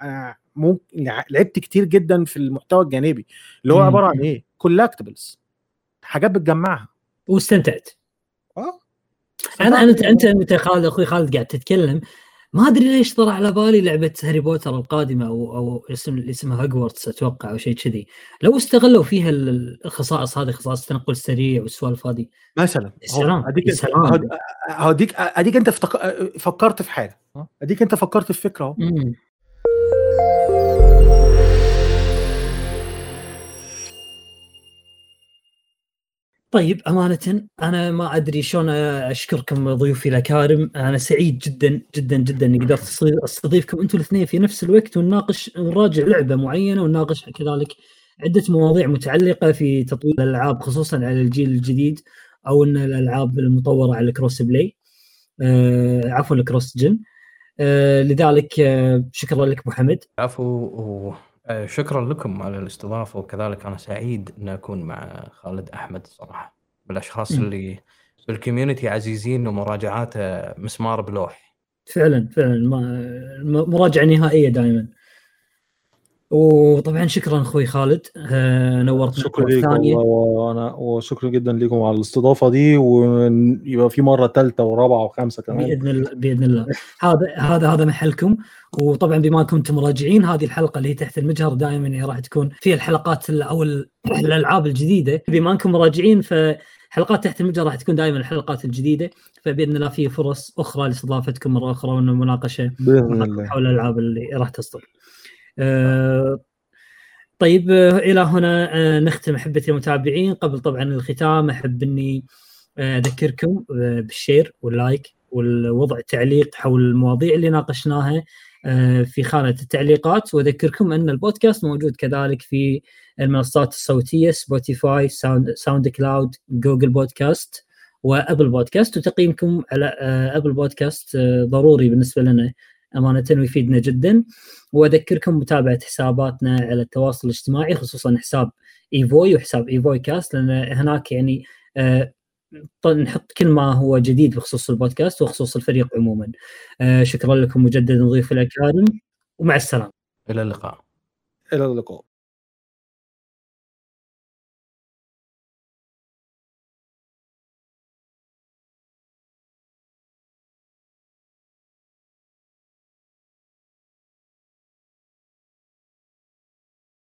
أنا ممكن لعبت كتير جدا في المحتوى الجانبي. اللي هو. عبارة عن إيه؟ collectibles حاجات بتجمعها. واستمتعت. آه. أنا أنت أنت أنت خالد أخوي خالد قاعد تتكلم. ما أدري ليش طلع على بالي لعبة Harry Potter القادمة أو أو اسم اسمها هوجورتس أتوقع أو شيء كذي. لو استغلوا فيها ال- الخصائص هذه خصائص التنقل السريع والسوالف هذه. مثلا. يا سلام، اديك هديك اديك انت. فكرت في حاجة اديك أنت فكرت في فكرة. طيب أمانة أنا ما أدري شلون أشكركم ضيوفي الأكارم. أنا سعيد جدا جدا جدا إني قدرت أستضيفكم أنتم الاثنين في نفس الوقت ونناقش ونراجع لعبة معينة ونناقش كذلك عدة مواضيع متعلقة في تطوير الألعاب خصوصا على الجيل الجديد أو أن الألعاب المطورة على ال cross-play. آه عفوا ال cross-gen. آه لذلك آه شكرا لك أبو حمد. عفو. وشكرا لكم على الاستضافة وكذلك أنا سعيد أن أكون مع خالد أحمد صراحة. من الاشخاص. اللي بال community عزيزين ومراجعاته مسمار بلوح. فعلا فعلا ما- مراجعة نهائية دائما. وطبعا شكرا أخوي خالد آه، نورتنا شكرا. والله وأنا وشكرا جدا لكم على الاستضافة دي ويبقى في مرة ثالثة ورابعة وخامسة كمان. بإذن الله بإذن الله. هذا هذا هذا محلكم. وطبعا بما كنتم مراجعين هذه الحلقة اللي هي تحت المجهر دائما هي راح تكون فيها الحلقات ال- أو ال- الألعاب الجديدة. بما أنكم مراجعين فحلقات تحت المجهر راح تكون دائما الحلقات الجديدة. فبإذن الله في فرص أخرى لاستضافتكم مرة أخرى والمناقشه حول الألعاب اللي راح تصدر. آه، طيب آه، إلى هنا آه، نختم أحبتي المتابعين. قبل طبعا الختام أحب إني أذكركم بال share وال like والوضع تعليق حول المواضيع اللي ناقشناها في خانة التعليقات. وأذكركم إن البودكاست موجود كذلك في المنصات الصوتية Spotify Sound, SoundCloud Google Podcast و Apple Podcast وتقييمكم على Apple Podcast ضروري بالنسبة لنا أمانة ويفيدنا جدا. وأذكركم متابعة حساباتنا على التواصل الاجتماعي خصوصا حساب إيفوي وحساب إيفوي كاست لأن هناك يعني آه، نحط كل ما هو جديد بخصوص البودكاست وخصوص الفريق عموما. آه شكرا لكم مجددا ضيوفي الأكارم ومع السلامة. إلى اللقاء. إلى اللقاء.